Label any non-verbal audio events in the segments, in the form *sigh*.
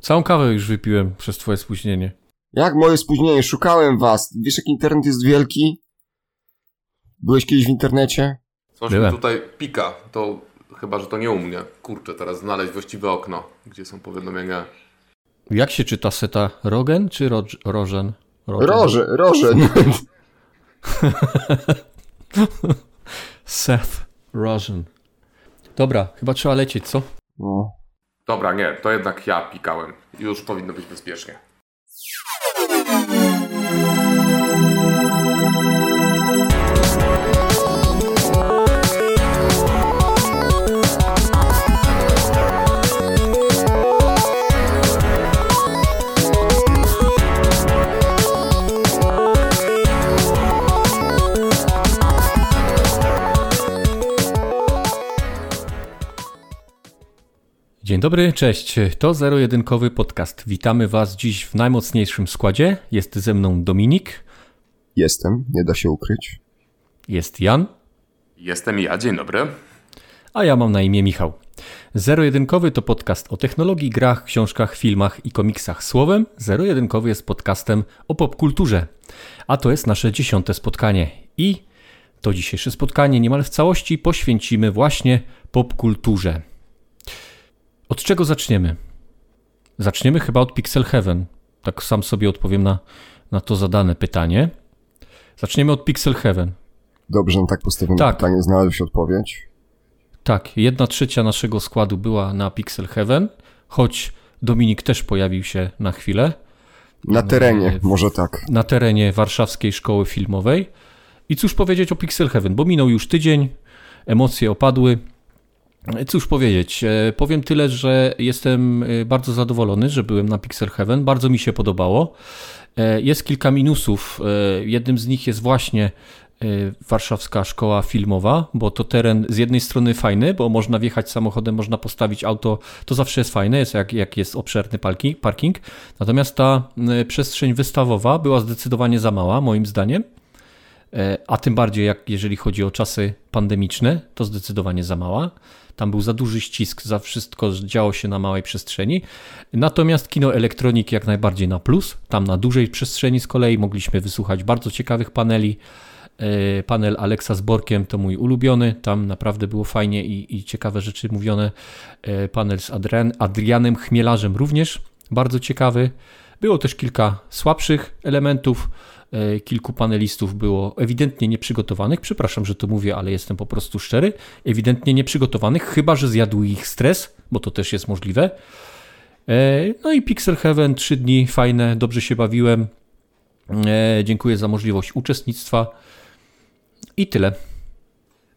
Całą kawę już wypiłem przez twoje spóźnienie. Jak moje spóźnienie? Szukałem was. Wiesz, jak internet jest wielki? Byłeś kiedyś w internecie? Mi tutaj pika. To chyba, że to nie u mnie. Kurczę, teraz znaleźć właściwe okno, gdzie są powiadomienia. Jak się czyta seta? Rogen czy ro Rożen? Roże, Rożen. *laughs* Seth Rogen. Dobra, chyba trzeba lecieć, co? No. Dobra, nie, to jednak ja pikałem. Już powinno być bezpiecznie. Dzień dobry, cześć. To zero-jedynkowy podcast. Witamy Was dziś w najmocniejszym składzie. Jest ze mną Dominik. Jestem, nie da się ukryć. Jest Jan. Jestem ja, dzień dobry. A ja mam na imię Michał. Zero-jedynkowy to podcast o technologii, grach, książkach, filmach i komiksach. Słowem, zero-jedynkowy jest podcastem o popkulturze. A to jest nasze dziesiąte spotkanie. I to dzisiejsze spotkanie niemal w całości poświęcimy właśnie popkulturze. Od czego zaczniemy? Zaczniemy chyba od Pixel Heaven. Tak sam sobie odpowiem na, na to zadane pytanie. Zaczniemy od Pixel Heaven. Dobrze, tak postawione Tak. pytanie znalazłeś odpowiedź. Tak, jedna trzecia naszego składu była na Pixel Heaven, choć Dominik też pojawił się na chwilę Na terenie, może tak. na terenie Warszawskiej Szkoły Filmowej. I cóż powiedzieć o Pixel Heaven, bo minął już tydzień, emocje opadły. Cóż powiedzieć, e, powiem tyle, że jestem e, bardzo zadowolony, że byłem na Pixel Heaven, bardzo mi się podobało. E, Jest kilka minusów. Jednym z nich jest właśnie Warszawska Szkoła Filmowa, bo to teren z jednej strony fajny, bo można wjechać samochodem, można postawić auto, to zawsze jest fajne, jest jak, jak jest obszerny parking. Natomiast ta przestrzeń wystawowa była zdecydowanie za mała, moim zdaniem. A tym bardziej, jak jeżeli chodzi o czasy pandemiczne, to zdecydowanie za mała. Tam był za duży ścisk, za wszystko działo się na małej przestrzeni. Natomiast kino elektroniki jak najbardziej na plus. Tam na dużej przestrzeni z kolei mogliśmy wysłuchać bardzo ciekawych paneli. E, Panel Aleksa z Borkiem to mój ulubiony. Tam naprawdę było fajnie i, i ciekawe rzeczy mówione. E, Panel z Adrian, Adrianem Chmielarzem również bardzo ciekawy. Było też kilka słabszych elementów. E, Kilku panelistów było ewidentnie nieprzygotowanych. Przepraszam, że to mówię, ale jestem po prostu szczery. Ewidentnie nieprzygotowanych, chyba że zjadł ich stres, bo to też jest możliwe. E, No i Pixel Heaven, trzy dni, fajne, dobrze się bawiłem. E, Dziękuję za możliwość uczestnictwa. I tyle.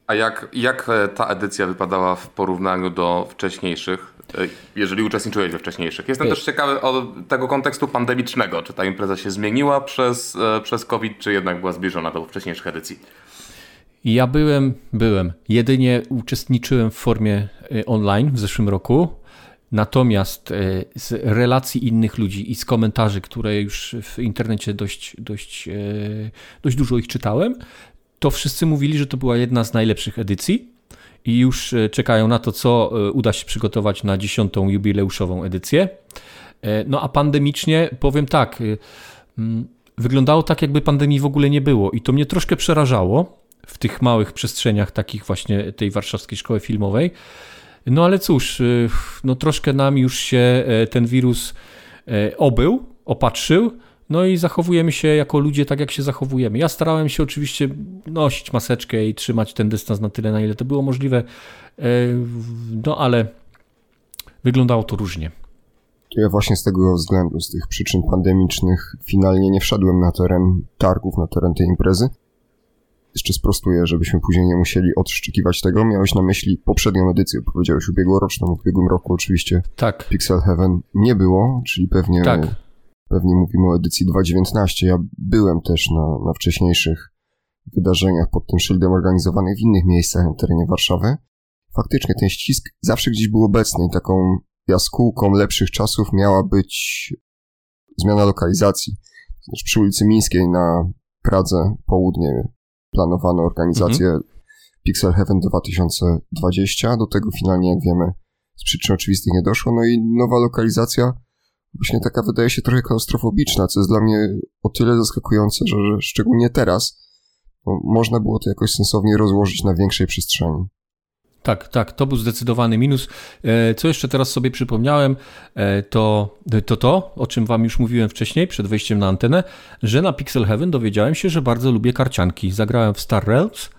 A jak, jak ta edycja wypadała w porównaniu do wcześniejszych, jeżeli uczestniczyłeś we wcześniejszych? Jestem Wiesz. też ciekawy o tego kontekstu pandemicznego. Czy ta impreza się zmieniła przez, e, przez COVID, czy jednak była zbliżona do wcześniejszych edycji? Ja byłem, byłem. Jedynie uczestniczyłem w formie y, online w zeszłym roku. Natomiast z relacji innych ludzi i z komentarzy, które już w internecie dość, dość, dość dużo ich czytałem, to wszyscy mówili, że to była jedna z najlepszych edycji i już y, czekają na to, co y, uda się przygotować na dziesiątą jubileuszową edycję. E, No a pandemicznie powiem tak, mm, wyglądało tak, jakby pandemii w ogóle nie było i to mnie troszkę przerażało w tych małych przestrzeniach takich właśnie tej warszawskiej szkoły filmowej. No ale cóż, no troszkę nam już się e, ten wirus e, obył, opatrzył, no i zachowujemy się jako ludzie tak, jak się zachowujemy. Ja starałem się oczywiście nosić maseczkę i trzymać ten dystans na tyle, na ile to było możliwe, e, no ale wyglądało to różnie. Ja właśnie z tego względu, z tych przyczyn pandemicznych, finalnie nie wszedłem na teren targów, na teren tej imprezy. Jeszcze sprostuję, żebyśmy później nie musieli odszczykiwać tego. Miałeś na myśli poprzednią edycję, powiedziałeś ubiegłoroczną. W ubiegłym roku oczywiście Tak, Pixel Heaven nie było, czyli pewnie, tak. Pewnie mówimy o edycji 2.19. Ja byłem też na, na wcześniejszych wydarzeniach pod tym szyldem organizowanych w innych miejscach na terenie Warszawy. Faktycznie ten ścisk zawsze gdzieś był obecny i taką jaskółką lepszych czasów miała być zmiana lokalizacji. Znaczy przy ulicy Mińskiej na Pradze Południe planowano organizację Pixel Heaven 2020. Do tego finalnie, jak wiemy, z przyczyn oczywistych nie doszło. No i nowa lokalizacja właśnie taka wydaje się trochę klaustrofobiczna, co jest dla mnie o tyle zaskakujące, że, że szczególnie teraz można było to jakoś sensownie rozłożyć na większej przestrzeni. Tak, tak, to był zdecydowany minus. E, co jeszcze teraz sobie przypomniałem, e, to, to to, o czym wam już mówiłem wcześniej, przed wejściem na antenę, że na Pixel Heaven dowiedziałem się, że bardzo lubię karcianki. Zagrałem w Star Realms,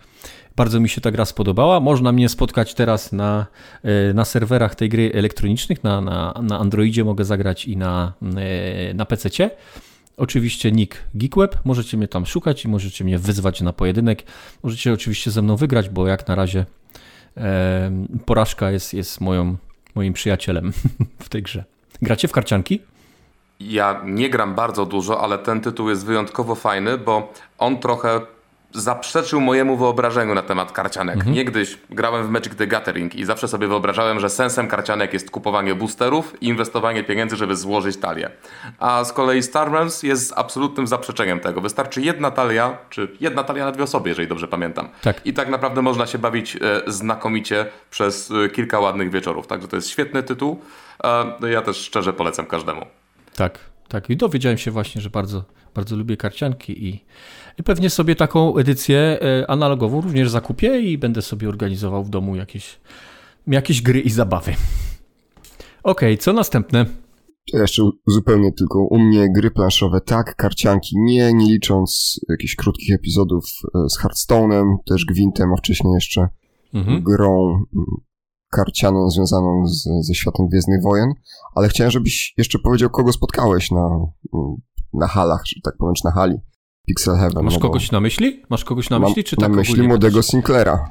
bardzo mi się ta gra spodobała. Można mnie spotkać teraz na, e, na serwerach tej gry elektronicznych, na, na, na Androidzie mogę zagrać i na, na PC-cie. Oczywiście nick Geekweb, możecie mnie tam szukać i możecie mnie wyzwać na pojedynek. Możecie oczywiście ze mną wygrać, bo jak na razie porażka jest, jest moją, moim przyjacielem *laughs* w tej grze. Gracie w karcianki? Ja nie gram bardzo dużo, ale ten tytuł jest wyjątkowo fajny, bo on trochę zaprzeczył mojemu wyobrażeniu na temat karcianek. Mhm. Niegdyś grałem w Magic the Gathering i zawsze sobie wyobrażałem, że sensem karcianek jest kupowanie boosterów i inwestowanie pieniędzy, żeby złożyć talię. A z kolei Star Realms jest absolutnym zaprzeczeniem tego. Wystarczy jedna talia, czy jedna talia na dwie osoby, jeżeli dobrze pamiętam. Tak. I tak naprawdę można się bawić e, znakomicie przez e, kilka ładnych wieczorów. Także to jest świetny tytuł. E, ja też szczerze polecam każdemu. Tak, tak. I dowiedziałem się właśnie, że bardzo, bardzo lubię karcianki i i pewnie sobie taką edycję e, analogową również zakupię i będę sobie organizował w domu jakieś, jakieś gry i zabawy. Ok, co następne? To jeszcze zupełnie tylko u mnie gry planszowe, tak, karcianki nie, nie licząc jakichś krótkich epizodów e, z Hearthstone'em, też Gwintem, a wcześniej jeszcze mhm. grą karcianą związaną z, ze światem Gwiezdnych Wojen, ale chciałem, żebyś jeszcze powiedział, kogo spotkałeś na, na halach, że tak powiem, czy na hali. Pixel Heaven. Masz no kogoś na myśli? Masz kogoś na myśli, czy tak Na myśli młodego Sinclaira.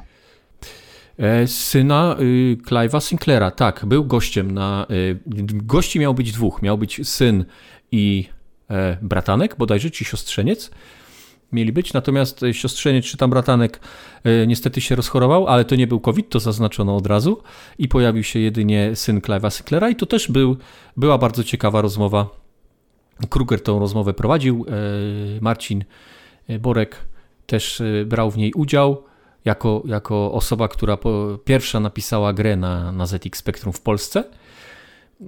E, syna y, Clive'a Sinclaira, tak, był gościem na... Y, gości miał być dwóch. Miał być syn i e, bratanek, bodajże, czy siostrzeniec mieli być, natomiast siostrzeniec czy tam bratanek e, niestety się rozchorował, ale to nie był COVID, to zaznaczono od razu i pojawił się jedynie syn Clive'a Sinclaira i to też był, była bardzo ciekawa rozmowa Kruger tą rozmowę prowadził. E, Marcin Borek też e, brał w niej udział jako, jako osoba, która po, pierwsza napisała grę na, na ZX Spectrum w Polsce. E,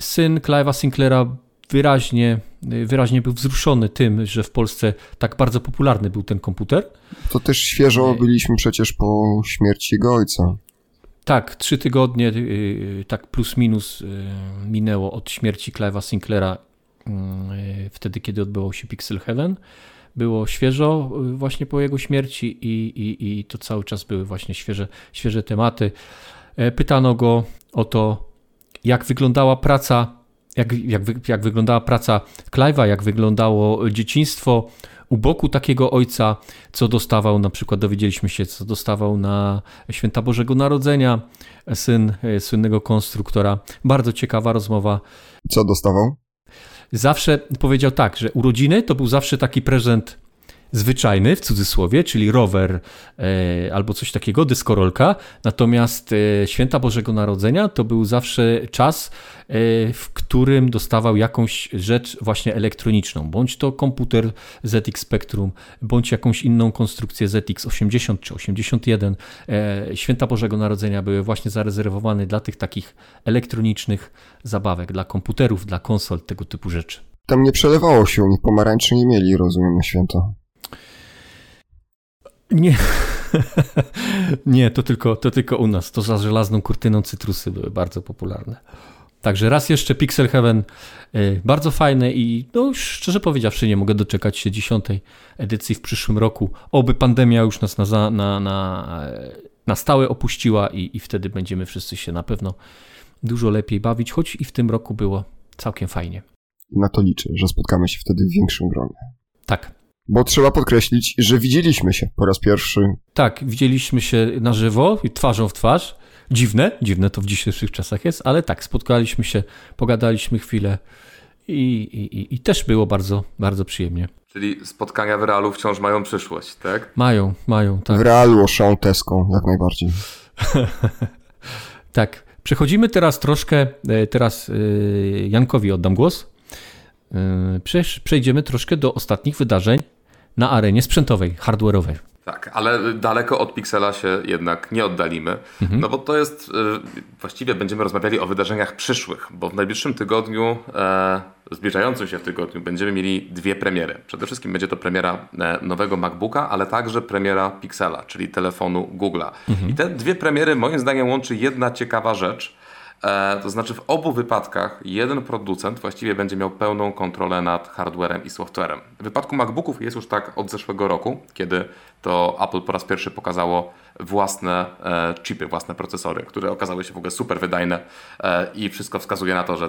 syn Clive'a Sinclaira wyraźnie, wyraźnie był wzruszony tym, że w Polsce tak bardzo popularny był ten komputer. To też świeżo byliśmy przecież po śmierci jego ojca. Tak, trzy tygodnie, tak plus minus minęło od śmierci Clive'a Sinclaira wtedy, kiedy odbywał się Pixel Heaven. Było świeżo y, właśnie po jego śmierci i, i, i to cały czas były właśnie świeże, świeże tematy. E, pytano go o to, jak wyglądała praca, jak, jak, jak wyglądała praca Clive'a, jak wyglądało dzieciństwo u boku takiego ojca, co dostawał, na przykład dowiedzieliśmy się, co dostawał na Święta Bożego Narodzenia syn e, słynnego konstruktora. Bardzo ciekawa rozmowa. Co dostawał? Zawsze powiedział tak, że urodziny to był zawsze taki prezent zwyczajny, w cudzysłowie, czyli rower e, albo coś takiego, dyskorolka. Natomiast e, święta Bożego Narodzenia to był zawsze czas, e, w którym dostawał jakąś rzecz właśnie elektroniczną, bądź to komputer ZX Spectrum, bądź jakąś inną konstrukcję ZX 80 czy 81. E, święta Bożego Narodzenia były właśnie zarezerwowane dla tych takich elektronicznych zabawek, dla komputerów, dla konsol, tego typu rzeczy. Tam nie przelewało się, pomarańczy nie mieli, rozumiem, na święto. Nie. *laughs* nie, to tylko, to tylko u nas. To za żelazną kurtyną cytrusy były bardzo popularne. Także raz jeszcze Pixel Heaven y, bardzo fajne i no szczerze powiedziawszy nie mogę doczekać się dziesiątej edycji w przyszłym roku. Oby pandemia już nas na, na, na, na stałe opuściła i, i wtedy będziemy wszyscy się na pewno dużo lepiej bawić, choć i w tym roku było całkiem fajnie. Na to liczę, że spotkamy się wtedy w większym gronie. Tak. Bo trzeba podkreślić, że widzieliśmy się po raz pierwszy. Tak, widzieliśmy się na żywo, twarzą w twarz. Dziwne, dziwne to w dzisiejszych czasach jest, ale tak, spotkaliśmy się, pogadaliśmy chwilę i, i, i też było bardzo, bardzo przyjemnie. Czyli spotkania w realu wciąż mają przyszłość, tak? Mają, mają, tak. W realu oszą teską, jak najbardziej. *laughs* tak. Przechodzimy teraz troszkę, e, teraz e, Jankowi oddam głos. E, przejdziemy troszkę do ostatnich wydarzeń na arenie sprzętowej, hardware'owej. Tak, ale daleko od Pixela się jednak nie oddalimy, mhm. no bo to jest, y, właściwie będziemy rozmawiali o wydarzeniach przyszłych, bo w najbliższym tygodniu, e, zbliżającym się tygodniu, będziemy mieli dwie premiery. Przede wszystkim będzie to premiera e, nowego MacBooka, ale także premiera Pixela, czyli telefonu Google'a. Mhm. I te dwie premiery moim zdaniem łączy jedna ciekawa rzecz, to znaczy w obu wypadkach jeden producent właściwie będzie miał pełną kontrolę nad hardwarem i softwarem. W wypadku MacBooków jest już tak od zeszłego roku, kiedy to Apple po raz pierwszy pokazało własne e, chipy, własne procesory, które okazały się w ogóle super wydajne e, i wszystko wskazuje na to, że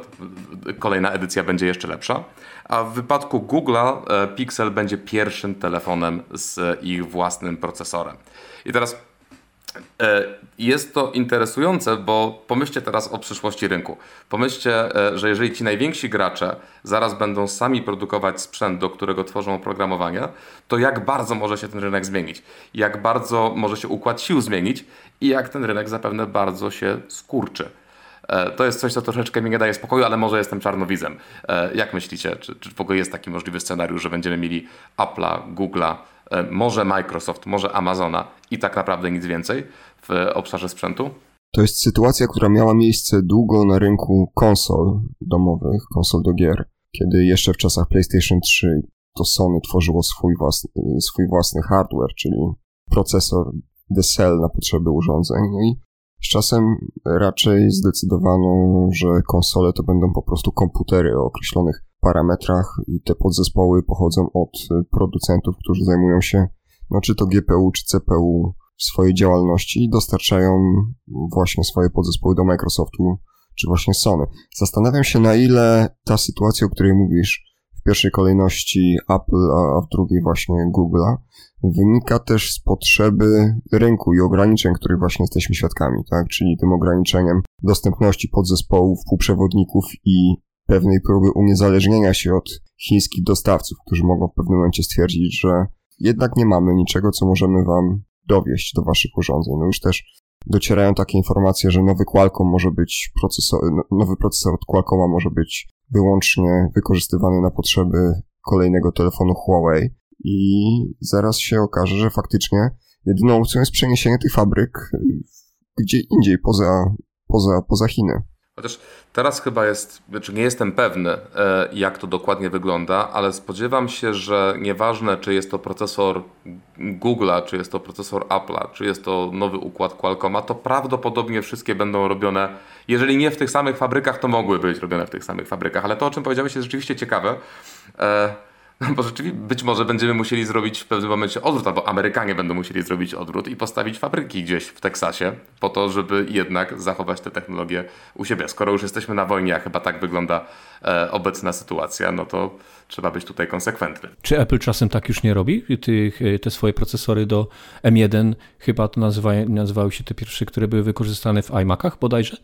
kolejna edycja będzie jeszcze lepsza. A w wypadku Google'a Pixel będzie pierwszym telefonem z ich własnym procesorem. I teraz E, jest to interesujące, bo pomyślcie teraz o przyszłości rynku. Pomyślcie, e, że jeżeli ci najwięksi gracze zaraz będą sami produkować sprzęt, do którego tworzą oprogramowanie, to jak bardzo może się ten rynek zmienić? Jak bardzo może się układ sił zmienić i jak ten rynek zapewne bardzo się skurczy? E, to jest coś, co troszeczkę mi nie daje spokoju, ale może jestem czarnowizem. Jak myślicie, czy, czy w ogóle jest taki możliwy scenariusz, że będziemy mieli Apple'a, Google'a, E, może Microsoft, może Amazona i tak naprawdę nic więcej w obszarze sprzętu? To jest sytuacja, która miała miejsce długo na rynku konsol domowych, konsol do gier, kiedy jeszcze w czasach PlayStation 3 to Sony tworzyło swój własny, swój własny hardware, czyli procesor The Cell na potrzeby urządzeń. No i z czasem raczej zdecydowano, że konsole to będą po prostu komputery o określonych parametrach i te podzespoły pochodzą od producentów, którzy zajmują się no, czy to GPU, czy CPU w swojej działalności i dostarczają właśnie swoje podzespoły do Microsoftu, czy właśnie Sony. Zastanawiam się, na ile ta sytuacja, o której mówisz, w pierwszej kolejności Apple, a w drugiej właśnie Google'a, wynika też z potrzeby rynku i ograniczeń, których właśnie jesteśmy świadkami, tak? Czyli tym ograniczeniem dostępności podzespołów, półprzewodników i pewnej próby uniezależnienia się od chińskich dostawców, którzy mogą w pewnym momencie stwierdzić, że jednak nie mamy niczego, co możemy wam dowieść do waszych urządzeń. No już też docierają takie informacje, że nowy Qualcomm może być procesor, no, nowy procesor od Qualcomma może być wyłącznie wykorzystywany na potrzeby kolejnego telefonu Huawei i zaraz się okaże, że faktycznie jedyną opcją jest przeniesienie tych fabryk gdzie indziej poza, poza, poza Chiny. Chociaż teraz chyba jest, znaczy nie jestem pewny, e, jak to dokładnie wygląda, ale spodziewam się, że nieważne, czy jest to procesor Google'a, czy jest to procesor Apple'a, czy jest to nowy układ Qualcomma, to prawdopodobnie wszystkie będą robione, jeżeli nie w tych samych fabrykach, to mogły być robione w tych samych fabrykach. Ale to, o czym powiedziałeś, jest rzeczywiście ciekawe. E, bo rzeczywiście być może będziemy musieli zrobić w pewnym momencie odwrót, albo Amerykanie będą musieli zrobić odwrót i postawić fabryki gdzieś w Teksasie, po to, żeby jednak zachować te technologie u siebie. Skoro już jesteśmy na wojnie, a chyba tak wygląda e, obecna sytuacja, no to trzeba być tutaj konsekwentny. Czy Apple czasem tak już nie robi? Tych, te swoje procesory do M1, chyba to nazywa, nazywały się te pierwsze, które były wykorzystane w iMacach bodajże?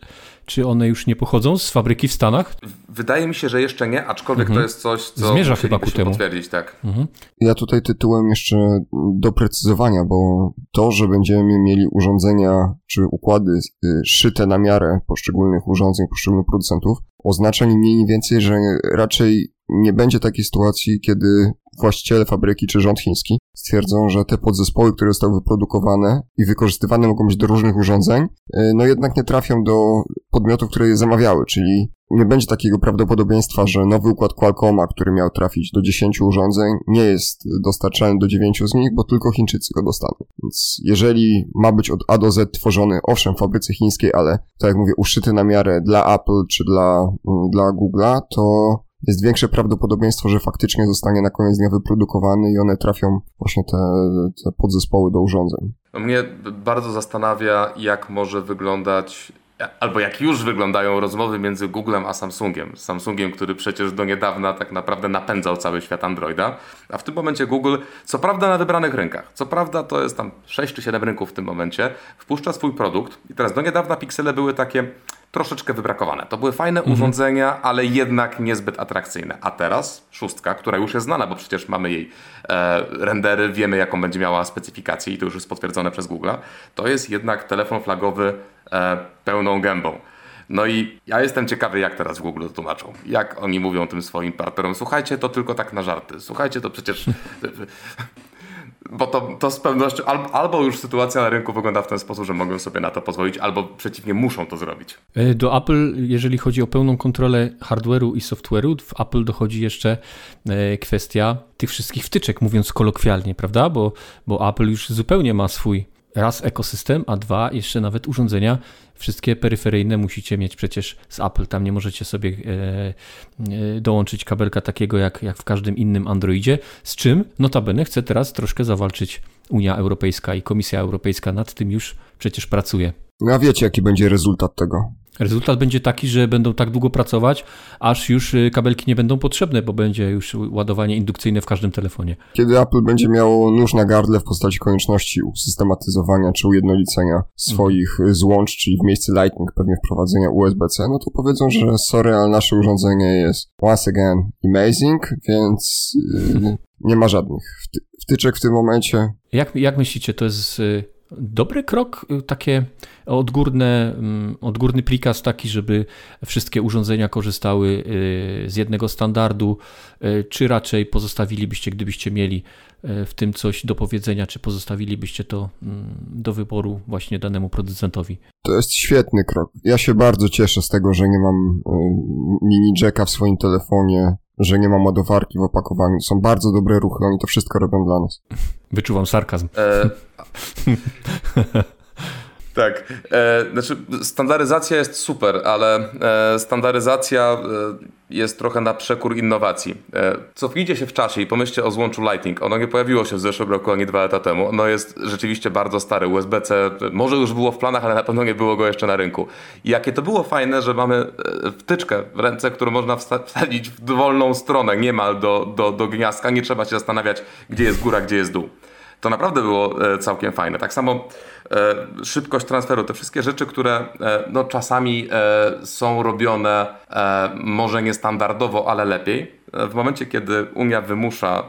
Czy one już nie pochodzą z fabryki w Stanach? Wydaje mi się, że jeszcze nie, aczkolwiek mhm. to jest coś, co Zmierza chyba ku temu. potwierdzić. Tak. Mhm. Ja tutaj tytułem jeszcze doprecyzowania, bo to, że będziemy mieli urządzenia czy układy y, szyte na miarę poszczególnych urządzeń, poszczególnych producentów, oznacza nie mniej, nie więcej, że raczej nie będzie takiej sytuacji, kiedy właściciele fabryki czy rząd chiński stwierdzą, że te podzespoły, które zostały wyprodukowane i wykorzystywane mogą być do różnych urządzeń, y, no jednak nie trafią do podmiotów, które je zamawiały, czyli nie będzie takiego prawdopodobieństwa, że nowy układ Qualcomma, który miał trafić do 10 urządzeń, nie jest dostarczany do 9 z nich, bo tylko Chińczycy go dostaną. Więc jeżeli ma być od A do Z tworzony, owszem, w fabryce chińskiej, ale tak jak mówię, uszyty na miarę dla Apple czy dla, mm, dla Google'a, to jest większe prawdopodobieństwo, że faktycznie zostanie na koniec dnia wyprodukowany i one trafią właśnie te, te podzespoły do urządzeń. Mnie bardzo zastanawia, jak może wyglądać albo jak już wyglądają rozmowy między Googlem a Samsungiem. Samsungiem, który przecież do niedawna tak naprawdę napędzał cały świat Androida, a w tym momencie Google, co prawda na wybranych rynkach, co prawda to jest tam 6 czy 7 rynków w tym momencie, wpuszcza swój produkt i teraz do niedawna piksele były takie troszeczkę wybrakowane. To były fajne mhm. urządzenia, ale jednak niezbyt atrakcyjne. A teraz szóstka, która już jest znana, bo przecież mamy jej e, rendery, wiemy jaką będzie miała specyfikację i to już jest potwierdzone przez Google, to jest jednak telefon flagowy e, pełną gębą. No i ja jestem ciekawy, jak teraz w Google to tłumaczą. Jak oni mówią tym swoim partnerom, słuchajcie, to tylko tak na żarty. Słuchajcie, to przecież *laughs* bo to, to z pewnością albo, albo już sytuacja na rynku wygląda w ten sposób, że mogą sobie na to pozwolić, albo przeciwnie muszą to zrobić. E, do Apple, jeżeli chodzi o pełną kontrolę hardware'u i software'u, w Apple dochodzi jeszcze e, kwestia tych wszystkich wtyczek, mówiąc kolokwialnie, prawda? Bo, bo Apple już zupełnie ma swój raz ekosystem, a dwa jeszcze nawet urządzenia wszystkie peryferyjne musicie mieć przecież z Apple. Tam nie możecie sobie e, e, dołączyć kabelka takiego jak, jak w każdym innym Androidzie. Z czym notabene chce teraz troszkę zawalczyć Unia Europejska i Komisja Europejska nad tym już przecież pracuje. No a wiecie, jaki będzie rezultat tego? Rezultat będzie taki, że będą tak długo pracować, aż już y, kabelki nie będą potrzebne, bo będzie już ładowanie indukcyjne w każdym telefonie. Kiedy Apple będzie miało nóż na gardle w postaci konieczności usystematyzowania czy ujednolicenia swoich mhm. złącz, czyli w miejsce Lightning pewnie wprowadzenia USB-C, no to powiedzą, że sorry, ale nasze urządzenie jest once again amazing, więc yy, *laughs* nie ma żadnych wtyczek w tym momencie. Jak, jak myślicie, to jest y, dobry krok, y, takie odgórne, mm, odgórny prikaz taki, żeby wszystkie urządzenia korzystały y, z jednego standardu, y, czy raczej pozostawilibyście, gdybyście mieli w tym coś do powiedzenia, czy pozostawilibyście to mm, do wyboru właśnie danemu producentowi? To jest świetny krok. Ja się bardzo cieszę z tego, że nie mam mini jacka w swoim telefonie, że nie mam ładowarki w opakowaniu. Są bardzo dobre ruchy, oni to wszystko robią dla nas. *laughs* Wyczuwam sarkazm. E... *laughs* tak. E, znaczy, standaryzacja jest super, ale e, standaryzacja e, jest trochę na przekór innowacji. E, cofnijcie się w czasie i pomyślcie o złączu Lightning. Ono nie pojawiło się w zeszłym roku ani dwa lata temu. Ono jest rzeczywiście bardzo stare. USB-C może już było w planach, ale na pewno nie było go jeszcze na rynku. I jakie to było fajne, że mamy e, wtyczkę w ręce, którą można wsadzić w dowolną stronę, niemal do, do, do gniazdka. Nie trzeba się zastanawiać, gdzie jest góra, gdzie jest dół. To naprawdę było e, całkiem fajne. Tak samo e, szybkość transferu, te wszystkie rzeczy, które e, no, czasami są robione może niestandardowo, ale lepiej. W momencie, kiedy Unia wymusza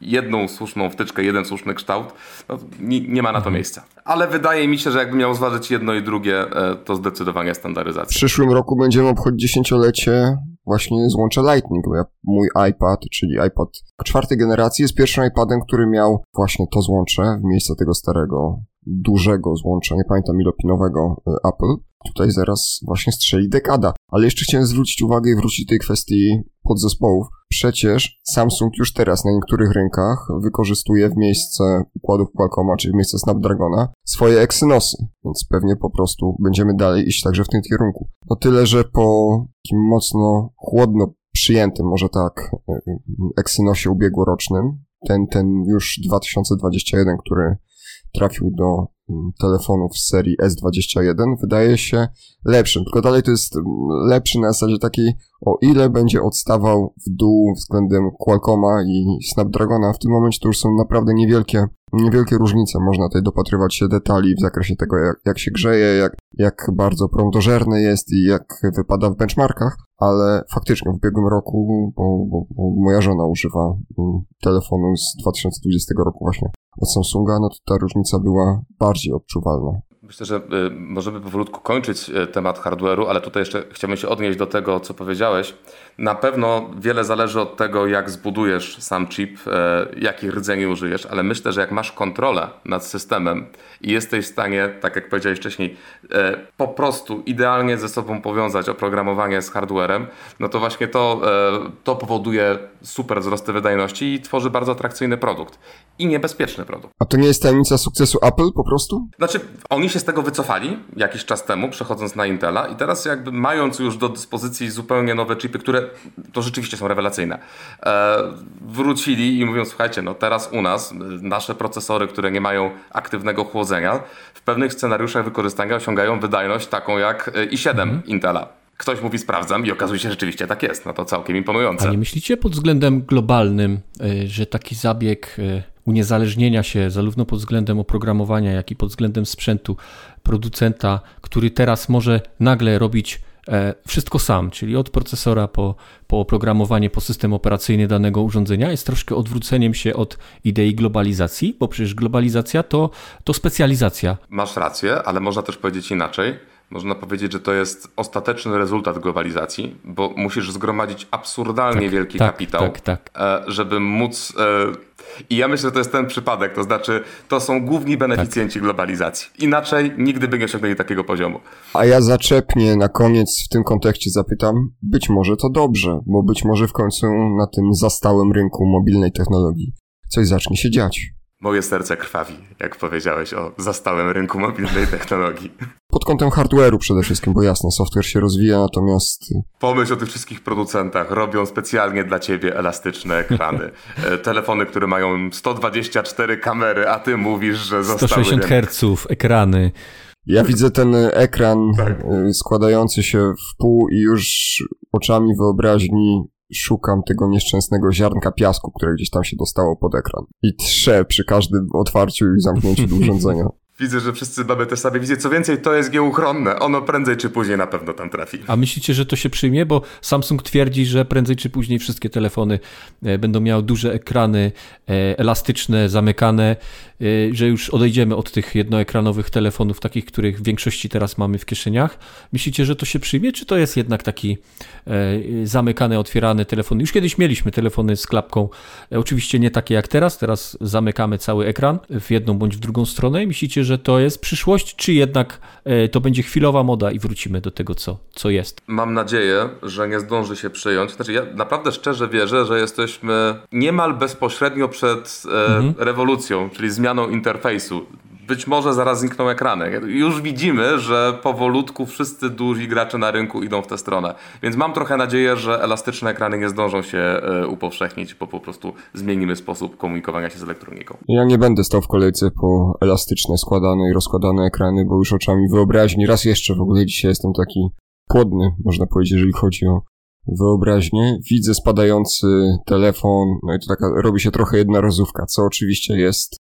jedną słuszną wtyczkę, jeden słuszny kształt, no, nie, ma na to mhm. miejsca. Ale wydaje mi się, że jakby miał zważyć jedno i drugie, to zdecydowanie standaryzacja. W przyszłym roku będziemy obchodzić dziesięciolecie właśnie złącze Lightning. Mój iPad, czyli iPad czwartej generacji, jest pierwszym iPadem, który miał właśnie to złącze w miejsce tego starego, dużego złącza, nie pamiętam ilopinowego y, Apple. Tutaj zaraz właśnie strzeli dekada. Ale jeszcze chciałem zwrócić uwagę i wrócić do tej kwestii podzespołów. Przecież Samsung już teraz na niektórych rynkach wykorzystuje w miejsce układów Qualcomma, czyli w miejsce Snapdragona, swoje Exynosy, więc pewnie po prostu będziemy dalej iść także w tym kierunku. No tyle, że po takim mocno chłodno przyjętym, może tak, Exynosie ubiegłorocznym, ten, ten już 2021, który trafił do telefonów z serii S21 wydaje się lepszym, tylko dalej to jest mm, lepszy na zasadzie takiej, o ile będzie odstawał w dół względem Qualcomma i Snapdragona, w tym momencie to już są naprawdę niewielkie, niewielkie różnice, można tutaj dopatrywać się detali w zakresie tego, jak, jak się grzeje, jak, jak bardzo prądożerny jest i jak wypada w benchmarkach, ale faktycznie w ubiegłym roku, bo, bo, bo moja żona używa mm, telefonu z 2020 roku właśnie od Samsunga, no to ta różnica była bardziej odczuwalna. Myślę, że y, możemy powolutku kończyć y, temat hardware'u, ale tutaj jeszcze chciałbym się odnieść do tego, co powiedziałeś. Na pewno wiele zależy od tego, jak zbudujesz sam chip, e, jakich rdzeni użyjesz, ale myślę, że jak masz kontrolę nad systemem i jesteś w stanie, tak jak powiedziałeś wcześniej, po prostu idealnie ze sobą powiązać oprogramowanie z hardwarem, no to właśnie to, to powoduje super wzrosty wydajności i tworzy bardzo atrakcyjny produkt. I niebezpieczny produkt. A to nie jest tajemnica sukcesu Apple po prostu? Znaczy, oni się z tego wycofali jakiś czas temu, przechodząc na Intela i teraz jakby mając już do dyspozycji zupełnie nowe chipy, które to rzeczywiście są rewelacyjne, e, wrócili i mówią, słuchajcie, no teraz u nas nasze procesory, które nie mają aktywnego chłodzenia, w pewnych scenariuszach wykorzystania osiągają wydajność taką jak e, i7 mhm. Intela. Ktoś mówi sprawdzam i okazuje się, że rzeczywiście tak jest. No to całkiem imponujące. A nie myślicie pod względem globalnym, e, że taki zabieg uniezależnienia się zarówno pod względem oprogramowania, jak i pod względem sprzętu producenta, który teraz może nagle robić e, wszystko sam, czyli od procesora po, po oprogramowanie, po system operacyjny danego urządzenia, jest troszkę odwróceniem się od idei globalizacji, bo przecież globalizacja to, to specjalizacja. Masz rację, ale można też powiedzieć inaczej Można powiedzieć, że to jest ostateczny rezultat globalizacji, bo musisz zgromadzić absurdalnie tak, wielki tak, kapitał, tak, tak. E, żeby móc. E, I ja myślę, że to jest ten przypadek, to znaczy to są główni beneficjenci tak. globalizacji. Inaczej nigdy by nie osiągnęli takiego poziomu. A ja zaczepnie na koniec w tym kontekście zapytam, być może to dobrze, bo być może w końcu na tym zastałym rynku mobilnej technologii coś zacznie się dziać. Moje serce krwawi, jak powiedziałeś o zastałym rynku mobilnej technologii. Pod kątem hardware'u przede wszystkim, bo jasne, software się rozwija, natomiast... Pomyśl o tych wszystkich producentach. Robią specjalnie dla ciebie elastyczne ekrany. E, telefony, które mają 124 kamery, a ty mówisz, że zostały... 160 Hz, ekrany. Ja widzę ten ekran tak. E, składający się w pół i już oczami wyobraźni szukam tego nieszczęsnego ziarnka piasku, które gdzieś tam się dostało pod ekran. I trzę przy każdym otwarciu i zamknięciu *laughs* urządzenia. Widzę, że wszyscy mamy te same wizje. Co więcej, to jest nieuchronne. Ono prędzej czy później na pewno tam trafi. A myślicie, że to się przyjmie? Bo Samsung twierdzi, że prędzej czy później wszystkie telefony e, będą miały duże ekrany, e, elastyczne, zamykane, e, że już odejdziemy od tych jednoekranowych telefonów, takich, których w większości teraz mamy w kieszeniach. Myślicie, że to się przyjmie, czy to jest jednak taki zamykany, otwierany telefon? Już kiedyś mieliśmy telefony z klapką, oczywiście nie takie jak teraz. Teraz zamykamy cały ekran w jedną bądź w drugą stronę. Myślicie, że to jest przyszłość, czy jednak e, to będzie chwilowa moda i wrócimy do tego, co, co jest? Mam nadzieję, że nie zdąży się przyjąć. Znaczy, ja naprawdę szczerze wierzę, że jesteśmy niemal bezpośrednio przed e, mhm. rewolucją, czyli zmianą interfejsu być może zaraz znikną ekrany. Już widzimy, że powolutku wszyscy duzi gracze na rynku idą w tę stronę. Więc mam trochę nadzieję, że elastyczne ekrany nie zdążą się e, upowszechnić, bo po prostu zmienimy sposób komunikowania się z elektroniką. Ja nie będę stał w kolejce po elastyczne, składane i rozkładane ekrany, bo już oczami wyobraźni. Raz jeszcze w ogóle dzisiaj jestem taki płodny, można powiedzieć, jeżeli chodzi o wyobraźnię. Widzę spadający telefon, no i to taka robi się trochę jedna rozówka, co oczywiście jest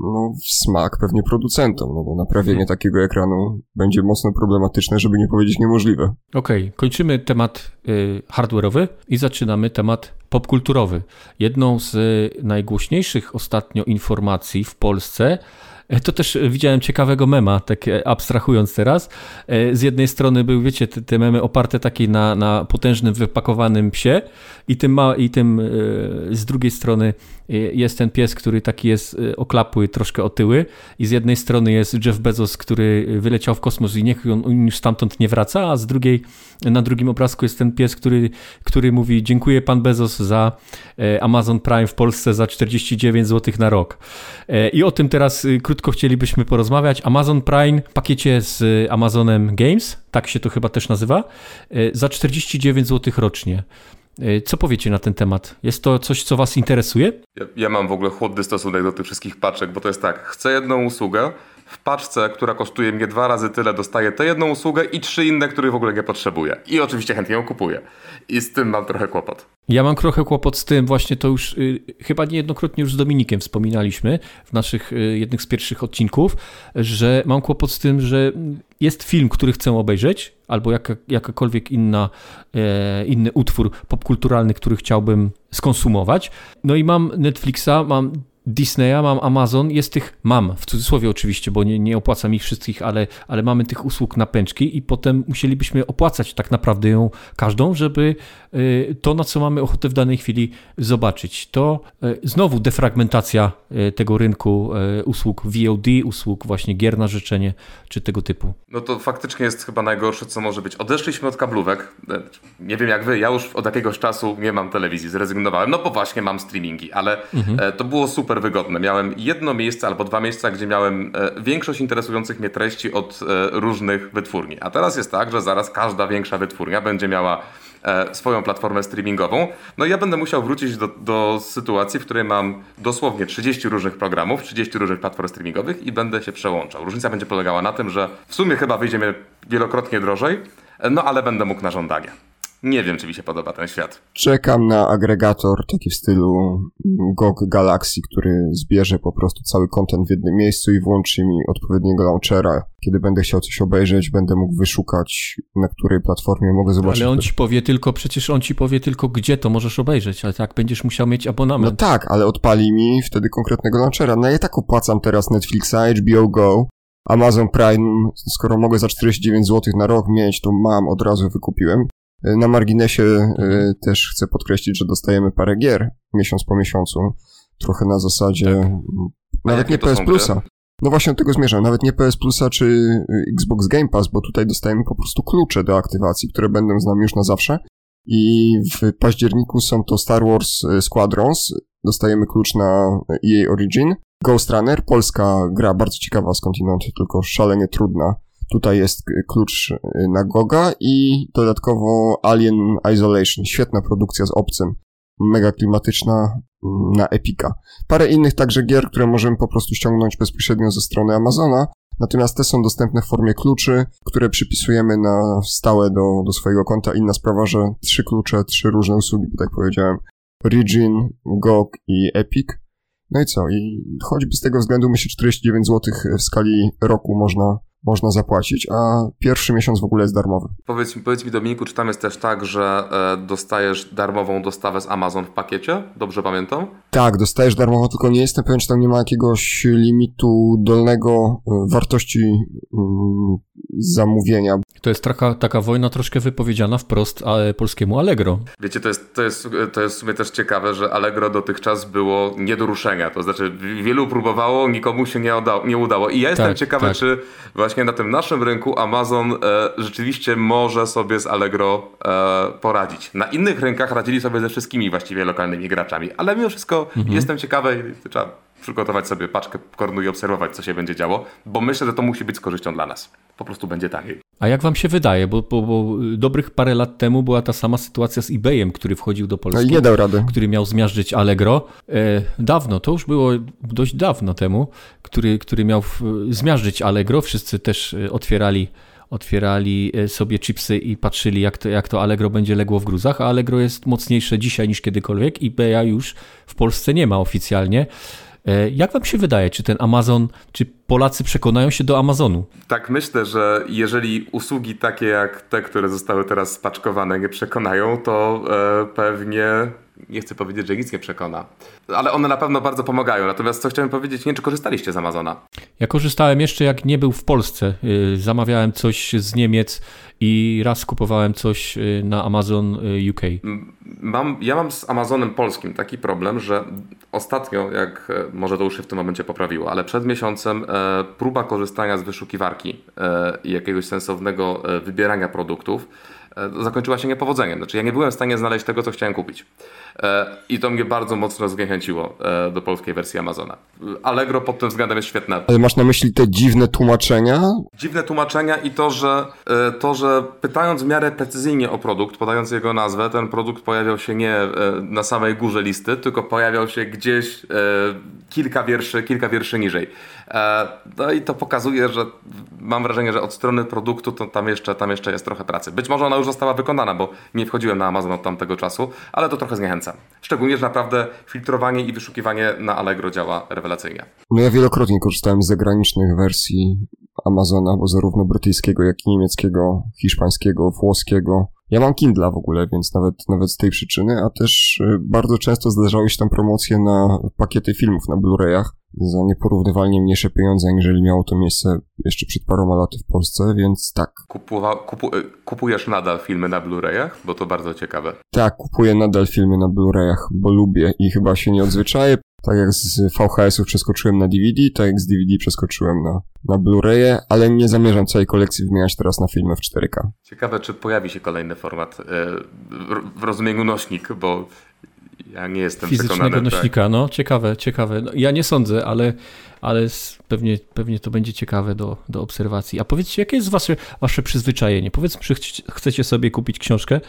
no, w smak pewnie producentom, no bo naprawienie takiego ekranu będzie mocno problematyczne, żeby nie powiedzieć niemożliwe. Okej, okay. kończymy temat y, hardware'owy i zaczynamy temat popkulturowy. Jedną z y, najgłośniejszych ostatnio informacji w Polsce to też widziałem ciekawego mema, tak e, abstrahując teraz. E, z jednej strony był, wiecie, te, te memy oparte takiej na, na potężnym, wypakowanym psie i tym, ma, i tym z drugiej strony jest ten pies, który taki jest oklapły, troszkę otyły i z jednej strony jest Jeff Bezos, który wyleciał w kosmos i niech on już stamtąd nie wraca, a z drugiej, na drugim obrazku jest ten pies, który, który mówi dziękuję pan Bezos za Amazon Prime w Polsce za 49 zł na rok. I o tym teraz krótko krótko chcielibyśmy porozmawiać. Amazon Prime w pakiecie z Amazonem Games, tak się to chyba też nazywa, e, za 49 zł rocznie. E, co powiecie na ten temat? Jest to coś, co Was interesuje? Ja, ja, mam w ogóle chłodny stosunek do tych wszystkich paczek, bo to jest tak, chcę jedną usługę, w paczce, która kosztuje mnie dwa razy tyle, dostaję tę jedną usługę i trzy inne, których w ogóle nie potrzebuję. I oczywiście chętnie ją kupuję. I z tym mam trochę kłopot. Ja mam trochę kłopot z tym, właśnie to już y, chyba niejednokrotnie już z Dominikiem wspominaliśmy w naszych y, jednych z pierwszych odcinków, że mam kłopot z tym, że jest film, który chcę obejrzeć, albo jaka, jakakolwiek inna, e, inny utwór popkulturalny, który chciałbym skonsumować. No i mam Netflixa, mam Disneya, mam Amazon, jest tych, mam, w cudzysłowie oczywiście, bo nie, nie opłacam ich wszystkich, ale, ale mamy tych usług na pęczki i potem musielibyśmy opłacać tak naprawdę ją każdą, żeby y, to, na co mamy ochotę w danej chwili zobaczyć. To y, znowu defragmentacja y, tego rynku usług VOD, usług właśnie gier na życzenie, czy tego typu. No to faktycznie jest chyba najgorsze, co może być. Odeszliśmy od kablówek. Nie wiem jak wy, ja już od jakiegoś czasu nie mam telewizji, zrezygnowałem, no bo właśnie mam streamingi, ale mhm. to było super super wygodne. Miałem jedno miejsce albo dwa miejsca, gdzie miałem e, większość interesujących mnie treści od e, różnych wytwórni. A teraz jest tak, że zaraz każda większa wytwórnia będzie miała e, swoją platformę streamingową. No i ja będę musiał wrócić do, do sytuacji, w której mam dosłownie 30 różnych programów, 30 różnych platform streamingowych i będę się przełączał. Różnica będzie polegała na tym, że w sumie chyba wyjdzie mi wielokrotnie drożej, no ale będę mógł na żądanie. Nie wiem, czy mi się podoba ten świat. Czekam na agregator taki w stylu GOG Galaxy, który zbierze po prostu cały kontent w jednym miejscu i włączy mi odpowiedniego launchera. Kiedy będę chciał coś obejrzeć, będę mógł wyszukać, na której platformie mogę zobaczyć. Ale on ci powie tylko, przecież on ci powie tylko, gdzie to możesz obejrzeć, ale tak, będziesz musiał mieć abonament. No tak, ale odpali mi wtedy konkretnego launchera. No ja tak opłacam teraz Netflixa, HBO Go, Amazon Prime, skoro mogę za 49 zł na rok mieć, to mam, od razu wykupiłem. Na marginesie mhm. też chcę podkreślić, że dostajemy parę gier miesiąc po miesiącu. Trochę na zasadzie tak. nawet nie PS Plusa. No właśnie do tego zmierzam. Nawet nie PS Plusa czy y, Xbox Game Pass, bo tutaj dostajemy po prostu klucze do aktywacji, które będą z nami już na zawsze. I w październiku są to Star Wars Squadrons. Dostajemy klucz na EA Origin. Ghost Runner, polska gra, bardzo ciekawa skądinąd, tylko szalenie trudna. Tutaj jest y, klucz na Goga i dodatkowo Alien Isolation. Świetna produkcja z obcym. Mega klimatyczna, na Epika. Parę innych także gier, które możemy po prostu ściągnąć bezpośrednio ze strony Amazona, natomiast te są dostępne w formie kluczy, które przypisujemy na stałe do, do swojego konta. Inna sprawa, że trzy klucze, trzy różne usługi, tak powiedziałem, Origin, GOG i Epic. No i co? I choćby z tego względu myślę 49 zł w skali roku można można zapłacić, a pierwszy miesiąc w ogóle jest darmowy. Powiedz, powiedz mi Dominiku, czy tam jest też tak, że e, dostajesz darmową dostawę z Amazon w pakiecie? Dobrze pamiętam? Tak, dostajesz darmowo, tylko nie jestem pewien, czy tam nie ma jakiegoś limitu dolnego e, wartości mm, zamówienia. To jest taka, taka wojna troszkę wypowiedziana wprost ale polskiemu Allegro. Wiecie, to jest, to, jest, to jest w sumie też ciekawe, że Allegro dotychczas było nie do ruszenia. To znaczy wielu próbowało, nikomu się nie, udało. Nie udało. I ja jestem tak, ciekawy, tak. czy właśnie na tym naszym rynku Amazon e, rzeczywiście może sobie z Allegro e, poradzić. Na innych rynkach radzili sobie ze wszystkimi właściwie lokalnymi graczami, ale mimo wszystko mhm. jestem ciekawy i trzeba przygotować sobie paczkę kornu i obserwować, co się będzie działo, bo myślę, że to musi być z korzyścią dla nas. Po prostu będzie taniej. A jak wam się wydaje, bo, bo, bo dobrych parę lat temu była ta sama sytuacja z eBayem, który wchodził do Polski. No nie dał rady. Który miał zmiażdżyć Allegro. E, dawno, to już było dość dawno temu, który, który miał zmiażdżyć Allegro. Wszyscy też e, otwierali otwierali e, sobie chipsy i patrzyli, jak to, jak to Allegro będzie legło w gruzach, a Allegro jest mocniejsze dzisiaj niż kiedykolwiek. eBaya już w Polsce nie ma oficjalnie. E, jak wam się wydaje, czy ten Amazon, czy Polacy przekonają się do Amazonu? Tak, myślę, że jeżeli usługi takie jak te, które zostały teraz spaczkowane, nie przekonają, to e, pewnie nie chcę powiedzieć, że nic nie przekona, ale one na pewno bardzo pomagają. Natomiast co chciałem powiedzieć, nie czy korzystaliście z Amazona? Ja korzystałem jeszcze jak nie był w Polsce. Y, zamawiałem coś z Niemiec i raz kupowałem coś y, na Amazon y, UK. Mam, ja mam z Amazonem polskim taki problem, że ostatnio, jak e, może to już się w tym momencie poprawiło, ale przed miesiącem e, próba korzystania z wyszukiwarki e, i jakiegoś sensownego wybierania produktów zakończyła się niepowodzeniem. Znaczy ja nie byłem w stanie znaleźć tego, co chciałem kupić. E, I to mnie bardzo mocno zniechęciło e, do polskiej wersji Amazona. Allegro pod tym względem jest świetne. Ale masz na myśli te dziwne tłumaczenia? Dziwne tłumaczenia i to, że e, to, że pytając w miarę precyzyjnie o produkt, podając jego nazwę, ten produkt pojawiał się nie na samej górze listy, tylko pojawiał się gdzieś kilka wierszy, kilka wierszy niżej. No i to pokazuje, że mam wrażenie, że od strony produktu to tam jeszcze, tam jeszcze jest trochę pracy. Być może ona już została wykonana, bo nie wchodziłem na Amazon od tamtego czasu, ale to trochę zniechęca. Szczególnie, że naprawdę filtrowanie i wyszukiwanie na Allegro działa rewelacyjnie. No ja wielokrotnie korzystałem z zagranicznych wersji Amazona, bo zarówno brytyjskiego, jak i niemieckiego, hiszpańskiego, włoskiego. Ja mam Kindla w ogóle, więc nawet, nawet z tej przyczyny, a też y, bardzo często zdarzały się tam promocje na pakiety filmów na Blu-rayach za nieporównywalnie mniejsze pieniądze, aniżeli miało to miejsce jeszcze przed paroma laty w Polsce, więc tak. Kupuwa, kupu, y, kupujesz nadal filmy na Blu-rayach? Bo to bardzo ciekawe. Tak, kupuję nadal filmy na Blu-rayach, bo lubię i chyba się nie odzwyczaję. Tak jak z VHS-ów przeskoczyłem na DVD, tak jak z DVD przeskoczyłem na, na Blu-raye, ale nie zamierzam całej kolekcji wymieniać teraz na filmy w 4K. Ciekawe, czy pojawi się kolejny format yy, w rozumieniu nośnik, bo ja nie jestem Fizycznego przekonany. Tak. nośnika, tak. no ciekawe, ciekawe. No, ja nie sądzę, ale, ale pewnie, pewnie to będzie ciekawe do, do obserwacji. A powiedzcie, jakie jest wasze, wasze przyzwyczajenie? Powiedzmy, że chcecie sobie kupić książkę,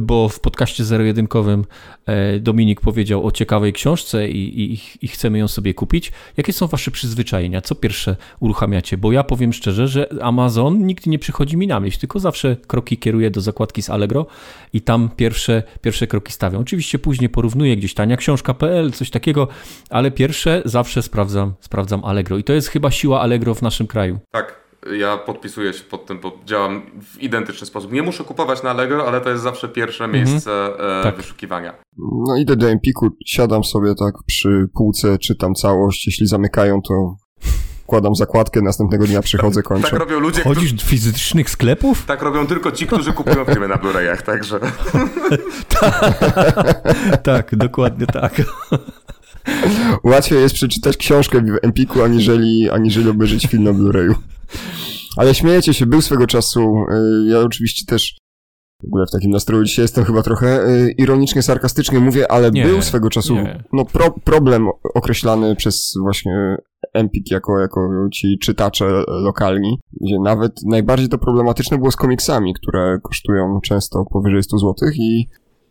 bo w podcaście zero-jedynkowym e, Dominik powiedział o ciekawej książce i, i, i, chcemy ją sobie kupić. Jakie są wasze przyzwyczajenia? Co pierwsze uruchamiacie? Bo ja powiem szczerze, że Amazon nigdy nie przychodzi mi na myśl, tylko zawsze kroki kieruję do zakładki z Allegro i tam pierwsze, pierwsze kroki stawiam. Oczywiście później porównuję gdzieś tania książka.pl, coś takiego, ale pierwsze zawsze sprawdzam, sprawdzam Allegro i to jest chyba siła Allegro w naszym kraju. Tak, ja podpisuję się pod tym, bo działam w identyczny sposób. Nie muszę kupować na Allegro, ale to jest zawsze pierwsze mhm. miejsce e, tak. wyszukiwania. No idę do Empiku, siadam sobie tak przy półce, czytam całość. Jeśli zamykają, to wkładam zakładkę, następnego dnia przychodzę, kończę. Tak robią ludzie, Chodzisz do fizycznych sklepów? Tak robią tylko ci, którzy kupują filmy na Blu-rayach, także... *laughs* *laughs* tak, dokładnie tak. *laughs* *laughs* Łatwiej jest przeczytać książkę w Empiku, aniżeli, aniżeli obejrzeć film na Blu-rayu. Ale śmiejecie się, był swego czasu, y, ja oczywiście też w ogóle w takim nastroju dzisiaj jestem chyba trochę y, ironicznie, sarkastycznie mówię, ale Nie, był swego czasu nie. no, pro, problem określany przez właśnie Empik jako, jako ci czytacze lokalni, gdzie nawet najbardziej to problematyczne było z komiksami, które kosztują często powyżej 100 zł i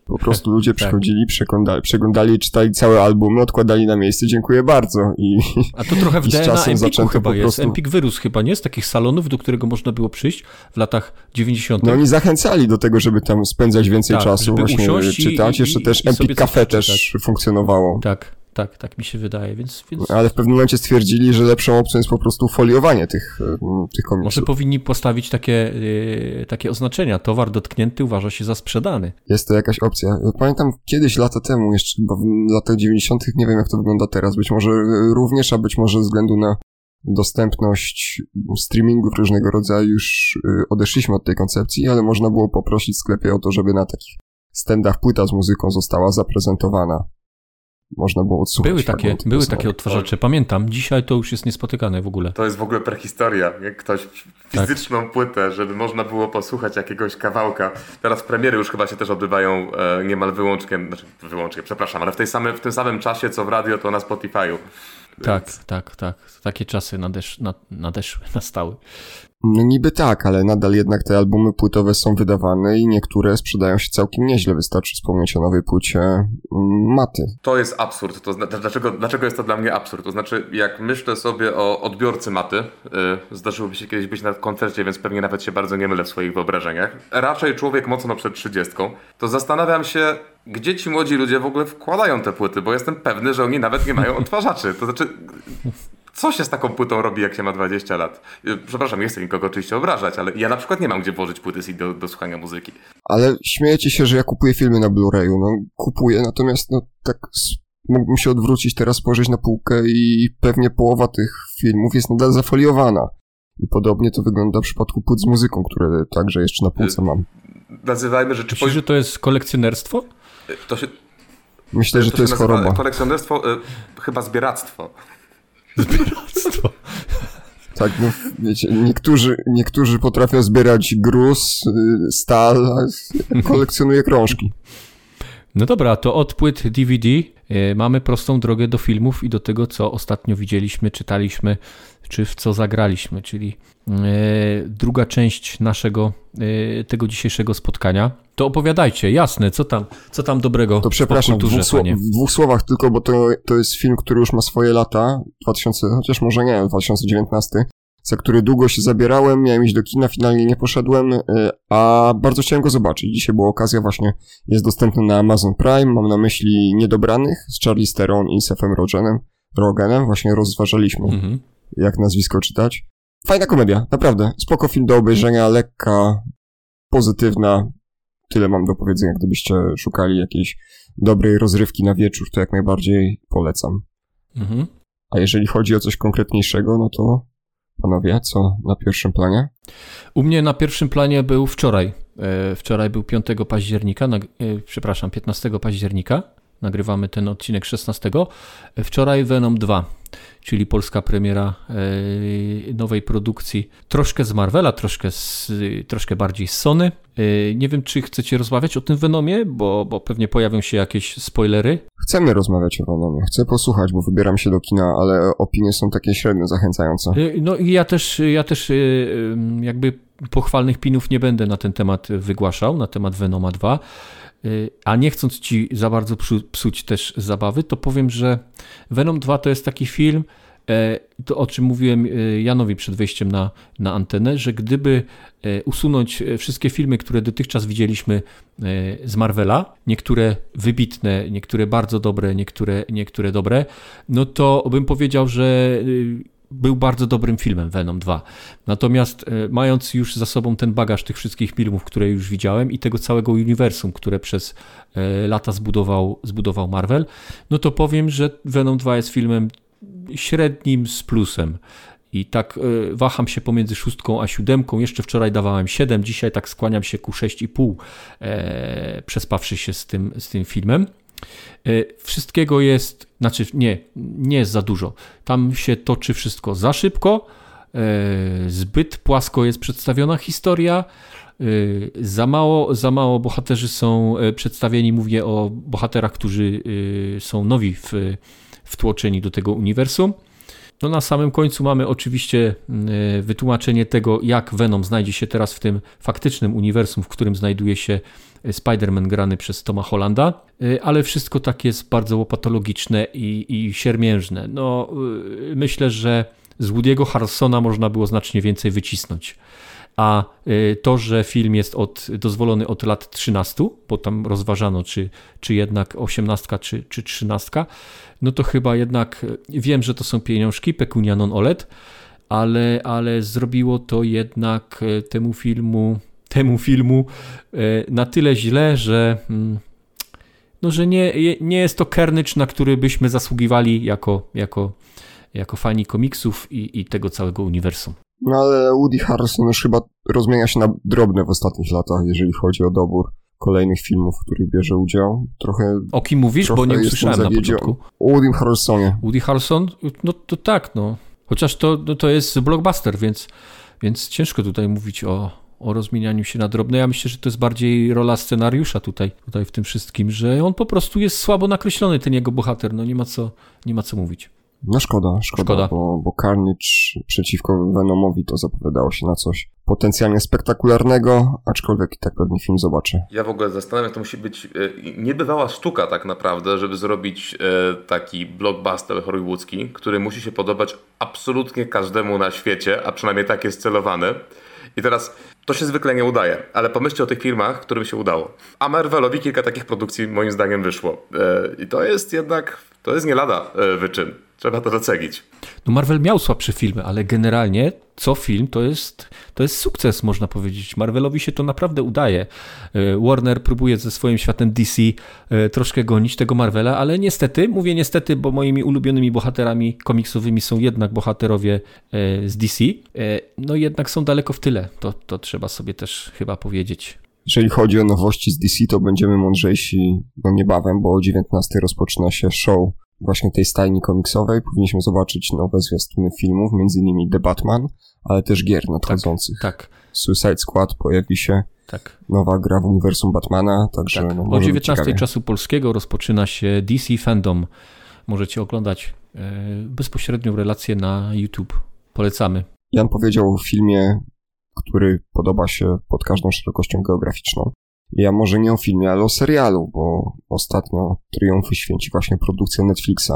po prostu ludzie *laughs* Tak. przychodzili, przeglądali, przeglądali, czytali całe albumy, odkładali na miejsce, dziękuję bardzo i A to trochę *laughs* w DNA Empiku chyba jest. prostu- Empik wyrósł chyba, nie? Z takich salonów, do którego można było przyjść w latach 90. no oni zachęcali do tego, żeby tam spędzać więcej Tak, czasu, żeby właśnie czytać. i- Jeszcze i- też Empik Cafe też funkcjonowało. Tak, tak, tak mi się wydaje, więc, więc Ale w pewnym momencie stwierdzili, że lepszą opcją jest po prostu foliowanie tych, e, tych może komiksów. powinni postawić takie, yy, takie oznaczenia. Towar dotknięty uważa się za sprzedany. Jest to jakaś opcja. Pamiętam kiedyś, lata temu, jeszcze chyba w latach 90., nie wiem jak to wygląda teraz, być może e, również, a być może ze względu na dostępność streamingów różnego rodzaju już e, odeszliśmy od tej koncepcji, ale można było poprosić w sklepie o to, żeby na takich stendach płyta z muzyką została zaprezentowana. Można było odsłuchać Były takie, były piosenek. takie odtwarzacze, pamiętam. Dzisiaj to już jest niespotykane w ogóle. To jest w ogóle prehistoria. Jak ktoś fizyczną płytę, żeby można było posłuchać jakiegoś kawałka. Teraz premiery już chyba się też odbywają e, niemal wyłącznie, znaczy wyłącznie, przepraszam, ale w, tej same, w tym samym czasie co w radio, to na Spotify'u. Tak, tak, tak. Takie czasy nadesz, nad, nadeszły, *laughs* nastały. No niby tak, ale nadal jednak te albumy płytowe są wydawane i niektóre sprzedają się całkiem nieźle. Wystarczy wspomnieć o nowej płycie mm, Maty. To jest absurd. To dlaczego, dlaczego jest to dla mnie absurd? To znaczy, jak myślę sobie o odbiorcy maty, yy, zdarzyło mi się kiedyś być na koncercie, więc pewnie nawet się bardzo nie mylę w swoich wyobrażeniach. Raczej człowiek mocno przed trzydziestką, to zastanawiam się, gdzie ci młodzi ludzie w ogóle wkładają te płyty, bo jestem pewny, że oni nawet nie mają *laughs* odtwarzaczy. To znaczy, co się z taką płytą robi, jak się ma 20 lat? Yy, Przepraszam, nie chcę nikogo oczywiście obrażać, ale ja na przykład nie mam gdzie włożyć płyty CD do, do słuchania muzyki. Ale śmiejecie się, że ja kupuję filmy na Blu-rayu. No kupuję, natomiast no tak mógłbym się odwrócić teraz, spojrzeć na półkę i pewnie połowa tych filmów jest nadal zafoliowana. I podobnie to wygląda w przypadku płyt z muzyką, które także jeszcze na półce mam. Nazywajmy rzeczy... Myślisz, że to jest kolekcjonerstwo? To się, Myślę, że to się jest choroba. Kolekcjonerstwo, y, chyba zbieractwo. Zbieractwo. Tak, no wiecie, niektórzy, niektórzy potrafią zbierać gruz, y, stal, kolekcjonuję krążki. No dobra, to od płyt DVD y, mamy prostą drogę do filmów i do tego, co ostatnio widzieliśmy, czytaliśmy, czy w co zagraliśmy, czyli y, druga część naszego, y, tego dzisiejszego spotkania. To opowiadajcie, jasne, co tam, co tam dobrego To przepraszam, w dwóch, sło- w dwóch słowach tylko, bo to, to jest film, który już ma swoje lata, 2000, chociaż może nie, 2019, za który długo się zabierałem, miałem iść do kina, finalnie nie poszedłem, y, a bardzo chciałem go zobaczyć. Dzisiaj była okazja, właśnie jest dostępny na Amazon Prime, mam na myśli Niedobranych z Charlie Theron i Sefem Rogenem, Rogenem, właśnie rozważaliśmy, Mhm. jak nazwisko czytać. Fajna komedia, naprawdę, spoko film do obejrzenia, lekka, pozytywna, tyle mam do powiedzenia, gdybyście szukali jakiejś dobrej rozrywki na wieczór, to jak najbardziej polecam. Mhm. A jeżeli chodzi o coś konkretniejszego, no to panowie, co na pierwszym planie? U mnie na pierwszym planie był wczoraj. E, Wczoraj był 5 października, e, przepraszam, 15 października. Nagrywamy ten odcinek 16. E, Wczoraj Venom 2, czyli polska premiera e, nowej produkcji. Troszkę z Marvela, troszkę, z, troszkę bardziej z Sony. E, Nie wiem, czy chcecie rozmawiać o tym Venomie, bo, bo pewnie pojawią się jakieś spoilery. Chcemy rozmawiać o Venomie, chcę posłuchać, bo wybieram się do kina, ale opinie są takie średnio zachęcające. Y, No i ja też, ja też jakby pochwalnych pinów nie będę na ten temat wygłaszał, na temat Venoma 2. Y, A nie chcąc ci za bardzo psu- psuć też zabawy, to powiem, że Venom 2 to jest taki film, e, to o czym mówiłem e, Janowi przed wejściem na, na antenę, że gdyby e, usunąć wszystkie filmy, które dotychczas widzieliśmy z Marvela, niektóre wybitne, niektóre bardzo dobre, niektóre, niektóre dobre, no to bym powiedział, że y, był bardzo dobrym filmem Venom 2. Natomiast e, mając już za sobą ten bagaż tych wszystkich filmów, które już widziałem i tego całego uniwersum, które przez e, lata zbudował, zbudował Marvel, no to powiem, że Venom 2 jest filmem średnim z plusem. I tak y, waham się pomiędzy szóstką a siódemką. Jeszcze wczoraj dawałem 7, dzisiaj tak skłaniam się ku 6,5, e, przespawszy się z tym, z tym filmem. E, wszystkiego jest, znaczy nie, nie jest za dużo. Tam się toczy wszystko za szybko, e, zbyt płasko jest przedstawiona historia. Za mało, za mało bohaterzy są przedstawieni. Mówię o bohaterach, którzy są nowi w, wtłoczeni do tego uniwersum. No na samym końcu mamy oczywiście mm, wytłumaczenie tego, jak Venom znajdzie się teraz w tym faktycznym uniwersum, w którym znajduje się Spider-Man grany przez Toma Hollanda, y, ale wszystko tak jest bardzo łopatologiczne i, i siermiężne. No, myślę, że z Woody'ego Harrelsona można było znacznie więcej wycisnąć a y, to, że film jest od, dozwolony od lat 13, bo tam rozważano, czy, czy jednak 18, czy, czy 13, no to chyba jednak wiem, że to są pieniążki, pecunia non olet, ale, ale zrobiło to jednak e, temu filmu, *laughs* temu filmu na tyle źle, że mm, no, że nie, nie jest to Carnage, na który byśmy zasługiwali jako, jako, jako fani komiksów i, i tego całego uniwersum. No ale Woody Harrelson już chyba rozmienia się na drobne w ostatnich latach, jeżeli chodzi o dobór kolejnych filmów, w których bierze udział. Trochę. O kim mówisz? Bo nie usłyszałem na początku. O Woody Harrelsonie. Woody Harrelson? No to tak, no. Chociaż to, no, to jest blockbuster, więc, więc ciężko tutaj mówić o, o rozmienianiu się na drobne. Ja myślę, że to jest bardziej rola scenariusza tutaj, tutaj w tym wszystkim, że on po prostu jest słabo nakreślony, ten jego bohater. No nie ma co, nie ma co mówić. No szkoda, szkoda, szkoda. Bo, bo Carnage przeciwko Venomowi to zapowiadało się na coś potencjalnie spektakularnego, aczkolwiek i tak pewnie film zobaczę. Ja w ogóle zastanawiam, to musi być e, niebywała sztuka tak naprawdę, żeby zrobić e, taki blockbuster hollywoodzki, który musi się podobać absolutnie każdemu na świecie, a przynajmniej tak jest celowany. I teraz to się zwykle nie udaje, ale pomyślcie o tych filmach, którym się udało. A Marvelowi kilka takich produkcji moim zdaniem wyszło. E, I to jest jednak, to jest nie lada wyczyn. Trzeba to docenić. No Marvel miał słabsze filmy, ale generalnie co film to jest, to jest sukces, można powiedzieć. Marvelowi się to naprawdę udaje. E, Warner próbuje ze swoim światem DC e, troszkę gonić tego Marvela, ale niestety, mówię niestety, bo moimi ulubionymi bohaterami komiksowymi są jednak bohaterowie e, z DC, no jednak są daleko w tyle. To, to trzeba sobie też chyba powiedzieć. Jeżeli chodzi o nowości z DC, to będziemy mądrzejsi no niebawem, bo o 19 rozpoczyna się show właśnie tej stajni komiksowej powinniśmy zobaczyć nowe zwiastuny filmów, między innymi The Batman, ale też gier nadchodzących. Tak, tak. Suicide Squad pojawi się. Tak. Nowa gra w uniwersum Batmana, także. Tak. No, o 19 czasu polskiego rozpoczyna się DC Fandom. Możecie oglądać e, bezpośrednią relację na YouTube. Polecamy. Jan powiedział o filmie, który podoba się pod każdą szerokością geograficzną. Ja może nie o filmie, ale o serialu, bo ostatnio triumfy święci właśnie produkcja Netflixa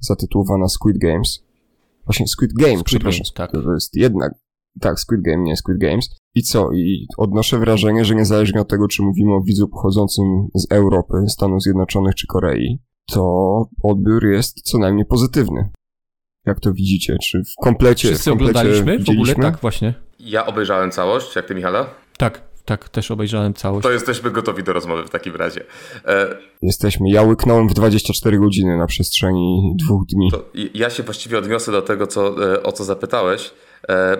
zatytułowana Squid Games. Właśnie Squid Game, Squid przepraszam. Game, tak. To jest jednak, tak, Squid Game, nie Squid Games. I co? I odnoszę wrażenie, że niezależnie od tego, czy mówimy o widzu pochodzącym z Europy, Stanów Zjednoczonych czy Korei, to odbiór jest co najmniej pozytywny. Jak to widzicie? Czy w komplecie Wszyscy w komplecie oglądaliśmy w ogóle? Tak, właśnie. Ja obejrzałem całość, jak ty, Michale? Tak tak, też obejrzałem całość. To jesteśmy gotowi do rozmowy w takim razie. E... Jesteśmy. Ja łyknąłem w 24 godziny na przestrzeni dwóch dni. To ja się właściwie odniosę do tego, co, e, o co zapytałeś. E...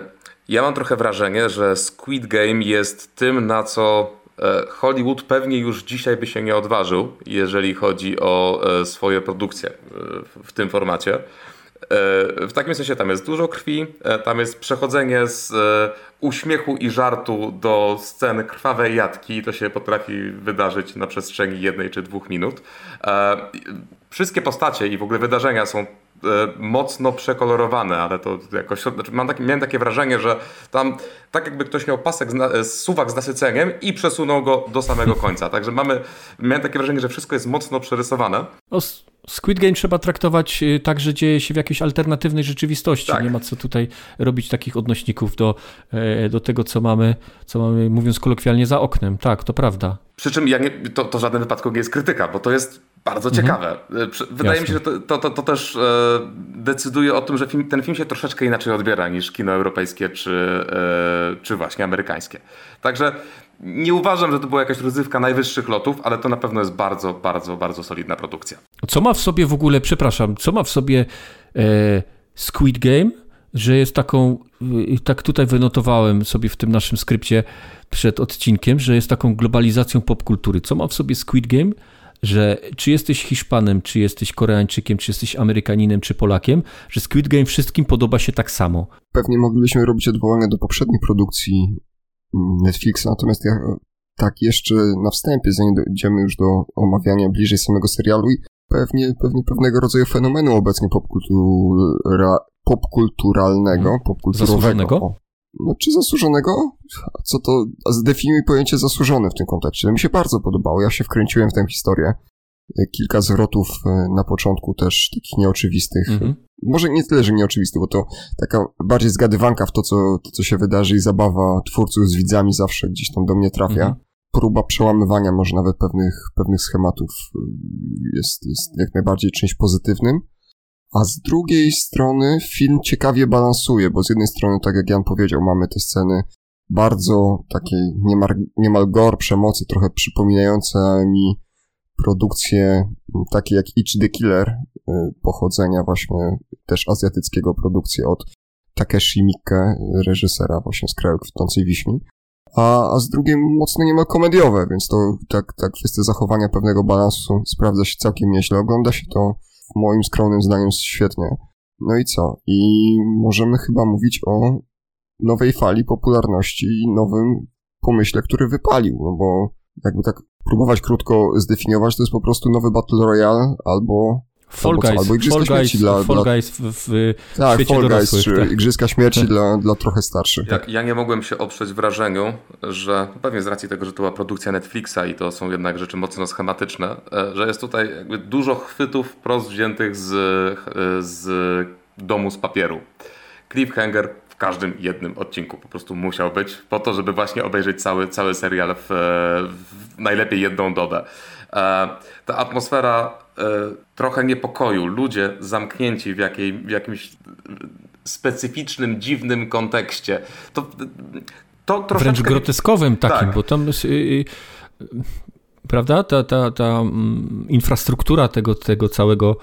Ja mam trochę wrażenie, że Squid Game jest tym, na co e, Hollywood pewnie już dzisiaj by się nie odważył, jeżeli chodzi o e, swoje produkcje w tym formacie. W takim sensie tam jest dużo krwi, tam jest przechodzenie z uśmiechu i żartu do sceny krwawej jatki. To się potrafi wydarzyć na przestrzeni jednej czy dwóch minut. E, wszystkie postacie i w ogóle wydarzenia są e, mocno przekolorowane, ale to jakoś, znaczy mam takie, miałem takie wrażenie, że tam tak jakby ktoś miał pasek, z, suwak z nasyceniem i przesunął go do samego końca. Także mamy, miałem takie wrażenie, że wszystko jest mocno przerysowane. Squid Game trzeba traktować y, tak, że dzieje się w jakiejś alternatywnej rzeczywistości. Tak. Nie ma co tutaj robić takich odnośników do, e, do tego, co mamy, co mamy, mówiąc kolokwialnie, za oknem. Tak, to prawda. Przy czym ja nie, to, to w żadnym wypadku nie jest krytyka, bo to jest bardzo mhm. ciekawe. E, wydaje Jasne. mi się, że to, to, to, też e, decyduje o tym, że film, ten film się troszeczkę inaczej odbiera niż kino europejskie czy, czy właśnie amerykańskie. Także nie uważam, że to była jakaś rozrywka najwyższych lotów, ale to na pewno jest bardzo, bardzo, bardzo solidna produkcja. Co ma w sobie w ogóle, przepraszam, co ma w sobie e, Squid Game że jest taką, tak tutaj wynotowałem sobie w tym naszym skrypcie przed odcinkiem, że jest taką globalizacją popkultury. Co ma w sobie Squid Game? Że czy jesteś Hiszpanem, czy jesteś Koreańczykiem, czy jesteś Amerykaninem, czy Polakiem, że Squid Game wszystkim podoba się tak samo. Pewnie moglibyśmy robić odwołania do poprzednich produkcji Netflixa, natomiast ja tak jeszcze na wstępie, zanim dojdziemy już do omawiania bliżej samego serialu i pewnie, pewnie pewnego rodzaju fenomenu obecnie popkultura, popkulturalnego, hmm. popkulturowego. No, czy zasłużonego? Co to, zdefiniuj pojęcie zasłużone w tym kontekście. Mi się bardzo podobało, ja się wkręciłem w tę historię. Kilka zwrotów e, na początku też takich nieoczywistych. Mhm. Może nie tyle, że nieoczywistych, bo to taka bardziej zgadywanka w to, co, to, co się wydarzy i zabawa twórców z widzami zawsze gdzieś tam do mnie trafia. Mhm próba przełamywania może nawet pewnych, pewnych schematów y, jest, jest jak najbardziej czymś pozytywnym. A z drugiej strony film ciekawie balansuje, bo z jednej strony, tak jak Jan powiedział, mamy te sceny bardzo takiej niemal, niemal gore przemocy, trochę przypominające mi produkcje takie jak Itch the Killer, y, pochodzenia właśnie też azjatyckiego produkcji od Takeshi Miike, reżysera właśnie z kraju kwitnącej wiśni a, a z drugiej mocno niemal komediowe, więc to tak, tak kwestia zachowania pewnego balansu sprawdza się całkiem nieźle. Ogląda się to moim skromnym zdaniem świetnie. No i co? I możemy chyba mówić o nowej fali popularności i nowym pomyśle, który wypalił, no bo jakby tak próbować krótko zdefiniować, to jest po prostu nowy Battle Royale albo Fall Guys, albo Igrzyska Fall Śmierci Guys, dla, Fall Guys w, w tak, świecie Fall Guys, czy tak. Igrzyska Śmierci tak. dla, dla trochę starszych. Ja, ja, nie mogłem się oprzeć wrażeniu, że pewnie z racji tego, że to była produkcja Netflixa i to są jednak rzeczy mocno schematyczne, e, że jest tutaj jakby dużo chwytów wprost wziętych z, e, z domu z papieru. Cliffhanger każdym jednym odcinku po prostu musiał być, po to, żeby właśnie obejrzeć cały, cały serial w, w najlepiej jedną dobę. E, ta atmosfera e, trochę niepokoju, ludzie zamknięci w, jakiej, w jakimś specyficznym, dziwnym kontekście. To, to troszeczkę... Wręcz groteskowym takim, tak. bo tam yy, prawda, ta, ta, ta mm, infrastruktura tego, tego całego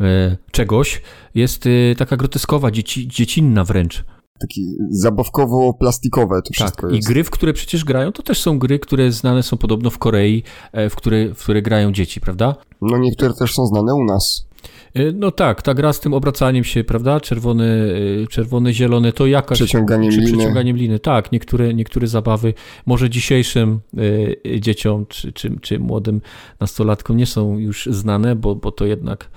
yy, czegoś jest yy, taka groteskowa, dzieci, dziecinna wręcz taki zabawkowo-plastikowe to wszystko tak, jest. I gry, w które przecież grają, to też są gry, które znane są podobno w Korei, e, w które, w które grają dzieci, prawda? No niektóre też są znane u nas. E, no tak, ta gra z tym obracaniem się, prawda? Czerwone, e, czerwone zielone, to jakaś... Przeciąganiem liny. Przeciąganiem liny, tak. Niektóre, niektóre zabawy może dzisiejszym y, dzieciom czy, czy, czy młodym nastolatkom nie są już znane, bo, bo to jednak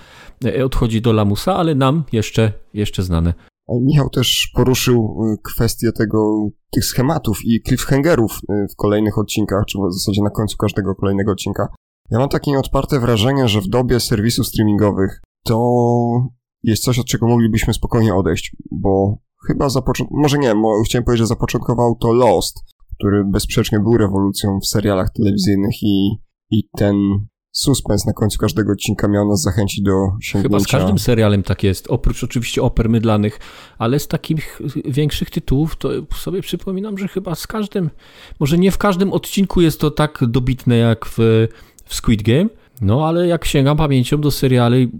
odchodzi do lamusa, ale nam jeszcze, jeszcze znane. Michał też poruszył y, kwestię tego, tych schematów i cliffhangerów y, w kolejnych odcinkach, czy w zasadzie na końcu każdego kolejnego odcinka. Ja mam takie nieodparte wrażenie, że w dobie serwisów streamingowych to jest coś, od czego moglibyśmy spokojnie odejść, bo chyba zapoczątkował, może nie, chciałem powiedzieć, że zapoczątkował to Lost, który bezsprzecznie był rewolucją w serialach telewizyjnych i, i ten suspens na końcu każdego odcinka miał nas zachęcić do sięgnięcia. Chyba z każdym serialem tak jest, oprócz oczywiście oper mydlanych, ale z takich większych tytułów to sobie przypominam, że chyba z każdym, może nie w każdym odcinku jest to tak dobitne jak w, w Squid Game, no ale jak sięgam pamięcią do seriali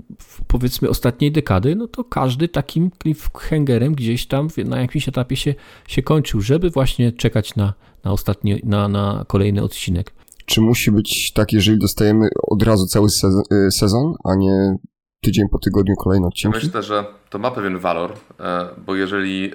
powiedzmy ostatniej dekady, no to każdy takim cliffhangerem gdzieś tam na jakimś etapie się, się kończył, żeby właśnie czekać na, na, ostatni, na, na kolejny odcinek. Czy musi być tak, jeżeli dostajemy od razu cały y, sezon, a nie tydzień po tygodniu kolejne odcinki? Myślę, że to ma pewien walor, e, bo jeżeli e,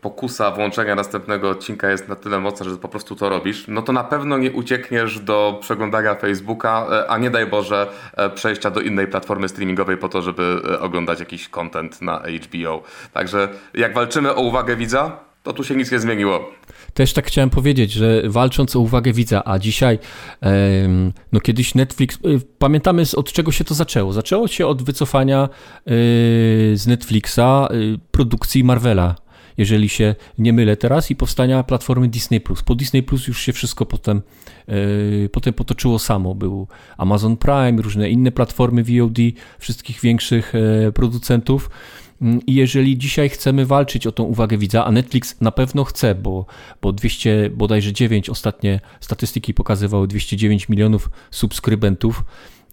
pokusa włączenia następnego odcinka jest na tyle mocna, że po prostu to robisz, no to na pewno nie uciekniesz do przeglądania Facebooka, e, a nie daj Boże przejścia do innej platformy streamingowej po to, żeby oglądać jakiś content na HBO. Także jak walczymy o uwagę widza, to tu się nic nie zmieniło. Też tak chciałem powiedzieć, że walcząc o uwagę widza, a dzisiaj, no kiedyś Netflix, y, pamiętamy od czego się to zaczęło. Zaczęło się od wycofania y, z Netflixa y, produkcji Marvela jeżeli się nie mylę teraz, i powstania platformy Disney+. Po Disney Plus już się wszystko potem, potem potoczyło samo. Był Amazon Prime, różne inne platformy VOD wszystkich większych producentów. Mm, I jeżeli dzisiaj chcemy walczyć o tą uwagę widza, a Netflix na pewno chce, bo, bo 200, bodajże 9, ostatnie statystyki pokazywały 209 milionów subskrybentów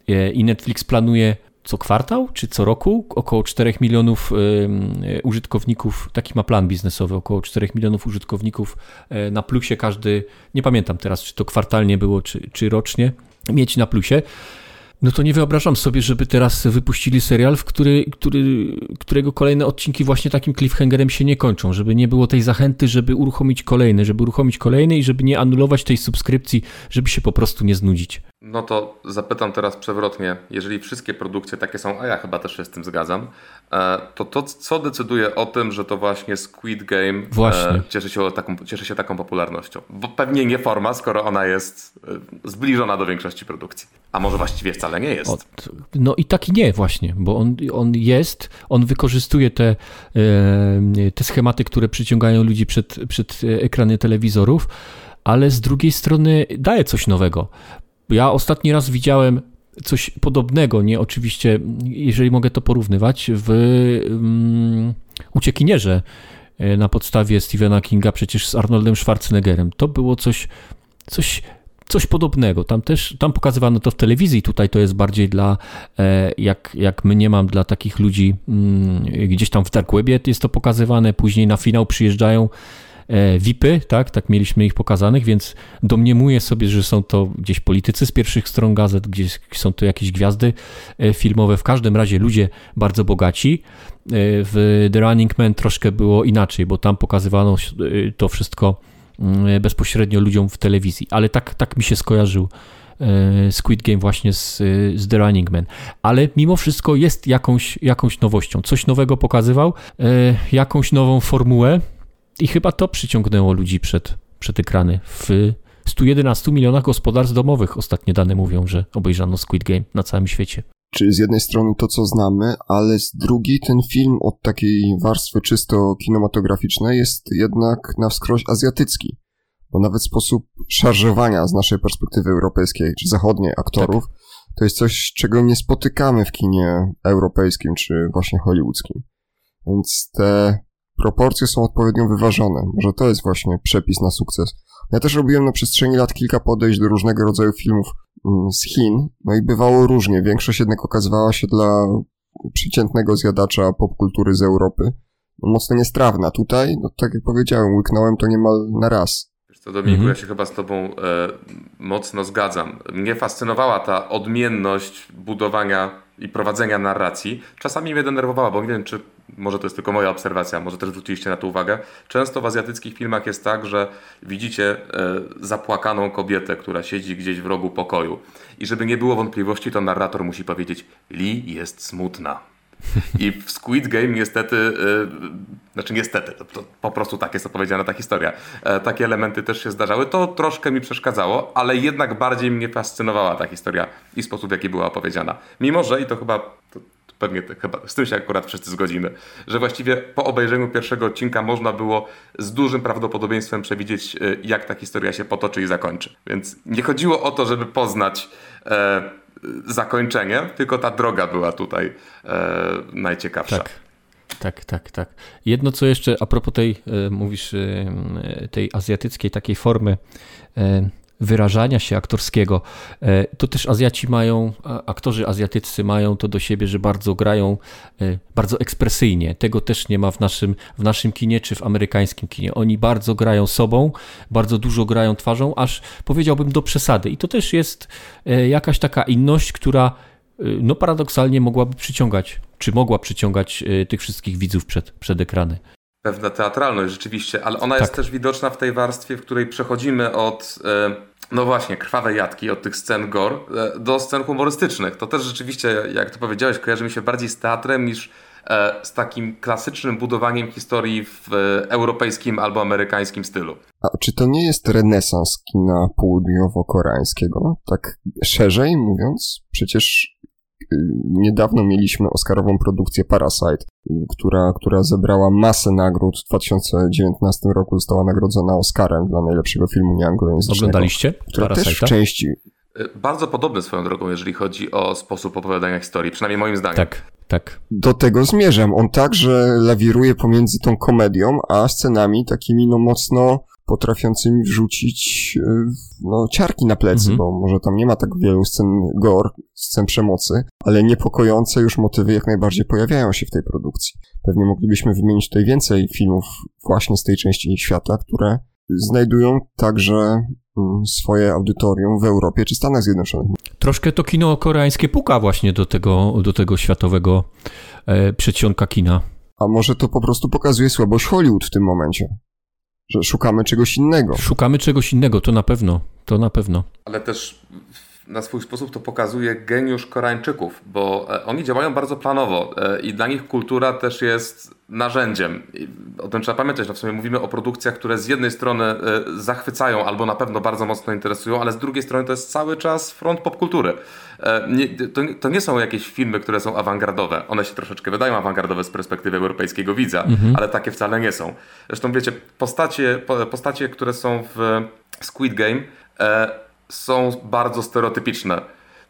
e, i Netflix planuje co kwartał czy co roku około 4 milionów użytkowników, taki ma plan biznesowy, około 4 milionów użytkowników na plusie każdy, nie pamiętam teraz, czy to kwartalnie było, czy, czy rocznie, mieć na plusie no to nie wyobrażam sobie, żeby teraz wypuścili serial, w który, który, którego kolejne odcinki właśnie takim cliffhangerem się nie kończą, żeby nie było tej zachęty, żeby uruchomić kolejny, żeby uruchomić kolejny i żeby nie anulować tej subskrypcji, żeby się po prostu nie znudzić. No to zapytam teraz przewrotnie, jeżeli wszystkie produkcje takie są, a ja chyba też się z tym zgadzam, e, to to co decyduje o tym, że to właśnie Squid Game e, właśnie. Cieszy, się taką, cieszy się taką popularnością? Bo pewnie nie forma, skoro ona jest e, zbliżona do większości produkcji. A może właściwie wcale nie jest. Od, no i taki nie właśnie, bo on, on jest, on wykorzystuje te, te schematy, które przyciągają ludzi przed, przed ekrany telewizorów, ale z drugiej strony daje coś nowego. Ja ostatni raz widziałem coś podobnego, nie oczywiście, jeżeli mogę to porównywać, w um, Uciekinierze e, na podstawie Stephena Kinga przecież z Arnoldem Schwarzeneggerem. To było coś, coś, coś podobnego. Tam też, tam pokazywano to w telewizji, tutaj to jest bardziej dla, e, jak, jak mnie nie mam, dla takich ludzi mm, gdzieś tam w Dark Webie jest to pokazywane, później na finał przyjeżdżają VIPy, tak, tak mieliśmy ich pokazanych, więc domniemuję sobie, że są to gdzieś politycy z pierwszych stron gazet, gdzieś są to jakieś gwiazdy e, filmowe, w każdym razie ludzie bardzo bogaci. E, w The Running Man troszkę było inaczej, bo tam pokazywano to wszystko mm, bezpośrednio ludziom w telewizji, ale tak, tak mi się skojarzył Squid Game właśnie z, z The Running Man. Ale mimo wszystko jest jakąś, jakąś nowością. Coś nowego pokazywał, jakąś nową formułę, i chyba to przyciągnęło ludzi przed, przed ekrany. W 111 milionach gospodarstw domowych ostatnie dane mówią, że obejrzano Squid Game na całym świecie. Czyli z jednej strony to, co znamy, ale z drugiej ten film od takiej warstwy czysto kinematograficznej jest jednak na wskroś azjatycki. Bo nawet sposób szarżowania z naszej perspektywy europejskiej czy zachodniej aktorów tak. to jest coś, czego nie spotykamy w kinie europejskim czy właśnie hollywoodzkim. Więc te proporcje są odpowiednio wyważone. Może to jest właśnie przepis na sukces. Ja też robiłem na przestrzeni lat kilka podejść do różnego rodzaju filmów mm, z Chin, no i bywało różnie. Większość jednak okazywała się dla przeciętnego zjadacza popkultury z Europy no, mocno niestrawna. Tutaj, no tak jak powiedziałem, łyknąłem to niemal na raz. Wiesz co, Dominiku, mhm. ja się chyba z tobą e, mocno zgadzam. Mnie fascynowała ta odmienność budowania i prowadzenia narracji. Czasami mnie denerwowała, bo nie wiem, czy może to jest tylko moja obserwacja, może też zwróciliście na to uwagę. Często w azjatyckich filmach jest tak, że widzicie e, zapłakaną kobietę, która siedzi gdzieś w rogu pokoju. I żeby nie było wątpliwości, to narrator musi powiedzieć: Li jest smutna. *laughs* I w Squid Game niestety, yy, znaczy niestety, to, to, po prostu tak jest opowiedziana ta historia. E, takie elementy też się zdarzały. To troszkę mi przeszkadzało, ale jednak bardziej mnie fascynowała ta historia i sposób, w jaki była opowiedziana. Mimo, że i to chyba, to, to pewnie chyba z tym się akurat wszyscy zgodzimy, że właściwie po obejrzeniu pierwszego odcinka można było z dużym prawdopodobieństwem przewidzieć, e, jak ta historia się potoczy i zakończy. Więc nie chodziło o to, żeby poznać. E, zakończenie, tylko ta droga była tutaj e, najciekawsza. Tak. Tak, tak, tak. Jedno co jeszcze a propos tej, e, mówisz, e, tej azjatyckiej takiej formy wyrażania się aktorskiego. E, to też Azjaci mają, aktorzy azjatyccy mają to do siebie, że bardzo grają e, bardzo ekspresyjnie. Tego też nie ma w naszym, w naszym kinie czy w amerykańskim kinie. Oni bardzo grają sobą, bardzo dużo grają twarzą, aż powiedziałbym do przesady. I to też jest e, jakaś taka inność, która no paradoksalnie mogłaby przyciągać, czy mogła przyciągać tych wszystkich widzów przed, przed ekrany pewna teatralność rzeczywiście, ale ona tak. jest też widoczna w tej warstwie, w której przechodzimy od, e, no właśnie, krwawej jatki, od tych scen gore e, do scen humorystycznych. To też rzeczywiście, jak to powiedziałeś, kojarzy mi się bardziej z teatrem niż e, z takim klasycznym budowaniem historii w europejskim albo amerykańskim stylu. A czy to nie jest renesans kina południowo-koreańskiego? Tak szerzej mówiąc, przecież niedawno mieliśmy Oscarową produkcję Parasite, która, która zebrała masę nagród. W 2019 roku została nagrodzona Oscarem dla najlepszego filmu nieanglojęzycznego. Oglądaliście? Która też w części... Y, bardzo podobny swoją drogą, jeżeli chodzi o sposób opowiadania historii, przynajmniej moim zdaniem. Tak, tak. Do tego zmierzam. On także lawiruje pomiędzy tą komedią, a scenami takimi no mocno potrafiącymi wrzucić no, ciarki na plecy, mhm. bo może tam nie ma tak wielu scen gore, scen przemocy, ale niepokojące już motywy jak najbardziej pojawiają się w tej produkcji. Pewnie moglibyśmy wymienić tutaj więcej filmów właśnie z tej części świata, które znajdują także mm, swoje audytorium w Europie czy Stanach Zjednoczonych. Troszkę to kino koreańskie puka właśnie do tego, do tego światowego e, przedsionka kina. A może to po prostu pokazuje słabość Hollywood w tym momencie? Że szukamy czegoś innego. Szukamy czegoś innego, to na pewno. To na pewno. Ale też na swój sposób to pokazuje geniusz Koreańczyków, bo e, oni działają bardzo planowo e, i dla nich kultura też jest narzędziem. I o tym trzeba pamiętać. No w sumie mówimy o produkcjach, które z jednej strony e, zachwycają albo na pewno bardzo mocno interesują, ale z drugiej strony to jest cały czas front popkultury. Nie, to, to, nie są jakieś filmy, które są awangardowe. One się troszeczkę wydają awangardowe z perspektywy europejskiego widza, mhm. ale takie wcale nie są. Zresztą wiecie, postacie, postacie które są w Squid Game są bardzo stereotypiczne.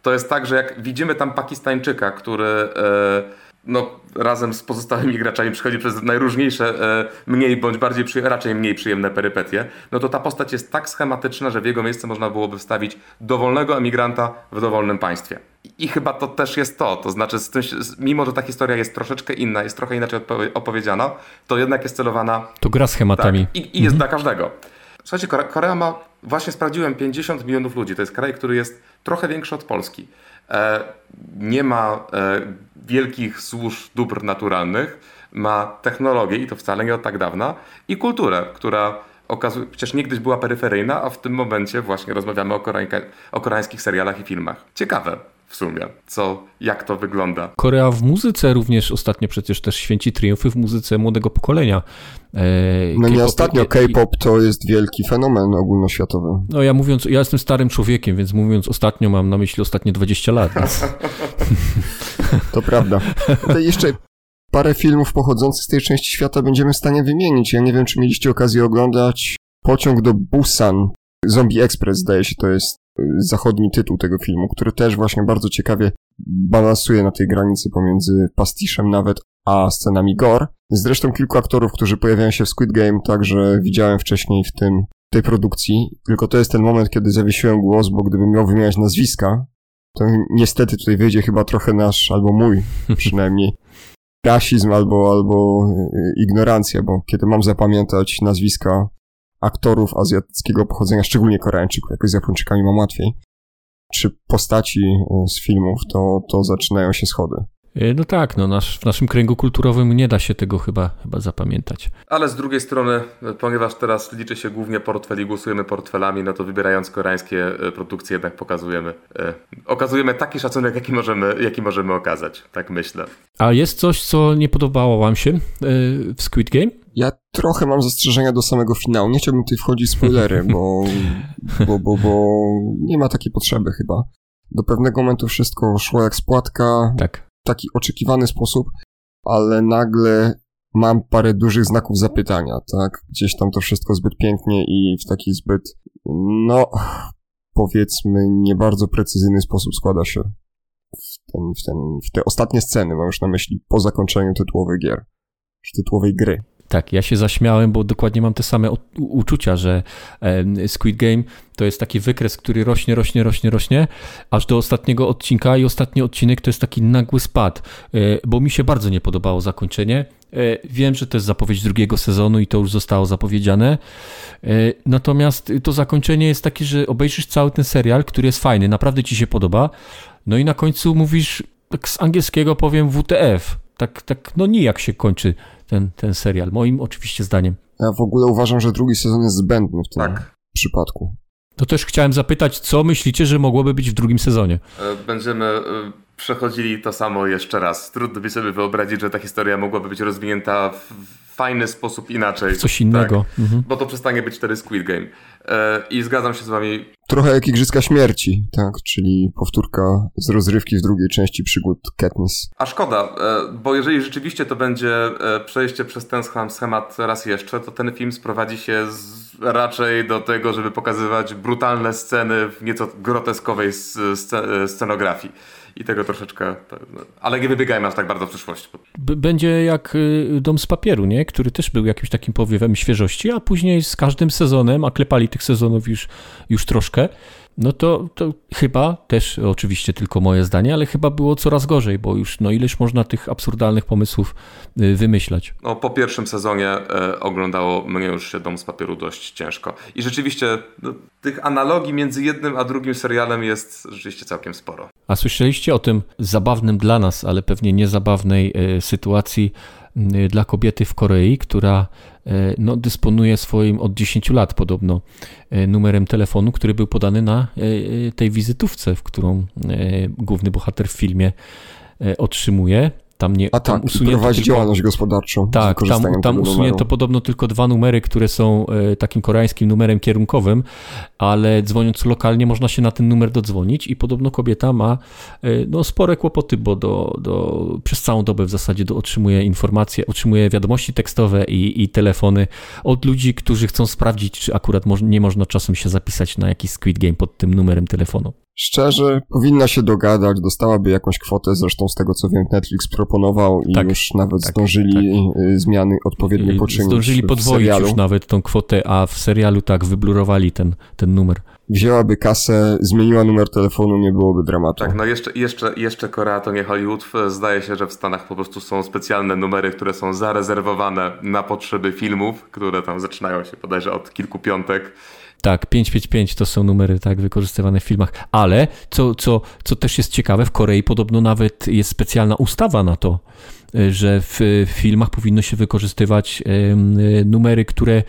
To jest tak, że jak widzimy tam Pakistańczyka, który e, no, razem z pozostałymi graczami przychodzi przez najróżniejsze, e, mniej bądź bardziej, raczej mniej przyjemne perypetie, no to ta postać jest tak schematyczna, że w jego miejsce można byłoby wstawić dowolnego emigranta w dowolnym państwie. I chyba to też jest to. To znaczy, tym, mimo że ta historia jest troszeczkę inna, jest trochę inaczej opowiedziana, to jednak jest celowana. To gra schematami. Tak, i, i jest mhm. dla każdego. Słuchajcie, Korea ma, właśnie sprawdziłem, 50 milionów ludzi. To jest kraj, który jest trochę większy od Polski. E, nie ma e, wielkich złóż dóbr naturalnych, ma technologię i to wcale nie od tak dawna i kulturę, która okazuje, przecież niegdyś była peryferyjna, a w tym momencie właśnie rozmawiamy o, o koreańskich serialach i filmach. Ciekawe w sumie, co, jak to wygląda. Korea w muzyce również ostatnio przecież też święci triumfy w muzyce młodego pokolenia. No nie ostatnio K-pop to jest wielki fenomen ogólnoświatowy. No ja mówiąc, ja jestem starym człowiekiem, więc mówiąc ostatnio mam na myśli ostatnie 20 lat. Więc... *laughs* to prawda. To jeszcze parę filmów pochodzących z tej części świata będziemy w stanie wymienić. Ja nie wiem, czy mieliście okazję oglądać Pociąg do Busan. Zombie Express, zdaje się, to jest zachodni tytuł tego filmu, który też właśnie bardzo ciekawie balansuje na tej granicy pomiędzy pastiszem nawet, a scenami gore. Zresztą kilku aktorów, którzy pojawiają się w Squid Game, także widziałem wcześniej w tym tej produkcji, tylko to jest ten moment, kiedy zawiesiłem głos, bo gdybym miał wymieniać nazwiska, to niestety tutaj wyjdzie chyba trochę nasz, albo mój *laughs* przynajmniej, rasizm albo, albo y, ignorancja, bo kiedy mam zapamiętać nazwiska aktorów azjatyckiego pochodzenia, szczególnie Koreańczyków, jakoś z Japończykami mam łatwiej, czy postaci e, z filmów, to, to zaczynają się schody. E, no tak, no nasz, w naszym kręgu kulturowym nie da się tego chyba, chyba zapamiętać. Ale z drugiej strony, ponieważ teraz liczy się głównie portfel i głosujemy portfelami, no to wybierając koreańskie produkcje jednak pokazujemy, e, okazujemy taki szacunek, jaki możemy, jaki możemy okazać, tak myślę. A jest coś, co nie podobało wam się w Squid Game? Ja trochę mam zastrzeżenia do samego finału. Nie chciałbym tutaj wchodzić w spoilery, bo, bo, bo, bo nie ma takiej potrzeby chyba. Do pewnego momentu wszystko szło jak spłatka. Tak taki oczekiwany sposób, ale nagle mam parę dużych znaków zapytania, tak? Gdzieś tam to wszystko zbyt pięknie i w taki zbyt, no, powiedzmy, nie bardzo precyzyjny sposób składa się w, ten, w, ten, w te ostatnie sceny, mam już na myśli po zakończeniu tytułowej gier, czy tytułowej gry. Tak, ja się zaśmiałem, bo dokładnie mam te same uczucia, że Squid Game to jest taki wykres, który rośnie, rośnie, rośnie, rośnie, aż do ostatniego odcinka i ostatni odcinek to jest taki nagły spad, e, bo mi się bardzo nie podobało zakończenie. E, wiem, że to jest zapowiedź drugiego sezonu i to już zostało zapowiedziane. E, natomiast to zakończenie jest takie, że obejrzysz cały ten serial, który jest fajny, naprawdę ci się podoba. No i na końcu mówisz, tak z angielskiego powiem WTF. Tak, tak, no nijak się kończy ten, ten serial, moim oczywiście zdaniem. Ja w ogóle uważam, że drugi sezon jest zbędny w tym tak. przypadku. To też chciałem zapytać, co myślicie, że mogłoby być w drugim sezonie? E, będziemy e, przechodzili to samo jeszcze raz. Trudno by sobie wyobrazić, że ta historia mogłaby być rozwinięta w fajny sposób inaczej. Coś innego. Tak, mhm. Bo to przestanie być wtedy Squid Game. E, I zgadzam się z wami. Trochę jak Igrzyska Śmierci, tak? Czyli powtórka z rozrywki w drugiej części przygód Katniss. A szkoda, e, bo jeżeli rzeczywiście to będzie e, przejście przez ten schemat raz jeszcze, to ten film sprowadzi się z, raczej do tego, żeby pokazywać brutalne sceny w nieco groteskowej scenografii i tego troszeczkę, no, ale nie wybiegajmy aż tak bardzo w przyszłość. Będzie jak y, Dom z papieru, nie? który też był jakimś takim powiewem świeżości, a później z każdym sezonem, a klepali tych sezonów już, już troszkę, no to, to chyba, też oczywiście tylko moje zdanie, ale chyba było coraz gorzej, bo już no ileż można tych absurdalnych pomysłów y, wymyślać. No po pierwszym sezonie e, oglądało mnie już się Dom z Papieru dość ciężko. I rzeczywiście no, tych analogii między jednym a drugim serialem jest rzeczywiście całkiem sporo. A słyszeliście o tym zabawnym dla nas, ale pewnie niezabawnej y, sytuacji y, dla kobiety w Korei, która E, no, dysponuje swoim od 10 lat podobno e, numerem telefonu, który był podany na tej wizytówce, w którą główny bohater w filmie otrzymuje. Tam nie, A tam tak, usunięto prowadzi tylko, działalność gospodarczą. Tak, tam, tam usunięto podobno tylko dwa numery, które są e, takim koreańskim numerem kierunkowym, ale dzwoniąc lokalnie można się na ten numer dodzwonić i podobno kobieta ma e, no, spore kłopoty, bo do, do, przez całą dobę w zasadzie do, otrzymuje informacje, otrzymuje wiadomości tekstowe i, i telefony od ludzi, którzy chcą sprawdzić, czy akurat moż, nie można czasem się zapisać na jakiś Squid Game pod tym numerem telefonu. Szczerze, powinna się dogadać, dostałaby jakąś kwotę, zresztą z tego co wiem, Netflix proponował i tak, już nawet tak, zdążyli tak. Y, zmiany odpowiednio poczynić. Zdążyli podwoić już nawet tą kwotę, a w serialu tak wyblurowali ten, ten numer. Wzięłaby kasę, zmieniła numer telefonu, nie byłoby dramatu. Tak, no jeszcze, jeszcze, jeszcze Korea to nie Hollywood. Zdaje się, że w Stanach po prostu są specjalne numery, które są zarezerwowane na potrzeby filmów, które tam zaczynają się bodajże od kilku piątek tak, 555 to są numery tak wykorzystywane w filmach, ale co, co, co też jest ciekawe, w Korei podobno nawet jest specjalna ustawa na to, e, że w filmach powinno się wykorzystywać e, numery, które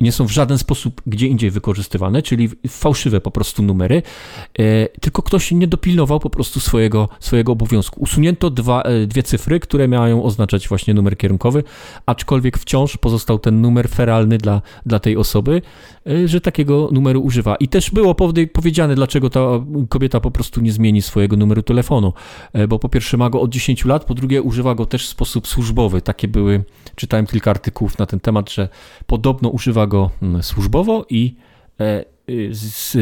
nie są w żaden sposób gdzie indziej wykorzystywane, czyli fałszywe po prostu numery, e, tylko ktoś nie dopilnował po prostu swojego, swojego obowiązku. Usunięto dwa, dwie cyfry, które miają oznaczać właśnie numer kierunkowy, aczkolwiek wciąż pozostał ten numer feralny dla, dla tej osoby, że takiego numeru używa. I też było powiedziane, dlaczego ta kobieta po prostu nie zmieni swojego numeru telefonu, bo po pierwsze ma go od 10 lat, po drugie używa go też w sposób służbowy. Takie były, czytałem kilka artykułów na ten temat, że podobno używa go mm, służbowo i e, z,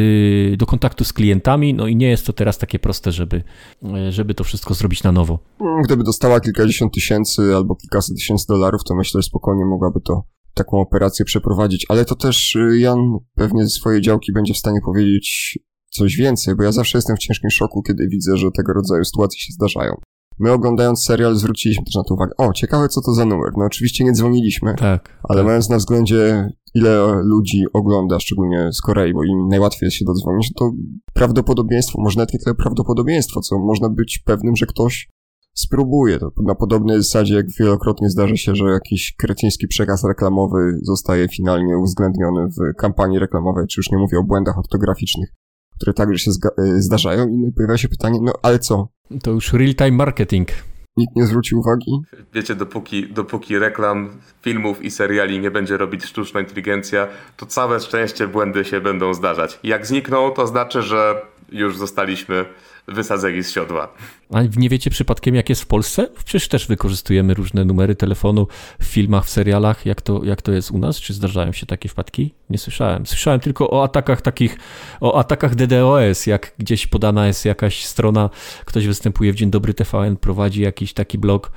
do kontaktu z klientami, no i nie jest to teraz takie proste, żeby, e, żeby to wszystko zrobić na nowo. Gdyby dostała kilkadziesiąt tysięcy albo kilkaset tysięcy dolarów, to myślę, że spokojnie mogłaby to taką operację przeprowadzić, ale to też y, Jan pewnie ze swojej działki będzie w stanie powiedzieć coś więcej, bo ja zawsze jestem w ciężkim szoku, kiedy widzę, że tego rodzaju sytuacje się zdarzają. My oglądając serial zwróciliśmy też na to uwagę. O, ciekawe co to za numer. No oczywiście nie dzwoniliśmy, tak, ale tak. mając na względzie ile ludzi ogląda, szczególnie z Korei, bo im najłatwiej jest się dodzwonić, to prawdopodobieństwo, może nawet nie tyle prawdopodobieństwo, co można być pewnym, że ktoś spróbuje. To na podobnej zasadzie, jak wielokrotnie zdarza się, że jakiś kretyński przekaz reklamowy zostaje finalnie uwzględniony w kampanii reklamowej, czy już nie mówię o błędach ortograficznych, które także się y, zdarzają i pojawia się pytanie, no ale co? To już real-time marketing. Nikt nie zwróci uwagi? Wiecie, dopóki, dopóki reklam, filmów i seriali nie będzie robić sztuczna inteligencja, to całe szczęście błędy się będą zdarzać. Jak znikną, to znaczy, że już zostaliśmy wysadzeni z siodła. A nie wiecie przypadkiem, jak jest w Polsce? Przecież też wykorzystujemy różne numery telefonu w filmach, w serialach. Jak to, jak to jest u nas? Czy zdarzają się takie wpadki? Nie słyszałem. Słyszałem tylko o atakach takich, o atakach DDoS, jak gdzieś podana jest jakaś strona, ktoś występuje w Dzień Dobry TVN, prowadzi jakiś taki blog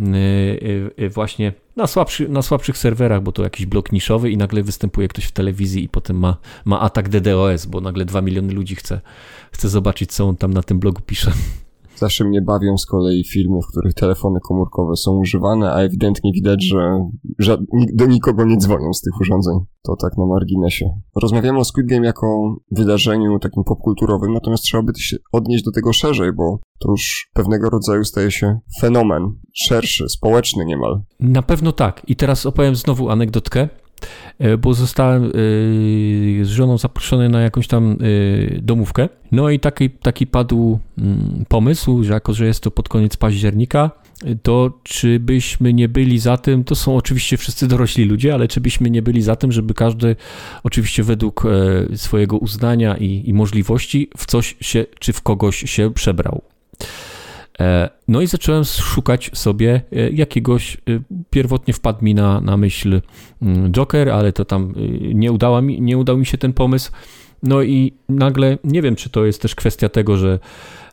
Y, y, y, właśnie na, słabszy, na słabszych serwerach, bo to jakiś blok niszowy i nagle występuje ktoś w telewizji i potem ma, ma atak DDoS, bo nagle 2 miliony ludzi chce, chce zobaczyć, co on tam na tym blogu pisze. Zawsze mnie bawią z kolei filmy, w których telefony komórkowe są używane, a ewidentnie widać, że, do nikogo nie dzwonią z tych urządzeń. To tak na marginesie. Rozmawiamy o Squid Game jako wydarzeniu takim popkulturowym, natomiast trzeba by się odnieść do tego szerzej, bo to już pewnego rodzaju staje się fenomen szerszy, społeczny niemal. Na pewno tak. I teraz opowiem znowu anegdotkę. E, bo zostałem e, z żoną zaproszony na jakąś tam e, domówkę. No i taki, taki padł mm, pomysł, że jako, że jest to pod koniec października, to czy byśmy nie byli za tym, to są oczywiście wszyscy dorośli ludzie, ale czy byśmy nie byli za tym, żeby każdy oczywiście według swojego uznania i, i możliwości w coś się, czy w kogoś się przebrał. E, no i zacząłem szukać sobie e, jakiegoś, e, pierwotnie wpadł mi na, na myśl mm, Joker, ale to tam nie, udała mi, nie udał mi się ten pomysł. No i nagle, nie wiem, czy to jest też kwestia tego, że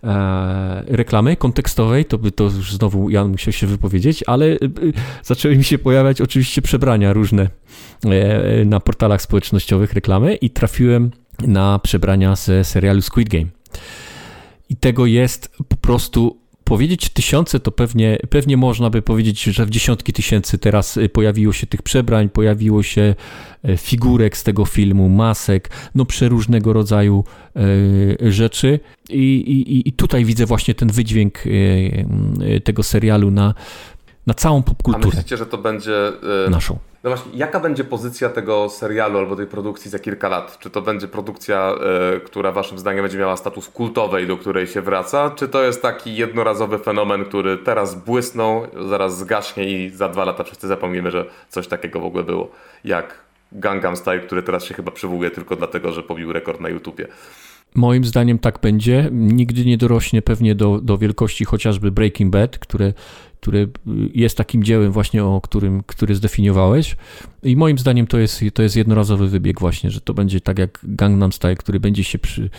e, reklamy kontekstowej, to by to już znowu Jan musiał się wypowiedzieć, ale e, zaczęły mi się pojawiać oczywiście przebrania różne e, na portalach społecznościowych reklamy i trafiłem na przebrania ze serialu Squid Game. I tego jest po prostu powiedzieć tysiące, to pewnie, pewnie można by powiedzieć, że w dziesiątki tysięcy teraz y, pojawiło się tych przebrań, pojawiło się e, figurek z tego filmu, masek, no przeróżnego rodzaju e, rzeczy. I, i, I tutaj widzę właśnie ten wydźwięk e, tego serialu na, na całą popkulturę. A myślicie, że to będzie naszą? No właśnie, jaka będzie pozycja tego serialu albo tej produkcji za kilka lat? Czy to będzie produkcja, y, która waszym zdaniem będzie miała status kultowej, do której się wraca? Czy to jest taki jednorazowy fenomen, który teraz błysnął, zaraz zgaśnie i za dwa lata wszyscy zapomnimy, że coś takiego w ogóle było? Jak Gangnam Style, który teraz się chyba przywołuje tylko dlatego, że pobił rekord na YouTubie. Moim zdaniem tak będzie. Nigdy nie dorośnie pewnie do, do wielkości chociażby Breaking Bad, które który jest takim dziełem właśnie, o którym, który zdefiniowałeś. I moim zdaniem to jest, to jest jednorazowy wybieg właśnie, że to będzie tak jak Gangnam Style, który będzie się przy,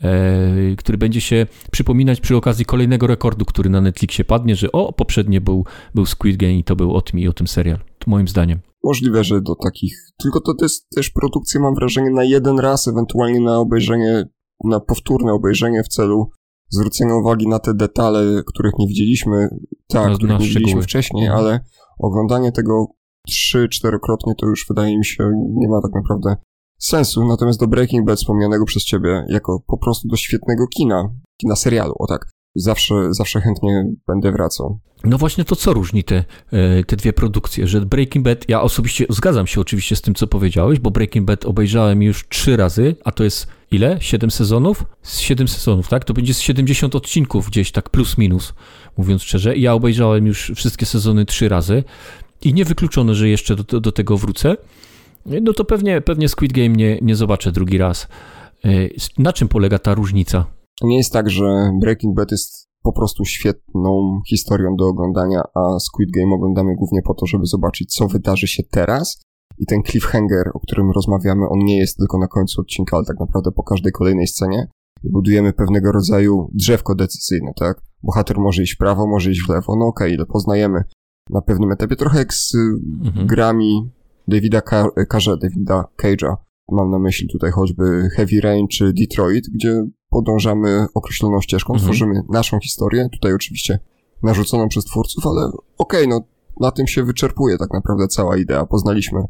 e, który będzie się przypominać przy okazji kolejnego rekordu, który na Netflixie padnie, że o, poprzednie był, był Squid Game i to był o tym i o tym serial. To moim zdaniem. Możliwe, że do takich, tylko to jest też produkcja, mam wrażenie, na jeden raz, ewentualnie na obejrzenie, na powtórne obejrzenie w celu zwrócenia uwagi na te detale, których nie widzieliśmy, tak, no, których nie widzieliśmy wcześniej, mhm. ale oglądanie tego trzy, czterokrotnie to już wydaje mi się nie ma tak naprawdę sensu. Natomiast do Breaking Bad wspomnianego przez ciebie jako po prostu do świetnego kina, kina serialu, o tak, zawsze, zawsze chętnie będę wracał. No właśnie to co różni te, e, te dwie produkcje, że Breaking Bad, ja osobiście zgadzam się oczywiście z tym, co powiedziałeś, bo Breaking Bad obejrzałem już trzy razy, a to jest ile? Siedem sezonów? Z siedem sezonów, tak? To będzie z 70 odcinków gdzieś tak plus minus, mówiąc szczerze. Ja obejrzałem już wszystkie sezony trzy razy i niewykluczone, że jeszcze do, do tego wrócę. No to pewnie, pewnie Squid Game nie, nie zobaczę drugi raz. E, na czym polega ta różnica? To nie jest tak, że Breaking Bad jest po prostu świetną historią do oglądania, a Squid Game oglądamy głównie po to, żeby zobaczyć, co wydarzy się teraz. I ten cliffhanger, o którym rozmawiamy, on nie jest tylko na końcu odcinka, ale tak naprawdę po każdej kolejnej scenie. Budujemy pewnego rodzaju drzewko decyzyjne, tak? Bohater może iść w prawo, może iść w lewo. No okej, okay, poznajemy na pewnym etapie, trochę jak z mhm. grami Davida Carze, Davida Cage'a. Mam na myśli tutaj choćby Heavy Rain czy Detroit, gdzie podążamy określoną ścieżką, mhm. tworzymy naszą historię, tutaj oczywiście narzuconą przez twórców, ale okej, okay, no na tym się wyczerpuje tak naprawdę cała idea. Poznaliśmy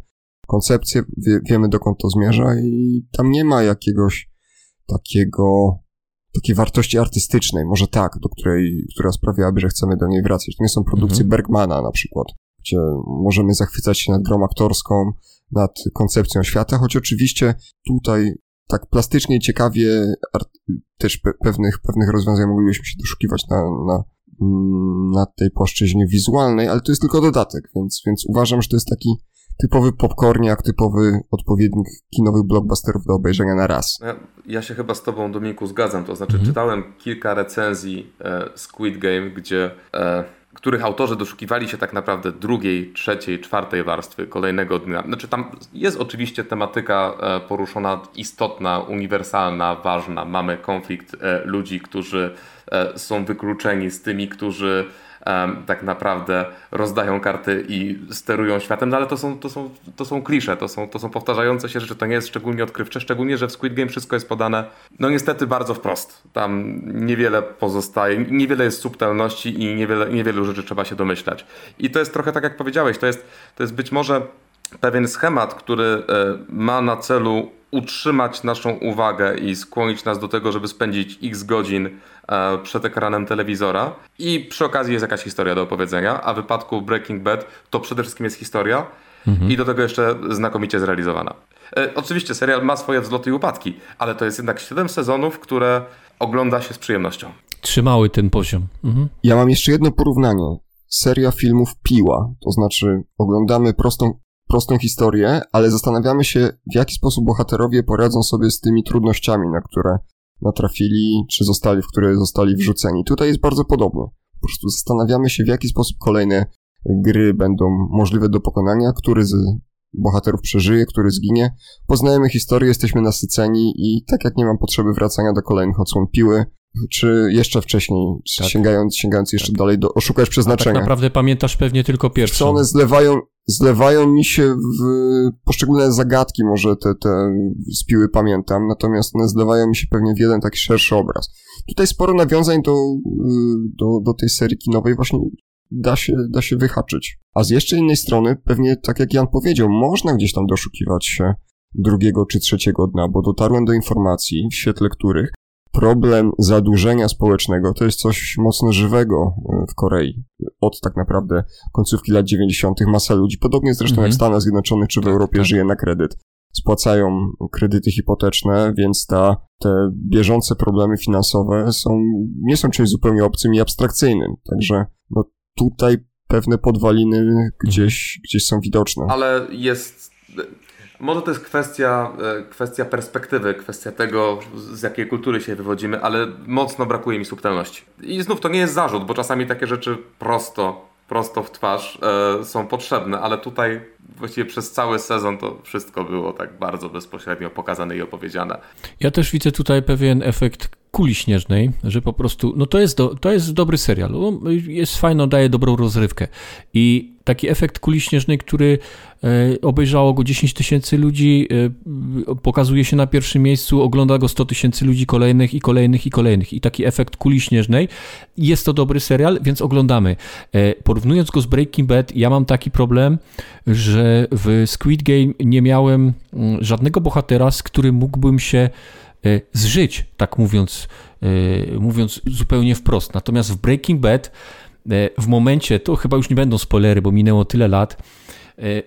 koncepcję, wie, wiemy dokąd to zmierza i tam nie ma jakiegoś takiego, takiej wartości artystycznej, może tak, do której, która sprawiałaby, że chcemy do niej wracać. To nie są produkcje mhm. Bergmana na przykład, gdzie możemy zachwycać się nad grą aktorską, nad koncepcją świata, choć oczywiście tutaj tak plastycznie i ciekawie też pe pewnych, pewnych rozwiązań moglibyśmy się doszukiwać na, na, mm, na tej płaszczyźnie wizualnej, ale to jest tylko dodatek, więc, więc uważam, że to jest taki typowy popcorniak, typowy odpowiednik kinowych blockbusterów do obejrzenia na raz. Ja, ja się chyba z tobą, Dominiku, zgadzam. To znaczy, mhm. czytałem kilka recenzji e, Squid Game, gdzie e, których autorzy doszukiwali się tak naprawdę drugiej, trzeciej, czwartej warstwy kolejnego dnia. Znaczy tam jest oczywiście tematyka e, poruszona istotna, uniwersalna, ważna. Mamy konflikt e, ludzi, którzy e, są wykluczeni z tymi, którzy tak naprawdę rozdają karty i sterują światem, no ale to są, to są, to są klisze, to są, to są powtarzające się rzeczy, to nie jest szczególnie odkrywcze, szczególnie, że w Squid Game wszystko jest podane, no niestety bardzo wprost. Tam niewiele pozostaje, niewiele jest subtelności i niewiele, niewielu rzeczy trzeba się domyślać. I to jest trochę tak, jak powiedziałeś, to jest, to jest być może pewien schemat, który e, ma na celu utrzymać naszą uwagę i skłonić nas do tego, żeby spędzić x godzin przed ekranem telewizora i przy okazji jest jakaś historia do opowiedzenia, a w wypadku Breaking Bad to przede wszystkim jest historia mhm. i do tego jeszcze znakomicie zrealizowana. E, oczywiście serial ma swoje wzloty i upadki, ale to jest jednak 7 sezonów, które ogląda się z przyjemnością. Trzymały ten poziom. Mhm. Ja mam jeszcze jedno porównanie. Seria filmów Piła, to znaczy oglądamy prostą prostą historię, ale zastanawiamy się, w jaki sposób bohaterowie poradzą sobie z tymi trudnościami, na które natrafili, czy zostali, w które zostali wrzuceni. Tutaj jest bardzo podobnie. Po prostu zastanawiamy się, w jaki sposób kolejne gry będą możliwe do pokonania, który z bohaterów przeżyje, który zginie. Poznajemy historię, jesteśmy nasyceni i tak jak nie mam potrzeby wracania do kolejnych odsłon piły, czy jeszcze wcześniej, tak. sięgając, sięgając jeszcze tak. dalej do oszukać przeznaczenia. A tak naprawdę pamiętasz pewnie tylko pierwszą. Co one zlewają, zlewają mi się w poszczególne zagadki, może te, te spiły pamiętam, natomiast one zlewają mi się pewnie w jeden taki szerszy obraz. Tutaj sporo nawiązań do, do, do tej serii kinowej właśnie da się, da się wyhaczyć. A z jeszcze innej strony, pewnie tak jak Jan powiedział, można gdzieś tam doszukiwać się drugiego czy trzeciego dna, bo dotarłem do informacji, w świetle których problem zadłużenia społecznego to jest coś mocno żywego e, w Korei. Od tak naprawdę końcówki lat 90. masa ludzi, podobnie zresztą mhm. jak w Stanach Zjednoczonych czy w tak, Europie, tak. żyje na kredyt. Spłacają kredyty hipoteczne, więc ta, te bieżące problemy finansowe są, nie są czymś zupełnie obcym i abstrakcyjnym. Także no, tutaj pewne podwaliny gdzieś, mhm. gdzieś są widoczne. Ale jest może to jest kwestia, e, kwestia perspektywy, kwestia tego, z jakiej kultury się wywodzimy, ale mocno brakuje mi subtelności. I znów to nie jest zarzut, bo czasami takie rzeczy prosto, prosto w twarz e, są potrzebne, ale tutaj właściwie przez cały sezon to wszystko było tak bardzo bezpośrednio pokazane i opowiedziane. Ja też widzę tutaj pewien efekt kuli śnieżnej, że po prostu, no to jest, do, to jest dobry serial, jest fajno, daje dobrą rozrywkę. I taki efekt kuli śnieżnej, który e, obejrzało go 10 tysięcy ludzi, e, pokazuje się na pierwszym miejscu, ogląda go 100 tysięcy ludzi kolejnych i kolejnych i kolejnych. I taki efekt kuli śnieżnej, jest to dobry serial, więc oglądamy. E, porównując go z Breaking Bad, ja mam taki problem, że w Squid Game nie miałem mm, żadnego bohatera, z którym mógłbym się zżyć, tak mówiąc, e, mówiąc zupełnie wprost. Natomiast w Breaking Bad, e, w momencie, to chyba już nie będą spoilery, bo minęło tyle lat,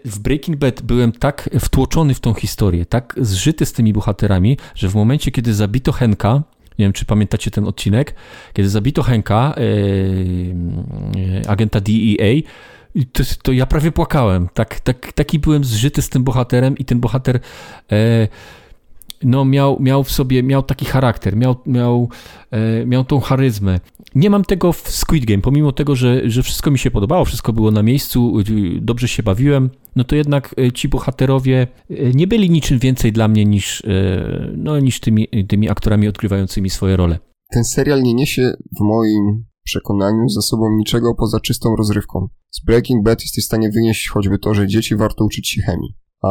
w Breaking Bad byłem tak wtłoczony w tą historię, tak zżyty z tymi bohaterami, że w momencie, kiedy zabito Henka, nie wiem, czy pamiętacie ten odcinek, kiedy zabito Henka, agenta DEA, to, to, ja prawie płakałem. Tak, tak, taki byłem zżyty z tym bohaterem i ten bohater no miał, miał w sobie, miał taki charakter, miał, miał, e, miał tą charyzmę. Nie mam tego w Squid Game, pomimo tego, że, że wszystko mi się podobało, wszystko było na miejscu, dobrze się bawiłem, no to jednak e, ci bohaterowie e, nie byli niczym więcej dla mnie niż, no, niż tymi, tymi aktorami odgrywającymi swoje role. Ten serial nie niesie w moim przekonaniu za sobą niczego poza czystą rozrywką. Z Breaking Bad jesteś w stanie wynieść choćby to, że dzieci warto uczyć się chemii. A,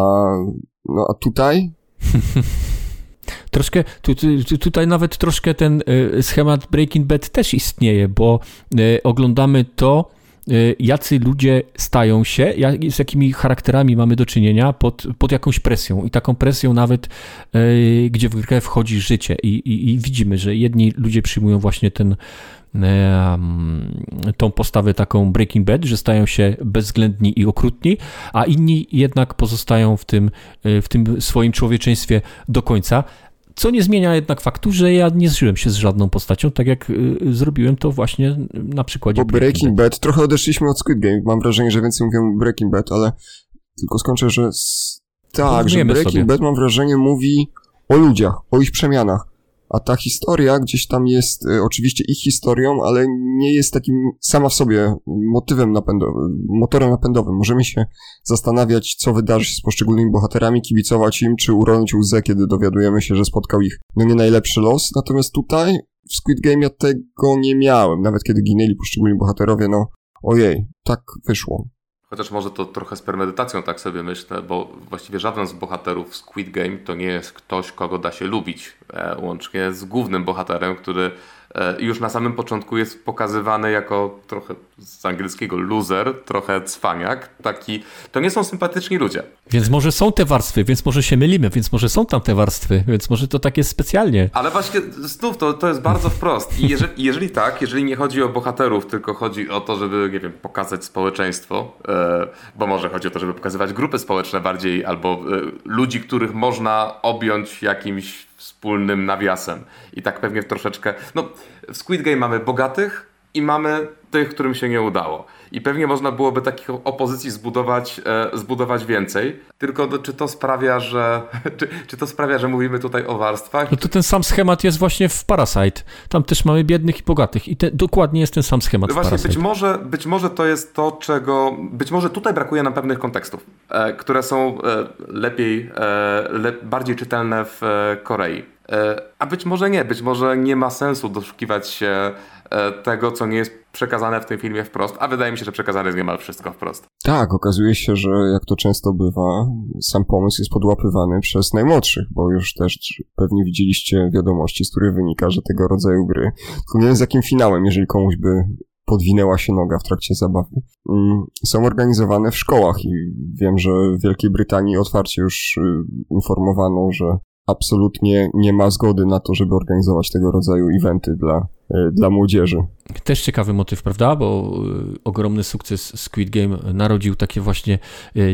no, a tutaj *laughs* Troszkę, tu, tu, tutaj nawet troszkę ten y, schemat Breaking Bad też istnieje, bo y, oglądamy to, y, jacy ludzie stają się, z jakimi charakterami mamy do czynienia pod, pod jakąś presją. I taką presją nawet, gdzie w grę wchodzi życie. I, i, I widzimy, że jedni ludzie przyjmują właśnie ten, tą postawę taką Breaking Bad, że stają się bezwzględni i okrutni, a inni jednak pozostają w tym, w tym swoim człowieczeństwie do końca. Co nie zmienia jednak faktu, że ja nie zżyłem się z żadną postacią, tak jak y, zrobiłem to właśnie na przykładzie Bo Breaking, Breaking Bad. Bad. Trochę odeszliśmy od Squid Game. Mam wrażenie, że więcej mówią Breaking Bad, ale tylko skończę, że tak, że Breaking sobie. Bad mam wrażenie mówi o ludziach, o ich przemianach a ta historia gdzieś tam jest y, oczywiście ich historią, ale nie jest takim sama w sobie motywem napędowym, motorem napędowym. Możemy się zastanawiać, co wydarzy się z poszczególnymi bohaterami, kibicować im, czy uronić łzę, kiedy dowiadujemy się, że spotkał ich no nie najlepszy los. Natomiast tutaj w Squid Game ja tego nie miałem. Nawet kiedy ginęli poszczególni bohaterowie, no ojej, tak wyszło. Chociaż może to trochę z premedytacją tak sobie myślę, bo właściwie żaden z bohaterów Squid Game to nie jest ktoś, kogo da się lubić, e, łącznie z głównym bohaterem, który już na samym początku jest pokazywany jako trochę z angielskiego loser, trochę cwaniak, taki, to nie są sympatyczni ludzie. Więc może są te warstwy, więc może się mylimy, więc może są tam te warstwy, więc może to tak jest specjalnie. Ale właśnie znów to, to jest bardzo wprost i jeżeli, *laughs* jeżeli tak, jeżeli nie chodzi o bohaterów, tylko chodzi o to, żeby, nie wiem, pokazać społeczeństwo, e, bo może chodzi o to, żeby pokazywać grupy społeczne bardziej, albo e, ludzi, których można objąć jakimś wspólnym nawiasem. I tak pewnie troszeczkę. No, w Squid Game mamy bogatych i mamy tych, którym się nie udało. I pewnie można byłoby takich opozycji zbudować, e, zbudować więcej. Tylko no, czy to sprawia, że *laughs* czy, czy, to sprawia, że mówimy tutaj o warstwach? No to ten sam schemat jest właśnie w Parasite. Tam też mamy biednych i bogatych i te, dokładnie jest ten sam schemat no Właśnie być może, być może to jest to, czego być może tutaj brakuje nam pewnych kontekstów, e, które są e, lepiej, e, le, bardziej czytelne w e, Korei. E, a być może nie, być może nie ma sensu doszukiwać się tego, co nie jest przekazane w tym filmie wprost, a wydaje mi się, że przekazane jest niemal wszystko wprost. Tak, okazuje się, że jak to często bywa, sam pomysł jest podłapywany przez najmłodszych, bo już też pewnie widzieliście wiadomości, z których wynika, że tego rodzaju gry, tylko nie wiem z jakim finałem, jeżeli komuś by podwinęła się noga w trakcie zabawy, mm, są organizowane w szkołach i wiem, że w Wielkiej Brytanii otwarcie już y, informowano, że absolutnie nie ma zgody na to, żeby organizować tego rodzaju eventy dla, dla młodzieży. Też ciekawy motyw, prawda? Bo y, ogromny sukces Squid Game narodził takie właśnie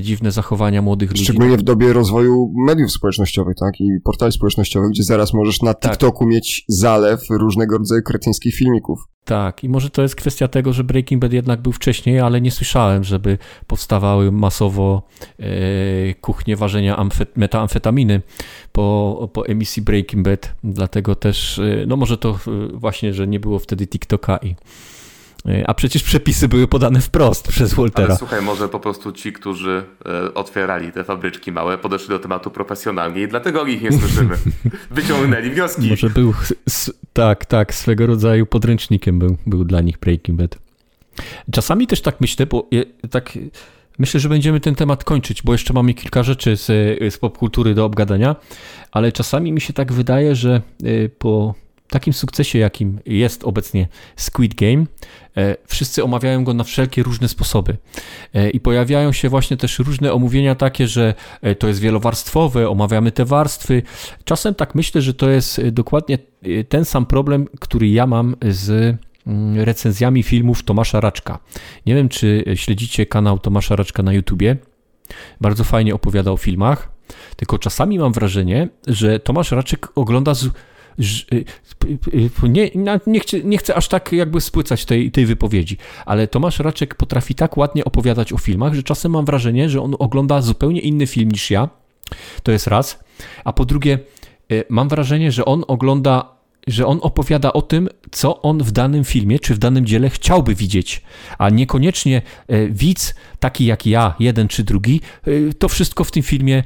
dziwne zachowania młodych ludzi. Szczególnie w dobie rozwoju mediów społecznościowych, tak? I portali społecznościowych, gdzie zaraz możesz na tak. TikToku tak. mieć zalew różnego rodzaju kretyńskich filmików. Tak, i może to jest kwestia tego, że Breaking Bad jednak był wcześniej, ale nie słyszałem, żeby powstawały masowo e, kuchnie ważenia amfet metamfetaminy po, po emisji Breaking Bad. Dlatego też, e, no może to e, właśnie, że nie było wtedy TikToka i E, a przecież przepisy były podane wprost przez Waltera. Ale słuchaj, może po prostu ci, którzy e, otwierali te fabryczki małe, podeszli do tematu profesjonalnie i dlatego o nich nie słyszymy. *laughs* Wyciągnęli wnioski. Może był, tak, tak, swego rodzaju podręcznikiem był, był dla nich Breaking Bad. Czasami też tak myślę, bo tak myślę, że będziemy ten temat kończyć, bo jeszcze mamy kilka rzeczy z, z popkultury do obgadania, ale czasami mi się tak wydaje, że e, po takim sukcesie, jakim jest obecnie Squid Game, e, wszyscy omawiają go na wszelkie różne sposoby. E, I pojawiają się właśnie też różne omówienia takie, że e, to jest wielowarstwowe, omawiamy te warstwy. Czasem tak myślę, że to jest dokładnie ten sam problem, który ja mam z mm, recenzjami filmów Tomasza Raczka. Nie wiem, czy śledzicie kanał Tomasza Raczka na YouTubie. Bardzo fajnie opowiada o filmach. Tylko czasami mam wrażenie, że Tomasz Raczek ogląda z nie, nie, chcę, nie chcę aż tak jakby spłycać tej, tej wypowiedzi, ale Tomasz Raczek potrafi tak ładnie opowiadać o filmach, że czasem mam wrażenie, że on ogląda zupełnie inny film niż ja. To jest raz. A po drugie, y, mam wrażenie, że on ogląda że on opowiada o tym, co on w danym filmie czy w danym dziele chciałby widzieć, a niekoniecznie e, widz, taki jak ja, jeden czy drugi, e, to wszystko w tym filmie, e,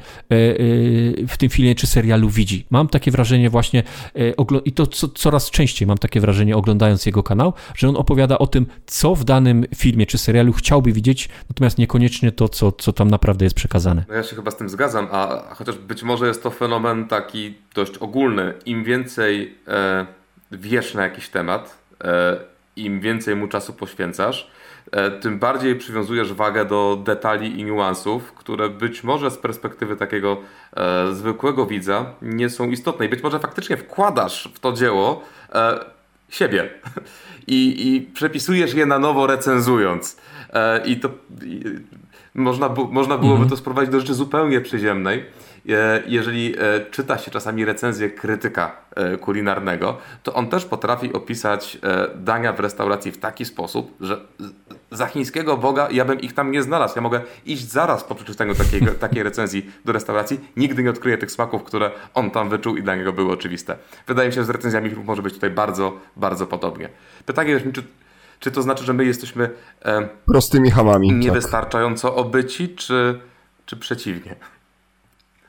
w tym filmie czy serialu widzi. Mam takie wrażenie właśnie, i to coraz częściej mam takie wrażenie oglądając jego kanał, że on opowiada o tym, co w danym filmie czy serialu chciałby widzieć, natomiast niekoniecznie to, co, co tam naprawdę jest przekazane. No ja się chyba z tym zgadzam, a chociaż być może jest to fenomen taki dość ogólny. Im więcej e, wiesz na jakiś temat, e, im więcej mu czasu poświęcasz, e, tym bardziej przywiązujesz wagę do detali i niuansów, które być może z perspektywy takiego e, zwykłego widza nie są istotne. I być może faktycznie wkładasz w to dzieło e, siebie *laughs* I, i przepisujesz je na nowo recenzując. E, I to i, można, można byłoby mhm. to sprowadzić do rzeczy zupełnie przyziemnej jeżeli e, czyta się czasami recenzję krytyka e, kulinarnego, to on też potrafi opisać dania w restauracji w taki sposób, że za chińskiego Boga ja bym ich tam nie znalazł. Ja mogę iść zaraz po przeczytaniu takiej, *laughs* takiej recenzji do restauracji. Nigdy nie odkryję tych smaków, które on tam wyczuł i dla niego były oczywiste. Wydaje mi się, że z recenzjami może być tutaj bardzo, bardzo podobnie. Pytanie brzmi, czy, czy to znaczy, że my jesteśmy e, prostymi hamami? Tak. Niewystarczająco tak. obyci, czy, czy przeciwnie?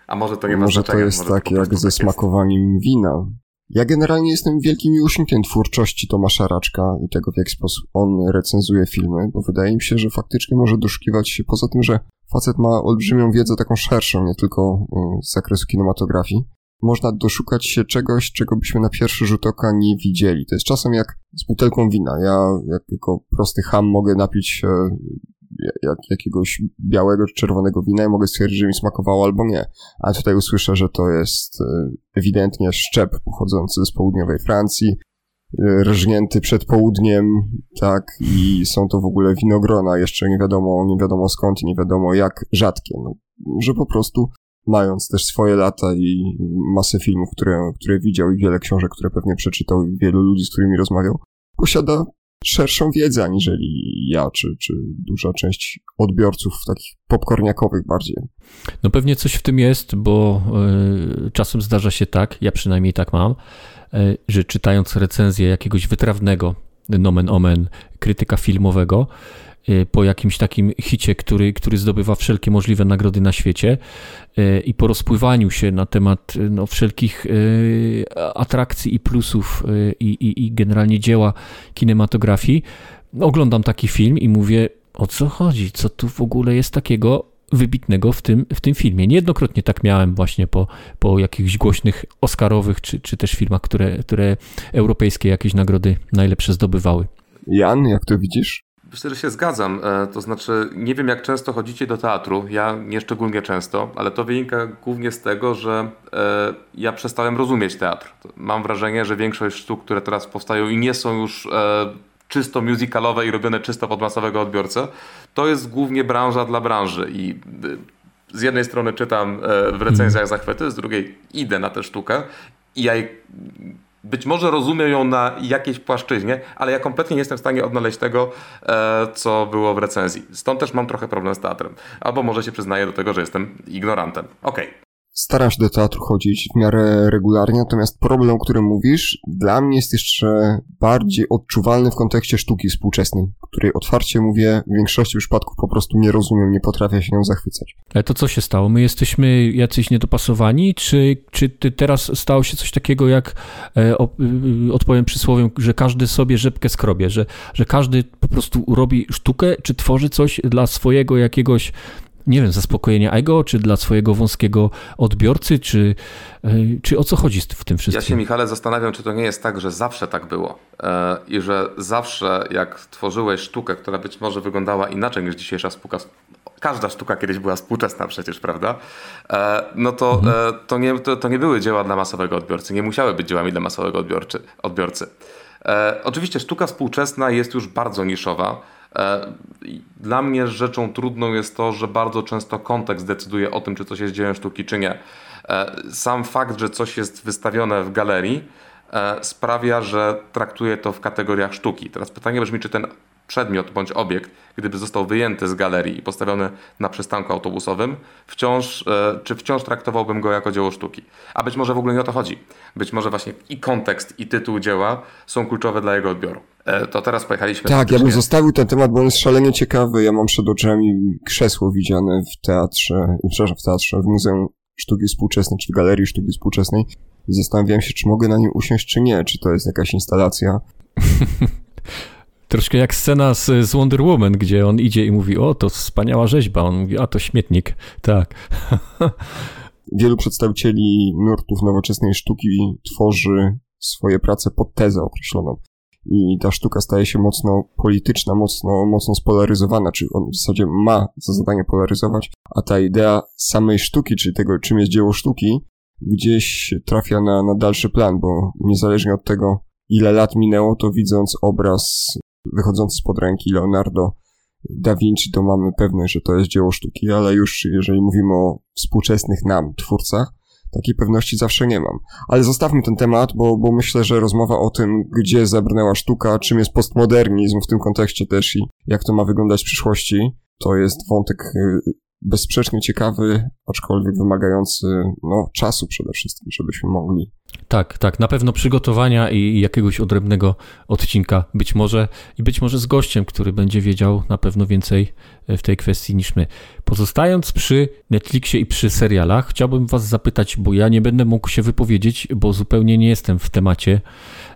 A może to nie Może to jest może tak jak ze tak smakowaniem wina. Ja generalnie jestem wielkim miłośnikiem twórczości Tomasza Raczka i tego, w jaki sposób on recenzuje filmy, bo wydaje mi się, że faktycznie może doszukiwać się, poza tym, że facet ma olbrzymią wiedzę taką szerszą, nie tylko y, z zakresu kinematografii, można doszukać się czegoś, czego byśmy na pierwszy rzut oka nie widzieli. To jest czasem jak z butelką wina. Ja jak jako prosty ham mogę napić się jak, jakiegoś białego czy czerwonego wina i mogę stwierdzić, że mi smakowało albo nie. A tutaj usłyszę, że to jest e, ewidentnie szczep pochodzący z południowej Francji, e, rżnięty przed południem, tak, i są to w ogóle winogrona, jeszcze nie wiadomo, nie wiadomo skąd nie wiadomo jak rzadkie, no, że po prostu mając też swoje lata i masę filmów, które, które widział i wiele książek, które pewnie przeczytał i wielu ludzi, z którymi rozmawiał, posiada szerszą wiedzę aniżeli ja, czy, czy duża część odbiorców takich popcorniakowych bardziej. No pewnie coś w tym jest, bo y, czasem zdarza się tak, ja przynajmniej tak mam, y, że czytając recenzję jakiegoś wytrawnego nomen omen krytyka filmowego po jakimś takim hicie, który, który zdobywa wszelkie możliwe nagrody na świecie y, i po rozpływaniu się na temat no, wszelkich atrakcji i plusów i, i, i generalnie dzieła kinematografii, oglądam taki film i mówię, o co chodzi, co tu w ogóle jest takiego wybitnego w tym, w tym filmie. Niejednokrotnie tak miałem właśnie po, po jakichś głośnych Oscarowych, czy, czy też filmach, które, które europejskie jakieś nagrody najlepsze zdobywały. Jan, jak to widzisz? Myślę, że się zgadzam. E, to znaczy, nie wiem jak często chodzicie do teatru. Ja nie szczególnie często, ale to wynika głównie z tego, że e, ja przestałem rozumieć teatr. Mam wrażenie, że większość sztuk, które teraz powstają i nie są już e, czysto musicalowe i robione czysto pod masowego odbiorcę, to jest głównie branża dla branży i z jednej strony czytam w recenzjach mhm. zachwyty, z drugiej idę na tę sztukę i ja być może rozumiem ją na jakiejś płaszczyźnie, ale ja kompletnie nie jestem w stanie odnaleźć tego, e, co było w recenzji. Stąd też mam trochę problem z teatrem. Albo może się przyznaję do tego, że jestem ignorantem. Okej. Okay. Staram się do teatru chodzić w miarę regularnie, natomiast problem, o którym mówisz, dla mnie jest jeszcze bardziej odczuwalny w kontekście sztuki współczesnej, której otwarcie mówię, w większości przypadków po prostu nie rozumiem, nie potrafię się nią zachwycać. Ale to co się stało? My jesteśmy jacyś niedopasowani, czy, czy teraz stało się coś takiego jak, e, o, y, odpowiem przysłowiem, że każdy sobie rzepkę skrobie, że, że każdy po prostu robi sztukę, czy tworzy coś dla swojego jakiegoś nie wiem, zaspokojenia ego, czy dla swojego wąskiego odbiorcy, czy, e, czy o co chodzi w tym wszystkim? Ja się, Michale, zastanawiam, czy to nie jest tak, że zawsze tak było e, i że zawsze jak tworzyłeś sztukę, która być może wyglądała inaczej niż dzisiejsza sztuka, każda sztuka kiedyś była współczesna przecież, prawda? E, no to, mhm. to, nie, to, to nie były dzieła dla masowego odbiorcy, nie musiały być dziełami dla masowego odbiorcy. odbiorcy. Oczywiście sztuka współczesna jest już bardzo niszowa, dla mnie rzeczą trudną jest to, że bardzo często kontekst decyduje o tym, czy coś jest dziełem sztuki, czy nie. E, sam fakt, że coś jest wystawione w galerii, e, sprawia, że traktuję to w kategoriach sztuki. Teraz pytanie brzmi, czy ten przedmiot bądź obiekt, gdyby został wyjęty z galerii i postawiony na przystanku autobusowym, wciąż, czy wciąż traktowałbym go jako dzieło sztuki. A być może w ogóle nie o to chodzi. Być może właśnie i kontekst, i tytuł dzieła są kluczowe dla jego odbioru. E, to teraz pojechaliśmy. Tak, ja bym zostawił ten temat, bo on jest szalenie ciekawy. Ja mam przed oczami krzesło widziane w teatrze, przepraszam, w teatrze, w Muzeum Sztuki Współczesnej, czy w Galerii Sztuki Współczesnej. I zastanawiałem się, czy mogę na nim usiąść, czy nie, czy to jest jakaś instalacja. *laughs* Troszkę jak scena z, z, Wonder Woman, gdzie on idzie i mówi, o, to wspaniała rzeźba. On mówi, a to śmietnik. Tak. *laughs* Wielu przedstawicieli nurtów nowoczesnej sztuki tworzy swoje prace pod tezę określoną i ta sztuka staje się mocno polityczna, mocno, mocno spolaryzowana, czy on w zasadzie ma za zadanie polaryzować, a ta idea samej sztuki, czyli tego, czym jest dzieło sztuki, gdzieś trafia na, na dalszy plan, bo niezależnie od tego, ile lat minęło, to widząc obraz wychodzący spod ręki Leonardo da Vinci, to mamy pewność, że to jest dzieło sztuki, ale już jeżeli mówimy o współczesnych nam twórcach, takiej pewności zawsze nie mam. Ale zostawmy ten temat, bo, bo myślę, że rozmowa o tym, gdzie zabrnęła sztuka, czym jest postmodernizm w tym kontekście też i jak to ma wyglądać w przyszłości, to jest wątek y, bezsprzecznie ciekawy, aczkolwiek wymagający no, czasu przede wszystkim, żebyśmy mogli. Tak, tak, na pewno przygotowania i jakiegoś odrębnego odcinka, być może i być może z gościem, który będzie wiedział na pewno więcej w tej kwestii niż my. Pozostając przy Netflixie i przy serialach, chciałbym Was zapytać, bo ja nie będę mógł się wypowiedzieć, bo zupełnie nie jestem w temacie,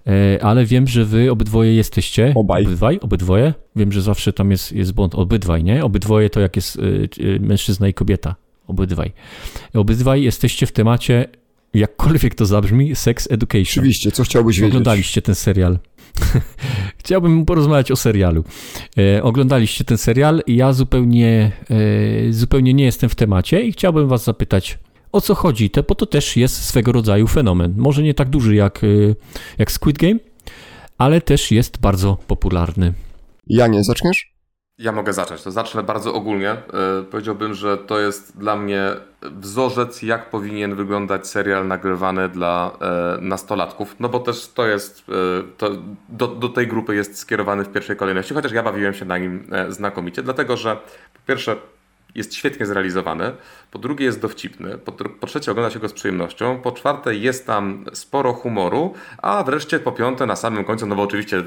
e, ale wiem, że Wy obydwoje jesteście. Obaj. Obydwaj? Obydwoje? Wiem, że zawsze tam jest, jest błąd. Obydwaj, nie? Obydwoje to jak jest e, e, mężczyzna i kobieta. Obydwaj. Obydwaj jesteście w temacie, jakkolwiek to zabrzmi, Sex Education. Oczywiście, co chciałbyś wiedzieć? Oglądaliście ten serial. *laughs* Chciałbym porozmawiać o serialu. E, oglądaliście ten serial i ja zupełnie, e, zupełnie nie jestem w temacie i chciałbym was zapytać, o co chodzi, te, bo to też jest swego rodzaju fenomen. Może nie tak duży jak, e, jak Squid Game, ale też jest bardzo popularny. Ja nie zaczniesz? Ja mogę zacząć. To zacznę bardzo ogólnie. E, powiedziałbym, że to jest dla mnie wzorzec, jak powinien wyglądać serial nagrywany dla e, nastolatków. No bo też to jest, e, to do, do tej grupy jest skierowany w pierwszej kolejności, chociaż ja bawiłem się na nim znakomicie, dlatego że po pierwsze jest świetnie zrealizowany, po drugie jest dowcipny, po, po, trzecie ogląda się go z przyjemnością, po czwarte jest tam sporo humoru, a wreszcie po piąte na samym końcu, no bo oczywiście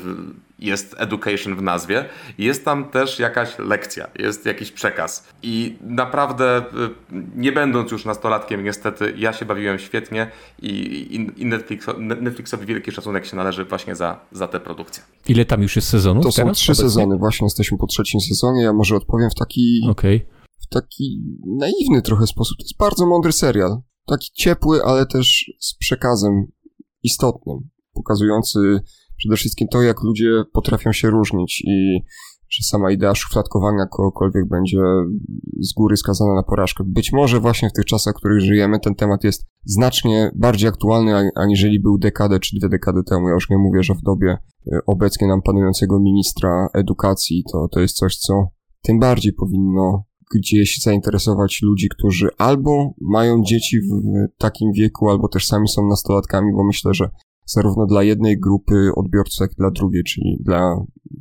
jest education w nazwie, jest tam też jakaś lekcja, jest jakiś przekaz. I naprawdę, y, nie będąc już nastolatkiem niestety, ja się bawiłem świetnie i, i Netflix, Netflixowi wielki szacunek się należy właśnie za, za tę produkcję. Ile tam już jest sezonów? To są trzy obecnie? sezony, właśnie jesteśmy po trzecim sezonie, ja może odpowiem w taki... Okay taki naiwny trochę sposób. To jest bardzo mądry serial. Taki ciepły, ale też z przekazem istotnym, pokazujący przede wszystkim to, jak ludzie potrafią się różnić i że sama idea szufladkowania kogokolwiek będzie z góry skazana na porażkę. Być może właśnie w tych czasach, w których żyjemy, ten temat jest znacznie bardziej aktualny, aniżeli był dekadę czy dwie dekady temu. Ja już nie mówię, że w dobie e, obecnie nam panującego ministra edukacji to, to jest coś, co tym bardziej powinno gdzieś zainteresować ludzi, którzy albo mają dzieci w takim wieku, albo też sami są nastolatkami, bo myślę, że zarówno dla jednej grupy odbiorców, jak i dla drugiej, czyli dla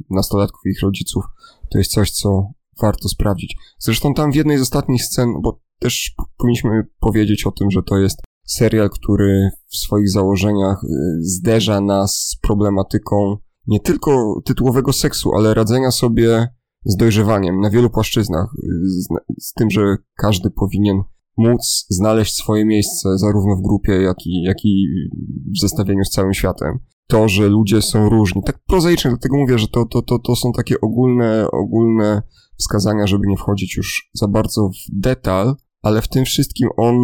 nastolatków i ich rodziców, to jest coś, co warto sprawdzić. Zresztą tam w jednej z ostatnich scen, bo też powinniśmy powiedzieć o tym, że to jest serial, który w swoich założeniach y, zderza nas z problematyką nie tylko tytułowego seksu, ale radzenia sobie z dojrzewaniem na wielu płaszczyznach, z, z, tym, że każdy powinien móc znaleźć swoje miejsce zarówno w grupie, jak i, jak i w zestawieniu z całym światem. To, że ludzie są różni. Tak prozaicznie, dlatego mówię, że to, to, to, to są takie ogólne, ogólne wskazania, żeby nie wchodzić już za bardzo w detal, ale w tym wszystkim on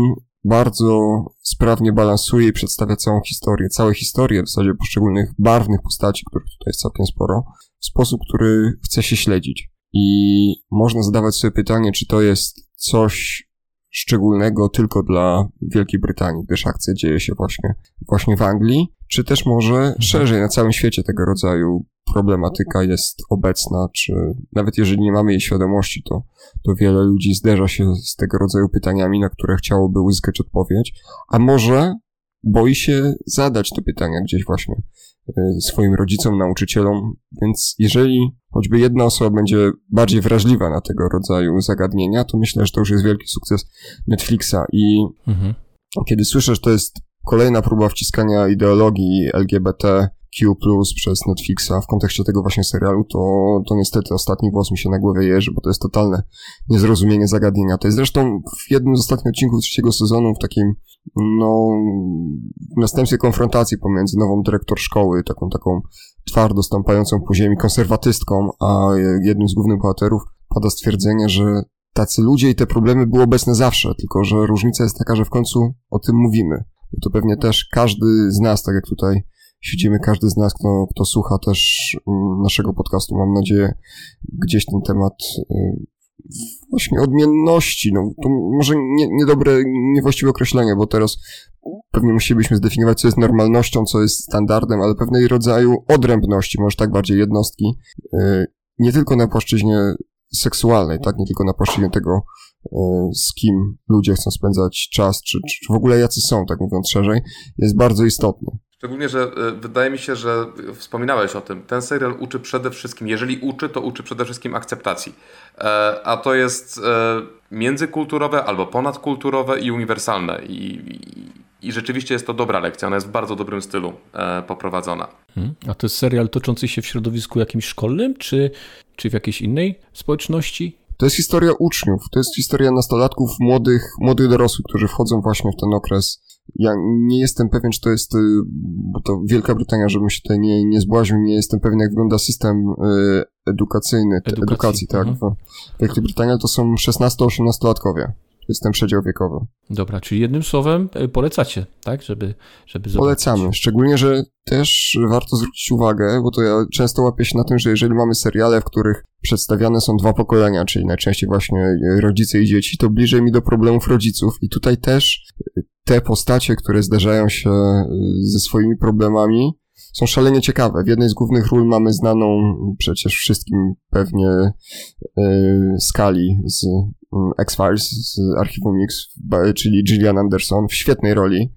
bardzo sprawnie balansuje i przedstawia całą historię, całe historie w zasadzie poszczególnych barwnych postaci, których tutaj jest całkiem sporo, w sposób, który chce się śledzić. I można zadawać sobie pytanie, czy to jest coś szczególnego tylko dla Wielkiej Brytanii, gdyż akcja dzieje się właśnie, właśnie w Anglii, czy też może mhm. szerzej na całym świecie tego rodzaju problematyka jest obecna, czy nawet jeżeli nie mamy jej świadomości, to, to wiele ludzi zderza się z tego rodzaju pytaniami, na które chciałoby uzyskać odpowiedź, a może boi się zadać te pytania gdzieś właśnie swoim rodzicom, nauczycielom, więc jeżeli choćby jedna osoba będzie bardziej wrażliwa na tego rodzaju zagadnienia, to myślę, że to już jest wielki sukces Netflixa i mhm. kiedy słyszę, że to jest kolejna próba wciskania ideologii LGBT Q+, przez Netflixa w kontekście tego właśnie serialu, to, to niestety ostatni włos mi się na głowie jeży, bo to jest totalne niezrozumienie zagadnienia. To jest zresztą w jednym z ostatnich odcinków trzeciego sezonu w takim, no, następstwie konfrontacji pomiędzy nową dyrektor szkoły, taką, taką twardo stąpającą po ziemi konserwatystką, a jednym z głównych bohaterów pada stwierdzenie, że tacy ludzie i te problemy były obecne zawsze, tylko że różnica jest taka, że w końcu o tym mówimy. To pewnie też każdy z nas, tak jak tutaj siedzimy, każdy z nas, kto, kto słucha też mm, naszego podcastu, mam nadzieję, gdzieś ten temat y, właśnie odmienności, no to może nie, niedobre, niewłaściwe określenie, bo teraz pewnie musielibyśmy zdefiniować, co jest normalnością, co jest standardem, ale pewnej rodzaju odrębności, może tak bardziej jednostki, y, nie tylko na płaszczyźnie seksualnej, tak, nie tylko na płaszczyźnie tego, y, z kim ludzie chcą spędzać czas, czy, czy w ogóle jacy są, tak mówiąc szerzej, jest bardzo istotny. Szczególnie, że e, wydaje mi się, że wspominałeś o tym. Ten serial uczy przede wszystkim, jeżeli uczy, to uczy przede wszystkim akceptacji. E, a to jest e, międzykulturowe albo ponadkulturowe i uniwersalne. I, i, i rzeczywiście jest to dobra lekcja. Ona jest w bardzo dobrym stylu poprowadzona. Hmm. A to jest serial toczący się w środowisku jakimś szkolnym, czy, czy w jakiejś innej społeczności? To jest historia uczniów, to jest historia nastolatków, młodych, młodych dorosłych, którzy wchodzą właśnie w ten okres ja nie jestem pewien, czy to jest, y, bo to Wielka Brytania, żebym się tutaj nie, nie zbłaźnił, nie jestem pewien, jak wygląda system y, edukacyjny, edukacji, edukacji tak. Mhm. W Wielkiej Brytanii to są 16-18-latkowie. Jest ten przedział wiekowy. Dobra, czyli jednym słowem y, polecacie, tak, żeby, żeby zobaczyć. Polecamy, szczególnie, że też warto zwrócić uwagę, bo to ja często łapię się na tym, że jeżeli mamy seriale, w których przedstawiane są dwa pokolenia, czyli najczęściej właśnie rodzice i dzieci, to bliżej mi do problemów rodziców i tutaj też te postacie, które zderzają się y, ze swoimi problemami, są szalenie ciekawe. W jednej z głównych ról mamy znaną przecież wszystkim pewnie yy, Skali z X-Files, z Archiwum Mix, czyli Gillian Anderson w świetnej roli,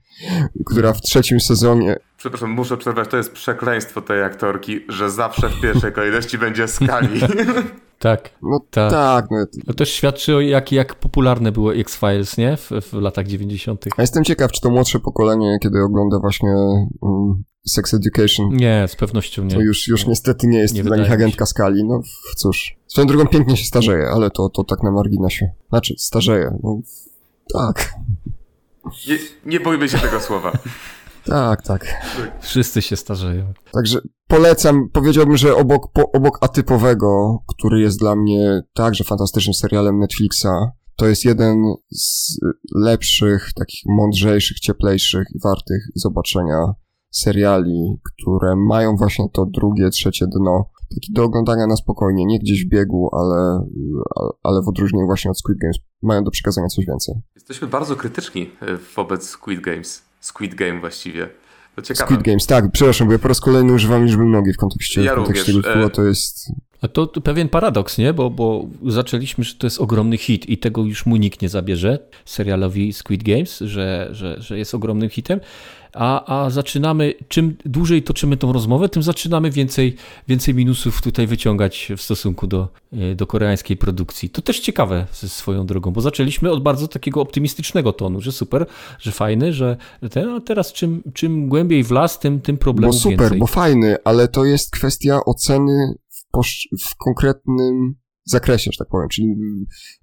która w trzecim sezonie... Przepraszam, muszę przerwać, to jest przekleństwo tej aktorki, że zawsze w pierwszej kolejności będzie Skali. *laughs* Tak. No tak. tak no, to też świadczy o jak, jak popularne było X-Files, nie? W, w latach 90. A jestem ciekaw, czy to młodsze pokolenie, kiedy ogląda właśnie um, Sex Education. Nie, z pewnością nie. To już, już niestety nie jest nie dla nich agentka skali. No cóż. Swoją drugą pięknie się starzeje, ale to, to tak na marginesie. Znaczy, starzeje. No, tak. Nie, nie bójmy się tego słowa. Tak, tak. Wszyscy się starzeją. Także polecam, powiedziałbym, że obok, po, obok atypowego, który jest dla mnie także fantastycznym serialem Netflixa, to jest jeden z lepszych, takich mądrzejszych, cieplejszych i wartych zobaczenia seriali, które mają właśnie to drugie, trzecie dno. Taki do oglądania na spokojnie, nie gdzieś w biegu, ale, ale w odróżnieniu właśnie od Squid Games mają do przekazania coś więcej. Jesteśmy bardzo krytyczni e, wobec Squid Games. Squid Game właściwie. To ciekawe. Squid Games, tak, przepraszam, bo ja po raz kolejny używam liczby mnogiej w kontekście, ja w kontekście również. Tytułu, to jest... A to, to, pewien paradoks, nie? Bo, bo zaczęliśmy, że to jest ogromny hit i tego już mu nikt nie zabierze serialowi Squid Games, że, że, że jest ogromnym hitem a, a zaczynamy, czym dłużej toczymy tą rozmowę, tym zaczynamy więcej, więcej minusów tutaj wyciągać w stosunku do, e, do koreańskiej produkcji. To też ciekawe ze swoją drogą, bo zaczęliśmy od bardzo takiego optymistycznego tonu, że super, że fajny, że ten, a teraz czym, czym głębiej w las, tym, tym problemów Bo super, więcej. bo fajny, ale to jest kwestia oceny w, w konkretnym zakresie, że tak powiem. Czyli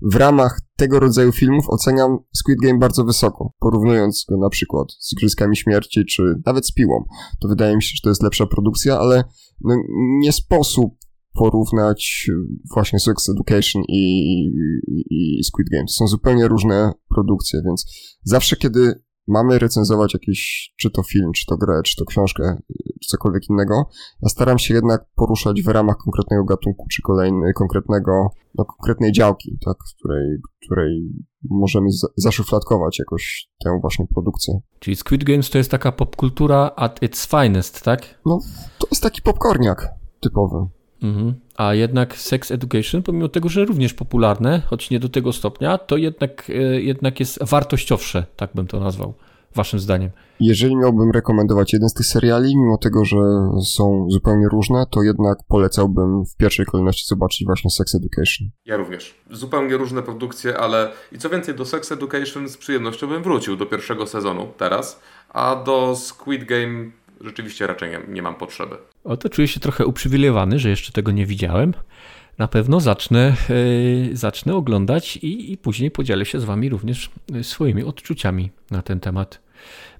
w ramach tego rodzaju filmów oceniam Squid Game bardzo wysoko, porównując go na przykład z Igrzyskami Śmierci, czy nawet z Piłą. To wydaje mi się, że to jest lepsza produkcja, ale no, nie sposób porównać właśnie Sex Education i, i, i Squid Game. To są zupełnie różne produkcje, więc zawsze kiedy mamy recenzować jakiś, czy to film, czy to grę, czy to książkę, czy cokolwiek innego, ja staram się jednak poruszać w ramach konkretnego gatunku, czy kolejny, konkretnego, no, konkretnej działki, tak, w której, której możemy zaszufladkować jakoś tę właśnie produkcję. Czyli Squid Games to jest taka popkultura at its finest, tak? No, to jest taki popcorniak typowy. Mhm. A jednak Sex Education, pomimo tego, że również popularne, choć nie do tego stopnia, to jednak, e, jednak jest wartościowsze, tak bym to nazwał, waszym zdaniem. Jeżeli miałbym rekomendować jeden z tych seriali, mimo tego, że są zupełnie różne, to jednak polecałbym w pierwszej kolejności zobaczyć właśnie Sex Education. Ja również. Zupełnie różne produkcje, ale i co więcej, do Sex Education z przyjemnością bym wrócił do pierwszego sezonu teraz, a do Squid Game rzeczywiście raczej nie, mam potrzeby. O, to czuję się trochę uprzywilejowany, że jeszcze tego nie widziałem. Na pewno zacznę, yy, zacznę oglądać i, i później podzielę się z Wami również e, swoimi odczuciami na ten temat.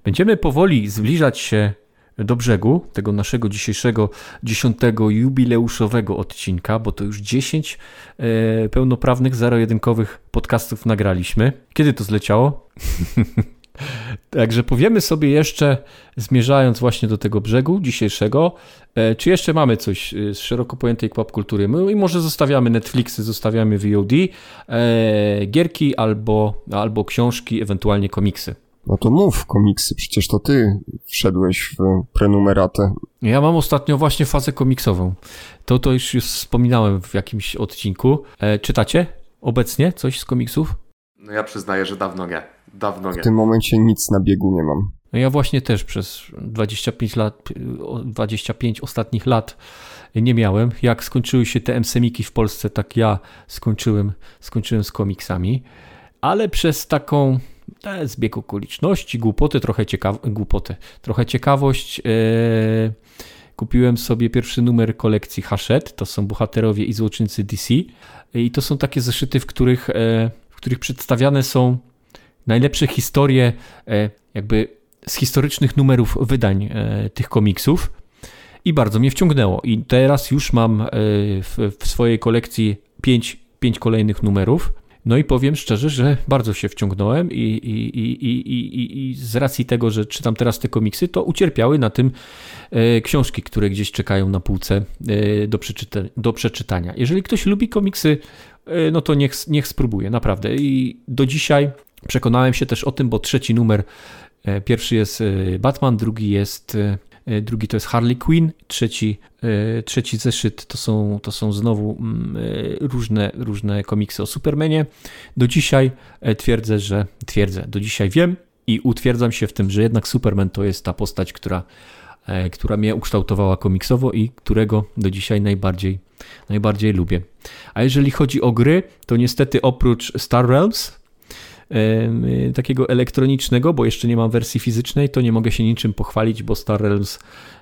Będziemy powoli zbliżać się do brzegu tego naszego dzisiejszego dziesiątego jubileuszowego odcinka, bo to już 10 e, pełnoprawnych, zero-jedynkowych podcastów nagraliśmy. Kiedy to zleciało? *laughs* Także powiemy sobie jeszcze, zmierzając właśnie do tego brzegu dzisiejszego, e, czy jeszcze mamy coś e, z szeroko pojętej pop kultury. My, I może zostawiamy Netflixy, zostawiamy VOD, e, gierki albo, albo książki, ewentualnie komiksy. No to mów komiksy, przecież to ty wszedłeś w prenumeratę. Ja mam ostatnio właśnie fazę komiksową. To, to już, już wspominałem w jakimś odcinku. E, czytacie obecnie coś z komiksów? No ja przyznaję, że dawno nie. Dawno nie. W tym momencie nic na biegu nie mam. No ja właśnie też przez 25 lat, 25 ostatnich lat nie miałem. Jak skończyły się te MSMiki w Polsce, tak ja skończyłem, skończyłem z komiksami. Ale przez taką e, zbieg okoliczności, głupoty, trochę, ciekaw głupotę, trochę ciekawość, e, kupiłem sobie pierwszy numer kolekcji Hachette. To są bohaterowie i złoczyńcy DC. I to są takie zeszyty, w których, e, w których przedstawiane są najlepsze historie e, jakby z historycznych numerów wydań e, tych komiksów i bardzo mnie wciągnęło. I teraz już mam e, w, w swojej kolekcji pięć, pięć kolejnych numerów. No i powiem szczerze, że bardzo się wciągnąłem i, i, i, i, i, z racji tego, że czytam teraz te komiksy, to ucierpiały na tym książki, które gdzieś czekają na półce do, przeczyta do przeczytania. Jeżeli ktoś lubi komiksy, no to niech, niech spróbuje, naprawdę. I do dzisiaj Przekonałem się też o tym, bo trzeci numer, e, pierwszy jest e, Batman, drugi jest e, drugi to jest Harley Quinn, trzeci, trzeci zeszyt to są, to są znowu mm, różne, różne komiksy o Supermanie. Do dzisiaj twierdzę, że twierdzę, do dzisiaj wiem i utwierdzam się w tym, że jednak Superman to jest ta postać, która, która mnie ukształtowała komiksowo i którego do dzisiaj najbardziej, najbardziej lubię. A jeżeli chodzi o gry, to niestety oprócz Star Realms, takiego elektronicznego, bo jeszcze nie mam wersji fizycznej, to nie mogę się niczym pochwalić, bo Star Realms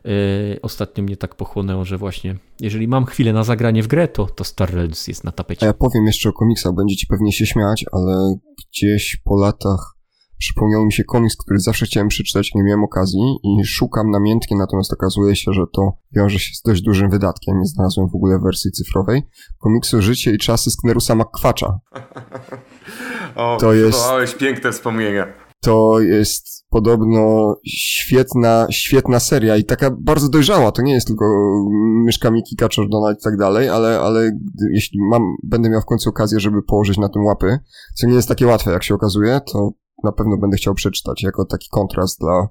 y, ostatnio mnie tak pochłonęło, że właśnie jeżeli mam chwilę na zagranie w grę, to, to Star Realms jest na tapecie. A ja powiem jeszcze o komiksach, będziecie pewnie się śmiać, ale gdzieś po latach przypomniał mi się komiks, który zawsze chciałem przeczytać, nie miałem okazji i szukam namiętnie, natomiast okazuje się, że to wiąże się z dość dużym wydatkiem. Nie znalazłem w ogóle wersji cyfrowej. Komiksu Życie i czasy Sknerusa McQuacza. *laughs* o, to jest... piękne wspomnienia. To jest podobno świetna, świetna seria i taka bardzo dojrzała. To nie jest tylko myszka Miki, Kaczor, Donald i tak dalej, ale, ale jeśli mam, będę miał w końcu okazję, żeby położyć na tym łapy, co nie jest takie łatwe, jak się okazuje, to na pewno będę chciał przeczytać jako taki kontrast dla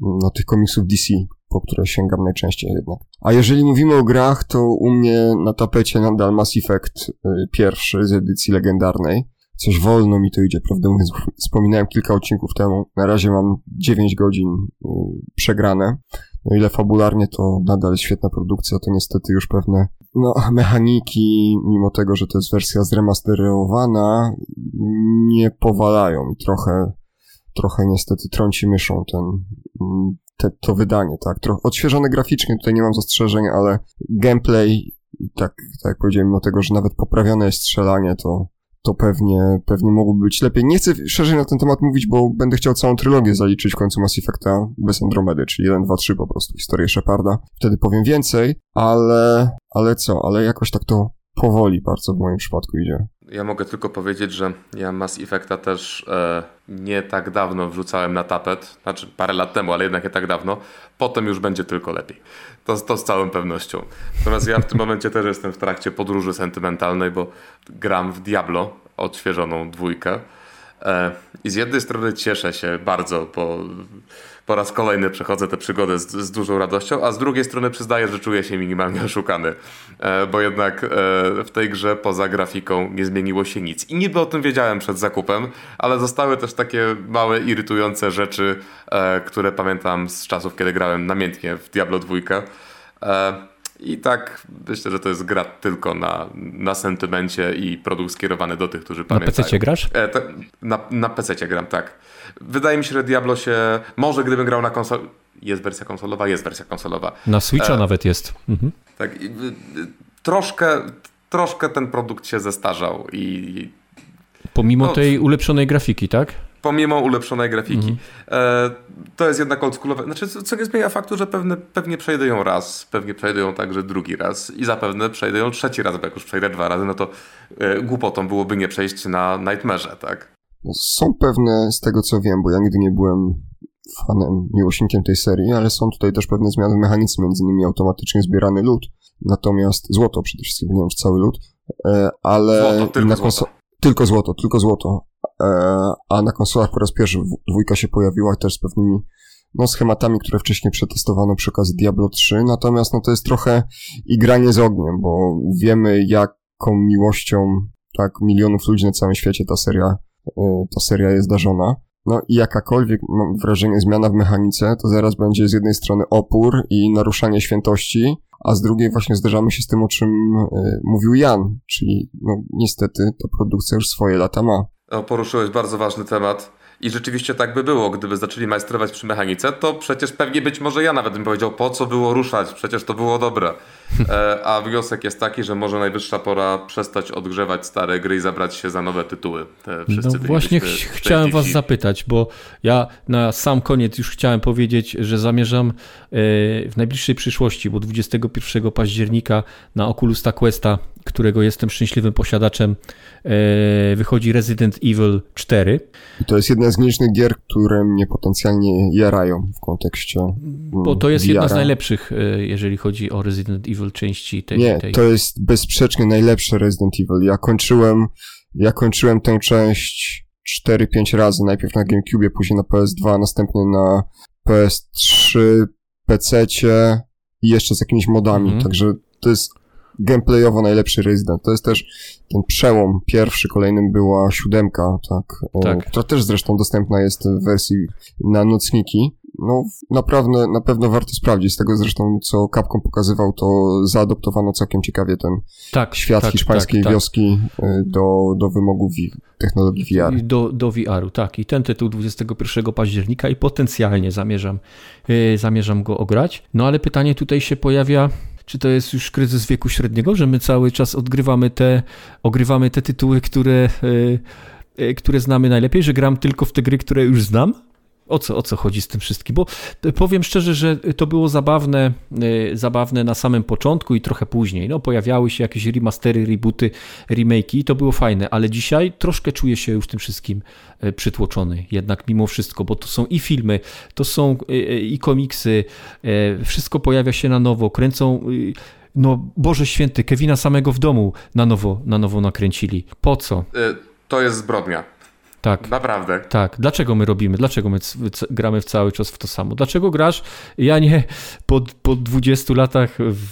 no, tych komiksów DC, po które sięgam najczęściej jednak. A jeżeli mówimy o grach, to u mnie na tapecie nadal Mass Effect y, pierwszy z edycji legendarnej. Coś wolno mi to idzie, prawdę mówiąc. Wspominałem kilka odcinków temu. Na razie mam 9 godzin y, przegrane. No ile fabularnie to nadal świetna produkcja, to niestety już pewne no, mechaniki, mimo tego, że to jest wersja zremasterowana, nie powalają i trochę, trochę niestety trąci myszą ten, te, to wydanie, tak. Trochę odświeżone graficznie, tutaj nie mam zastrzeżeń, ale gameplay, tak, tak jak powiedziałem, mimo tego, że nawet poprawione jest strzelanie, to to pewnie, pewnie mogłoby być lepiej. Nie chcę szerzej na ten temat mówić, bo będę chciał całą trylogię zaliczyć w końcu Mass Effecta bez Andromedy, czyli 1, 2, 3 po prostu, historię Sheparda. Wtedy powiem więcej, ale, ale co, ale jakoś tak to powoli bardzo w moim przypadku idzie. Ja mogę tylko powiedzieć, że ja Mass Effecta też e, nie tak dawno wrzucałem na tapet, znaczy parę lat temu, ale jednak nie tak dawno. Potem już będzie tylko lepiej. To, to z całą pewnością. Natomiast ja w tym momencie też jestem w trakcie podróży sentymentalnej, bo gram w Diablo, odświeżoną dwójkę. E, I z jednej strony cieszę się bardzo, bo po raz kolejny przechodzę tę przygodę z, z, dużą radością, a z drugiej strony przyznaję, że czuję się minimalnie *laughs* oszukany, e, bo jednak e, w tej grze poza grafiką nie zmieniło się nic. I niby o tym wiedziałem przed zakupem, ale zostały też takie małe, irytujące rzeczy, e, które pamiętam z czasów, kiedy grałem namiętnie w Diablo 2. I tak myślę, że to jest gra tylko na, na sentymencie i produkt skierowany do tych, którzy pamiętają. Na PC grasz? E, na na PC gram, tak. Wydaje mi się, że Diablo się. Może gdybym grał na konsol. Jest wersja konsolowa, jest wersja konsolowa. Na Switcha e, nawet jest. Mhm. Tak. I, troszkę, troszkę ten produkt się zestarzał i. Pomimo no, tej ulepszonej grafiki, tak? pomimo ulepszonej grafiki. Mhm. E, to jest jednak oldschoolowe. Znaczy, co nie zmienia faktu, że pewne, pewnie przejdę ją raz, pewnie przejdę ją także drugi raz i zapewne przejdę ją trzeci raz, bo jak już przejdę dwa razy, no to e, głupotą byłoby nie przejść na Nightmare, tak? Są pewne, z tego co wiem, bo ja nigdy nie byłem fanem, miłośnikiem tej serii, ale są tutaj też pewne zmiany w mechanice, między innymi automatycznie zbierany lód, natomiast złoto przede wszystkim, nie wiem czy cały lód, e, ale złoto, tylko na złoto. Tylko złoto, tylko złoto. E, a na konsolach po raz pierwszy dwójka się pojawiła też z pewnymi no, schematami, które wcześniej przetestowano przy okazji Diablo 3, natomiast no, to jest trochę igranie z ogniem, bo wiemy jaką miłością tak milionów ludzi na całym świecie ta seria, ta seria jest darzona. No i jakakolwiek, mam wrażenie, zmiana w mechanice, to zaraz będzie z jednej strony opór i naruszanie świętości, a z drugiej właśnie zderzamy się z tym, o czym y, mówił Jan, czyli no niestety ta produkcja już swoje lata ma. O, poruszyłeś bardzo ważny temat. I rzeczywiście tak by było, gdyby zaczęli majstrować przy mechanice, to przecież pewnie być może ja nawet bym powiedział, po co było ruszać, przecież to było dobre. E, a wniosek jest taki, że może najwyższa pora przestać odgrzewać stare gry i zabrać się za nowe tytuły. Te no właśnie ch chciałem was zapytać, bo ja na sam koniec już chciałem powiedzieć, że zamierzam e, w najbliższej przyszłości, bo 21 października na Oculusa Questa, którego jestem szczęśliwym posiadaczem, wychodzi Resident Evil 4. I to jest jedna z nielicznych gier, które mnie potencjalnie jarają w kontekście. Bo to jest jedna z najlepszych, jeżeli chodzi o Resident Evil części tej. Nie, tej... to jest bezsprzecznie najlepsze Resident Evil. Ja kończyłem, ja kończyłem tę część 4-5 razy. Najpierw na GameCube, później na PS2, następnie na PS3, PC i jeszcze z jakimiś modami. Mhm. Także to jest gameplayowo najlepszy Resident. To jest też ten przełom. Pierwszy, kolejnym była siódemka, tak, tak. która też zresztą dostępna jest w wersji na nocniki. no naprawdę, na pewno warto sprawdzić. Z tego zresztą, co Capcom pokazywał, to zaadoptowano całkiem ciekawie ten tak, świat tak, hiszpańskiej tak, tak. wioski y, do, do wymogów technologii VR. Do, do VR-u, tak. I ten tytuł 21 października i potencjalnie zamierzam, yy, zamierzam go ograć. No ale pytanie tutaj się pojawia, czy to jest już kryzys wieku średniego, że my cały czas odgrywamy te, ogrywamy te tytuły, które, yy, które znamy najlepiej, że gram tylko w te gry, które już znam? O co, o co chodzi z tym wszystkim? Bo powiem szczerze, że to było zabawne, e, zabawne na samym początku i trochę później. No, pojawiały się jakieś remastery, rebooty, remake'i to było fajne, ale dzisiaj troszkę czuję się już tym wszystkim e, przytłoczony. Jednak mimo wszystko, bo to są i filmy, to są e, i komiksy, wszystko pojawia się na nowo, kręcą no Boże Święty, Kevina samego w domu na nowo, na nowo nakręcili. Po co? To jest zbrodnia. Tak. Naprawdę. Tak. Dlaczego my robimy? Dlaczego my gramy w cały czas w to samo? Dlaczego grasz? Ja nie po, po 20 latach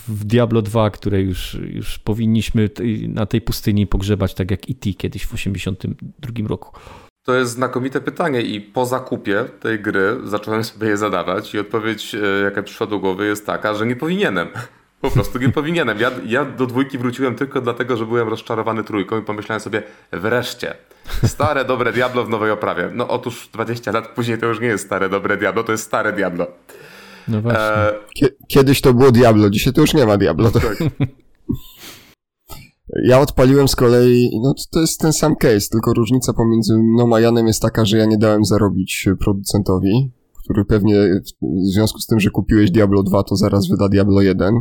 w Diablo 2, które już, już powinniśmy na tej pustyni pogrzebać, tak jak E.T. kiedyś w 82 roku. To jest znakomite pytanie i po zakupie tej gry zacząłem sobie je zadawać i odpowiedź, e, jaka przyszła do głowy jest taka, że nie powinienem. *laughs* Po prostu nie powinienem. Ja, ja do dwójki wróciłem tylko dlatego, że byłem rozczarowany trójką i pomyślałem sobie, wreszcie, stare, dobre Diablo w nowej oprawie. No otóż 20 lat później to już nie jest stare, dobre Diablo, to jest stare Diablo. No właśnie. E... Kiedyś to było Diablo, dzisiaj to już nie ma Diablo. To... Tak. *laughs* Ja odpaliłem z kolei, no to jest ten sam case, tylko różnica pomiędzy mną a Janem jest taka, że ja nie dałem zarobić producentowi, który pewnie w związku z tym, że kupiłeś Diablo 2, to zaraz wyda Diablo 1.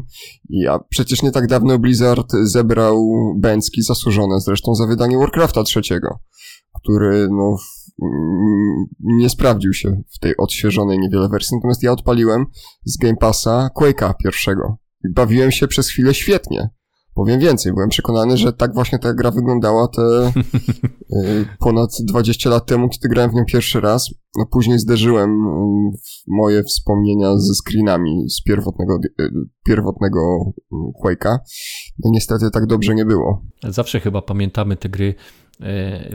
I a przecież nie tak dawno Blizzard zebrał bęcki zasłużone zresztą za wydanie Warcrafta trzeciego, który no nie sprawdził się w tej odświeżonej niewiele wersji. Natomiast ja odpaliłem z Game Passa Quake'a pierwszego i bawiłem się przez chwilę świetnie. Powiem więcej, byłem przekonany, że tak właśnie ta gra wyglądała te *laughs* y, ponad 20 lat temu, kiedy grałem w nią pierwszy raz. No później zderzyłem y, moje wspomnienia ze screenami z pierwotnego, y, pierwotnego Quake'a. No niestety tak dobrze nie było. Zawsze chyba pamiętamy te gry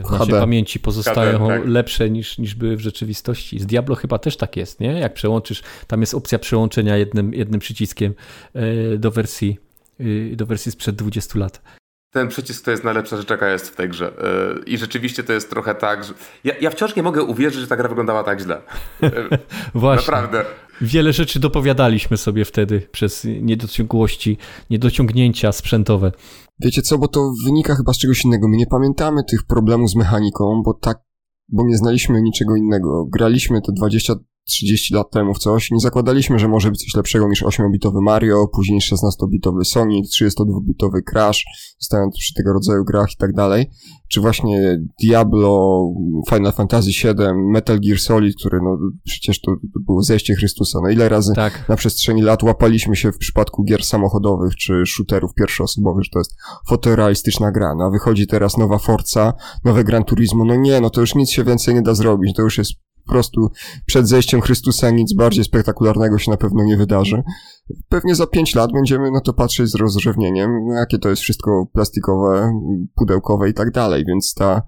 w naszej HD. pamięci pozostają HD, tak. lepsze niż, niż były w rzeczywistości. Z Diablo chyba też tak jest, nie? Jak przełączysz, tam jest opcja przełączenia jednym, jednym przyciskiem do wersji do wersji sprzed 20 lat. Ten przycisk to jest najlepsza rzecz, jaka jest w tej grze. Y, I rzeczywiście to jest trochę tak, że. Ja, ja wciąż nie mogę uwierzyć, że ta gra wyglądała tak źle. Y, *laughs* Właśnie. Naprawdę. Wiele rzeczy dopowiadaliśmy sobie wtedy przez niedociągłości, niedociągnięcia sprzętowe. Wiecie co, bo to wynika chyba z czegoś innego. My nie pamiętamy tych problemów z mechaniką, bo tak, bo nie znaliśmy niczego innego. Graliśmy te 20 30 lat temu w coś. Nie zakładaliśmy, że może być coś lepszego niż 8-bitowy Mario, później 16-bitowy Sonic, 32-bitowy Crash, zostając przy tego rodzaju grach i tak dalej. Czy właśnie Diablo, Final Fantasy VII, Metal Gear Solid, który no przecież to, to było zejście Chrystusa. No ile razy tak. na przestrzeni lat łapaliśmy się w przypadku gier samochodowych czy shooterów pierwszoosobowych, że to jest fotorealistyczna gra. No a wychodzi teraz nowa Forza, nowe Gran Turismo. No nie, no to już nic się więcej nie da zrobić. To już jest po prostu przed zejściem Chrystusa nic bardziej spektakularnego się na pewno nie wydarzy. Pewnie za pięć lat będziemy na to patrzeć z rozrzewnieniem, jakie to jest wszystko plastikowe, pudełkowe i tak dalej, więc ta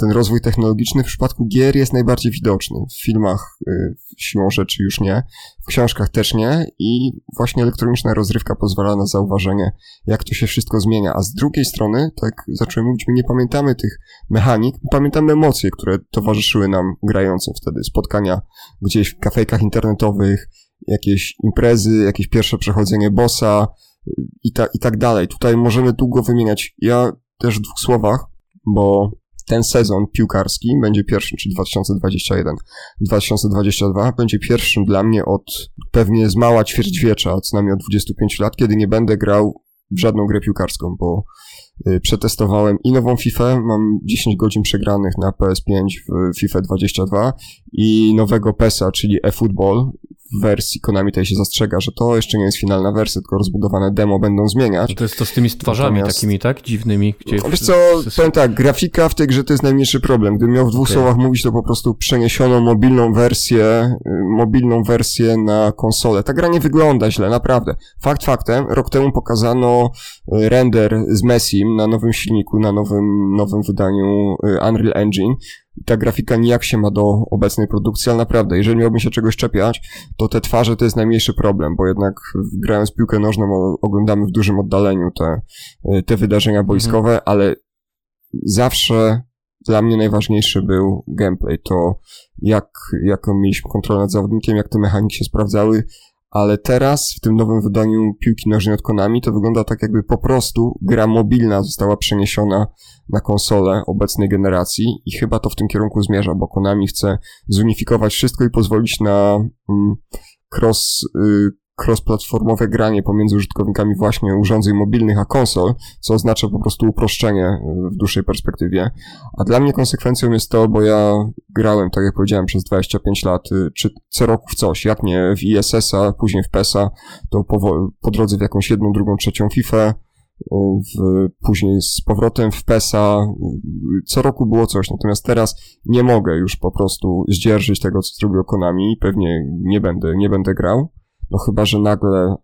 ten rozwój technologiczny w przypadku gier jest najbardziej widoczny. W filmach y, siłą rzeczy już nie, w książkach też nie i właśnie elektroniczna rozrywka pozwala na zauważenie, jak to się wszystko zmienia. A z drugiej strony, tak zacząłem mówić, my nie pamiętamy tych mechanik, pamiętamy emocje, które towarzyszyły nam grającym wtedy. Spotkania gdzieś w kafejkach internetowych, jakieś imprezy, jakieś pierwsze przechodzenie bossa y, i, ta, i tak dalej. Tutaj możemy długo wymieniać. Ja też w dwóch słowach, bo ten sezon piłkarski będzie pierwszym, czyli 2021-2022, będzie pierwszym dla mnie od pewnie z mała ćwierćwiecza, co najmniej od 25 lat, kiedy nie będę grał w żadną grę piłkarską, bo y, przetestowałem i nową FIFA, mam 10 godzin przegranych na PS5 w FIFA 22 i nowego PESA, czyli eFootball, wersji Konami tutaj się zastrzega, że to jeszcze nie jest finalna wersja, tylko rozbudowane demo będą zmieniać. To jest to z tymi stwarzami Natomiast... takimi, tak? Dziwnymi. Gdzie no, wiesz co, powiem tak, grafika w tej grze to jest najmniejszy problem. Gdybym miał w dwóch okay. słowach mówić, to po prostu przeniesiono mobilną wersję, y, mobilną wersję na konsolę. Ta gra nie wygląda źle, naprawdę. Fakt faktem, rok temu pokazano y, render z Messim na nowym silniku, na nowym, nowym wydaniu y, Unreal Engine ta grafika nijak się ma do obecnej produkcji, ale naprawdę, jeżeli miałbym się czegoś czepiać, to te twarze to jest najmniejszy problem, bo jednak grając piłkę nożną oglądamy w dużym oddaleniu te, te wydarzenia boiskowe, mhm. ale zawsze dla mnie najważniejszy był gameplay, to jak, jaką mieliśmy kontrolę nad zawodnikiem, jak te mechaniki się sprawdzały, ale teraz w tym nowym wydaniu piłki nożnej od Konami to wygląda tak jakby po prostu gra mobilna została przeniesiona na konsolę obecnej generacji i chyba to w tym kierunku zmierza, bo Konami chce zunifikować wszystko i pozwolić na mm, cross, y, cross-platformowe granie pomiędzy użytkownikami właśnie urządzeń mobilnych a konsol, co oznacza po prostu uproszczenie y, w dłuższej perspektywie. A dla mnie konsekwencją jest to, bo ja grałem, tak jak powiedziałem, przez 25 lat, y, czy co roku w coś, jak nie w ISS-a, później w PES-a, to po, po drodze w jakąś jedną, drugą, trzecią FIFA, y, w, później z powrotem w PESA. Co roku było coś, natomiast teraz nie mogę już po prostu zdzierżyć tego, co zrobił Konami. Pewnie nie będę, nie będę grał. No chyba, że nagle,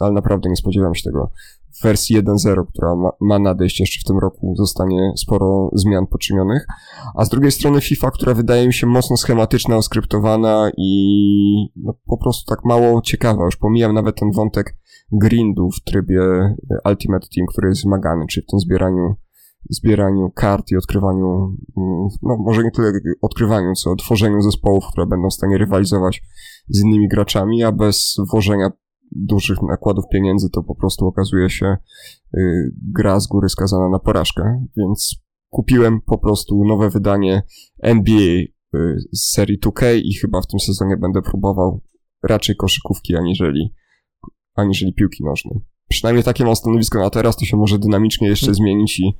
ale naprawdę nie spodziewam się tego, w wersji 1.0, która ma, ma nadejść jeszcze w tym roku, zostanie sporo zmian poczynionych. A z drugiej strony FIFA, która wydaje mi się mocno schematyczna, oskryptowana i no, po prostu tak mało ciekawa. Już pomijam nawet ten wątek grindu w trybie e, Ultimate Team, który jest wymagany, czyli w tym zbieraniu zbieraniu kart i odkrywaniu, mm, no może nie tyle odkrywaniu, co tworzeniu zespołów, które będą w stanie rywalizować z innymi graczami, a bez włożenia dużych nakładów pieniędzy to po prostu okazuje się y, gra z góry skazana na porażkę, więc kupiłem po prostu nowe wydanie NBA y, z serii 2K i chyba w tym sezonie będę próbował raczej koszykówki aniżeli, aniżeli piłki nożnej przynajmniej takie mam stanowisko na teraz, to się może dynamicznie jeszcze zmienić i,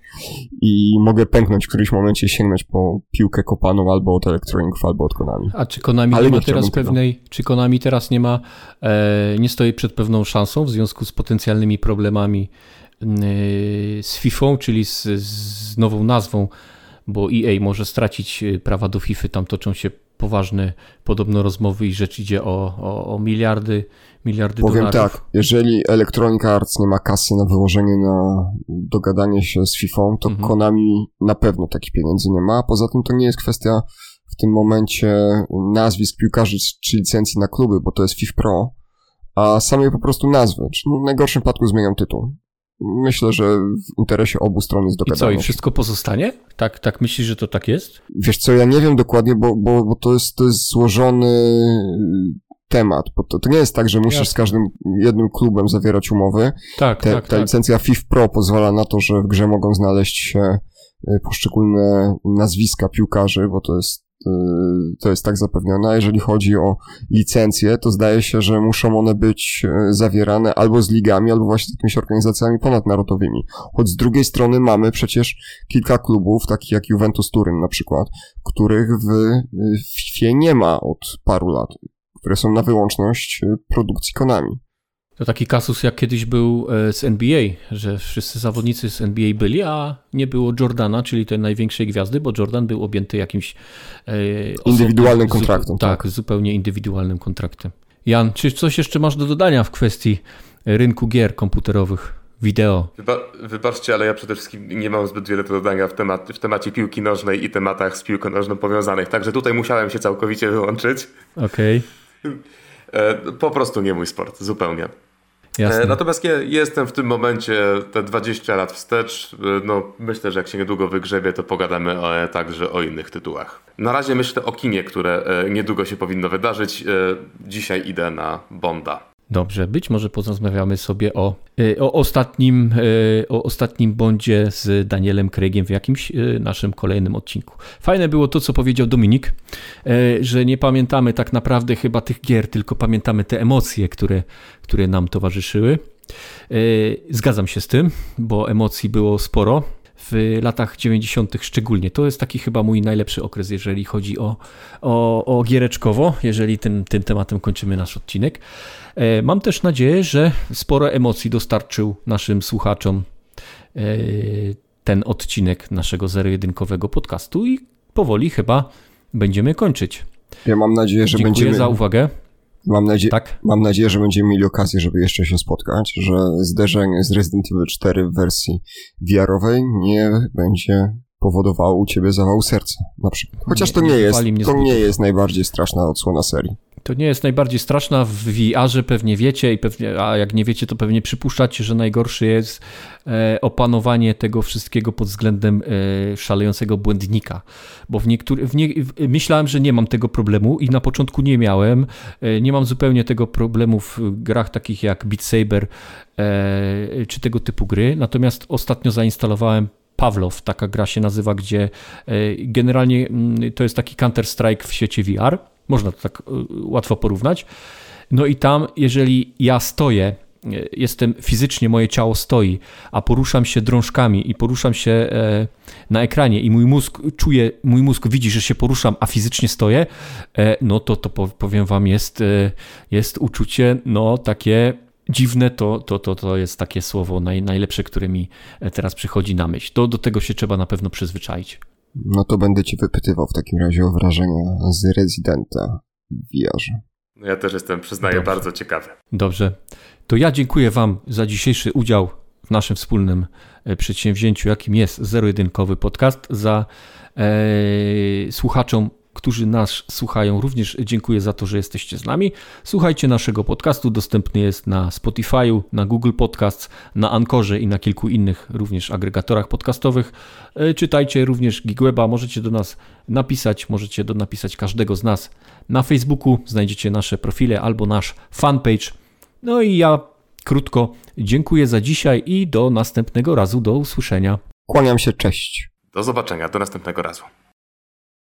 i mogę pęknąć w którymś momencie sięgnąć po piłkę kopaną albo od Electroniców, albo od Konami. A czy Konami Ale nie ma teraz pewnej, tego. czy Konami teraz nie ma, e, nie stoi przed pewną szansą w związku z potencjalnymi problemami e, z FIFA, czyli z, z nową nazwą, bo EA może stracić e, prawa do FIFA, tam toczą się poważne podobno rozmowy i rzecz idzie o, o, o miliardy, miliardy Powiem dolarów. tak, jeżeli Electronic Arts nie ma kasy na wyłożenie na dogadanie się z FIFA, to mhm. Konami na pewno takich pieniędzy nie ma. Poza tym to nie jest kwestia w tym momencie nazwisk piłkarzy czy licencji na kluby, bo to jest FIFA Pro, a samej po prostu nazwy. Czyli w najgorszym przypadku zmieniam tytuł myślę, że w interesie obu stron jest dogadanie. I co, i wszystko pozostanie? Tak, tak myślisz, że to tak jest? Wiesz co, ja nie wiem dokładnie, bo, bo, bo to, jest, to jest złożony temat, bo to, to nie jest tak, że musisz Jasne. z każdym jednym klubem zawierać umowy. Tak, Te, tak. Ta tak. licencja FIF Pro pozwala na to, że w grze mogą znaleźć się y, poszczególne nazwiska piłkarzy, bo to jest to jest tak zapewnione. Jeżeli chodzi o licencje, to zdaje się, że muszą one być y, zawierane albo z ligami, albo właśnie z jakimiś organizacjami ponadnarodowymi. Choć z drugiej strony mamy przecież kilka klubów, takich jak Juventus Turyn na przykład, których w, FIFA nie ma od paru lat, które są na wyłączność y, produkcji Konami. To taki kasus jak kiedyś był e, z NBA, że wszyscy zawodnicy z NBA byli, a nie było Jordana, czyli tej największej gwiazdy, bo Jordan był objęty jakimś e, indywidualnym kontraktem. tak, tak, zupełnie indywidualnym kontraktem. Jan, czy coś jeszcze masz do dodania w kwestii rynku gier komputerowych? Wideo. Wyba wybaczcie, ale ja przede wszystkim nie mam zbyt wiele do dodania w, temat, w temacie piłki nożnej i tematach z piłką nożną powiązanych, także tutaj musiałem się całkowicie wyłączyć. Okej. Okay. E, po prostu nie mój sport, zupełnie. Jasne. Natomiast ja jestem w tym momencie te 20 lat wstecz. No, myślę, że jak się niedługo wygrzebię, to pogadamy o, także o innych tytułach. Na razie myślę o kinie, które e, niedługo się powinno wydarzyć. E, dzisiaj idę na Bonda. Dobrze, być może porozmawiamy sobie o, e, o, ostatnim, e, o ostatnim bondzie z Danielem Craigiem w jakimś e, naszym kolejnym odcinku. Fajne było to, co powiedział Dominik, że nie pamiętamy tak naprawdę chyba tych gier, tylko pamiętamy te emocje, które, które nam towarzyszyły. Zgadzam się z tym, bo emocji było sporo w latach 90. szczególnie. To jest taki chyba mój najlepszy okres, jeżeli chodzi o, o, o giereczkowo, jeżeli tym, tym tematem kończymy nasz odcinek. E, mam też nadzieję, że sporo emocji dostarczył naszym słuchaczom e, ten odcinek naszego zero-jedynkowego podcastu i powoli chyba będziemy kończyć. Ja mam nadzieję, że Dziękuję będziemy... za uwagę. Mam, nadzie... tak? mam nadzieję, że będziemy mieli okazję, żeby jeszcze się spotkać, że zderzenie z Resident Evil 4 w wersji VR-owej nie będzie powodowało u ciebie zawał serca, na przykład. Chociaż to nie, nie jest, to nie jest najbardziej straszna odsłona serii. To nie jest najbardziej straszna w VR-ze, pewnie wiecie, i pewnie, a jak nie wiecie, to pewnie przypuszczacie, że najgorszy jest e, opanowanie tego wszystkiego pod względem e, szalejącego błędnika. Bo w niektórych, w nie, myślałem, że nie mam tego problemu i na początku nie miałem. E, nie mam zupełnie tego problemu w grach takich jak Beat Saber czy tego typu gry. Natomiast ostatnio zainstalowałem Pawlow, taka gra się nazywa, gdzie generalnie mm, to jest taki Counter-Strike w sieci VR. Można to tak e, łatwo porównać. No i tam, jeżeli ja stoję, e, jestem fizycznie, moje ciało stoi, a poruszam się drążkami i poruszam się na ekranie i mój mózg czuje, mój mózg widzi, że się poruszam, a fizycznie stoję, no to to powiem wam jest, jest uczucie no takie dziwne to, to, to, to jest takie słowo naj, najlepsze, które mi teraz przychodzi na myśl. To, do tego się trzeba na pewno przyzwyczaić. No to będę cię wypytywał w takim razie o wrażenia z Residenta w VR. No ja też jestem, przyznaję, Dobrze. bardzo ciekawy. Dobrze. To ja dziękuję Wam za dzisiejszy udział w naszym wspólnym e, przedsięwzięciu, jakim jest zero-jedynkowy podcast. Za e, słuchaczom którzy nas słuchają, również dziękuję za to, że jesteście z nami. Słuchajcie naszego podcastu, dostępny jest na Spotify'u, na Google Podcasts, na Ankorze i na kilku innych również agregatorach podcastowych. E, czytajcie również Gigweba, możecie do nas napisać, możecie do napisać każdego z nas na Facebooku, znajdziecie nasze profile albo nasz fanpage. No i ja krótko dziękuję za dzisiaj i do następnego razu, do usłyszenia. Kłaniam się, cześć. Do zobaczenia, do następnego razu.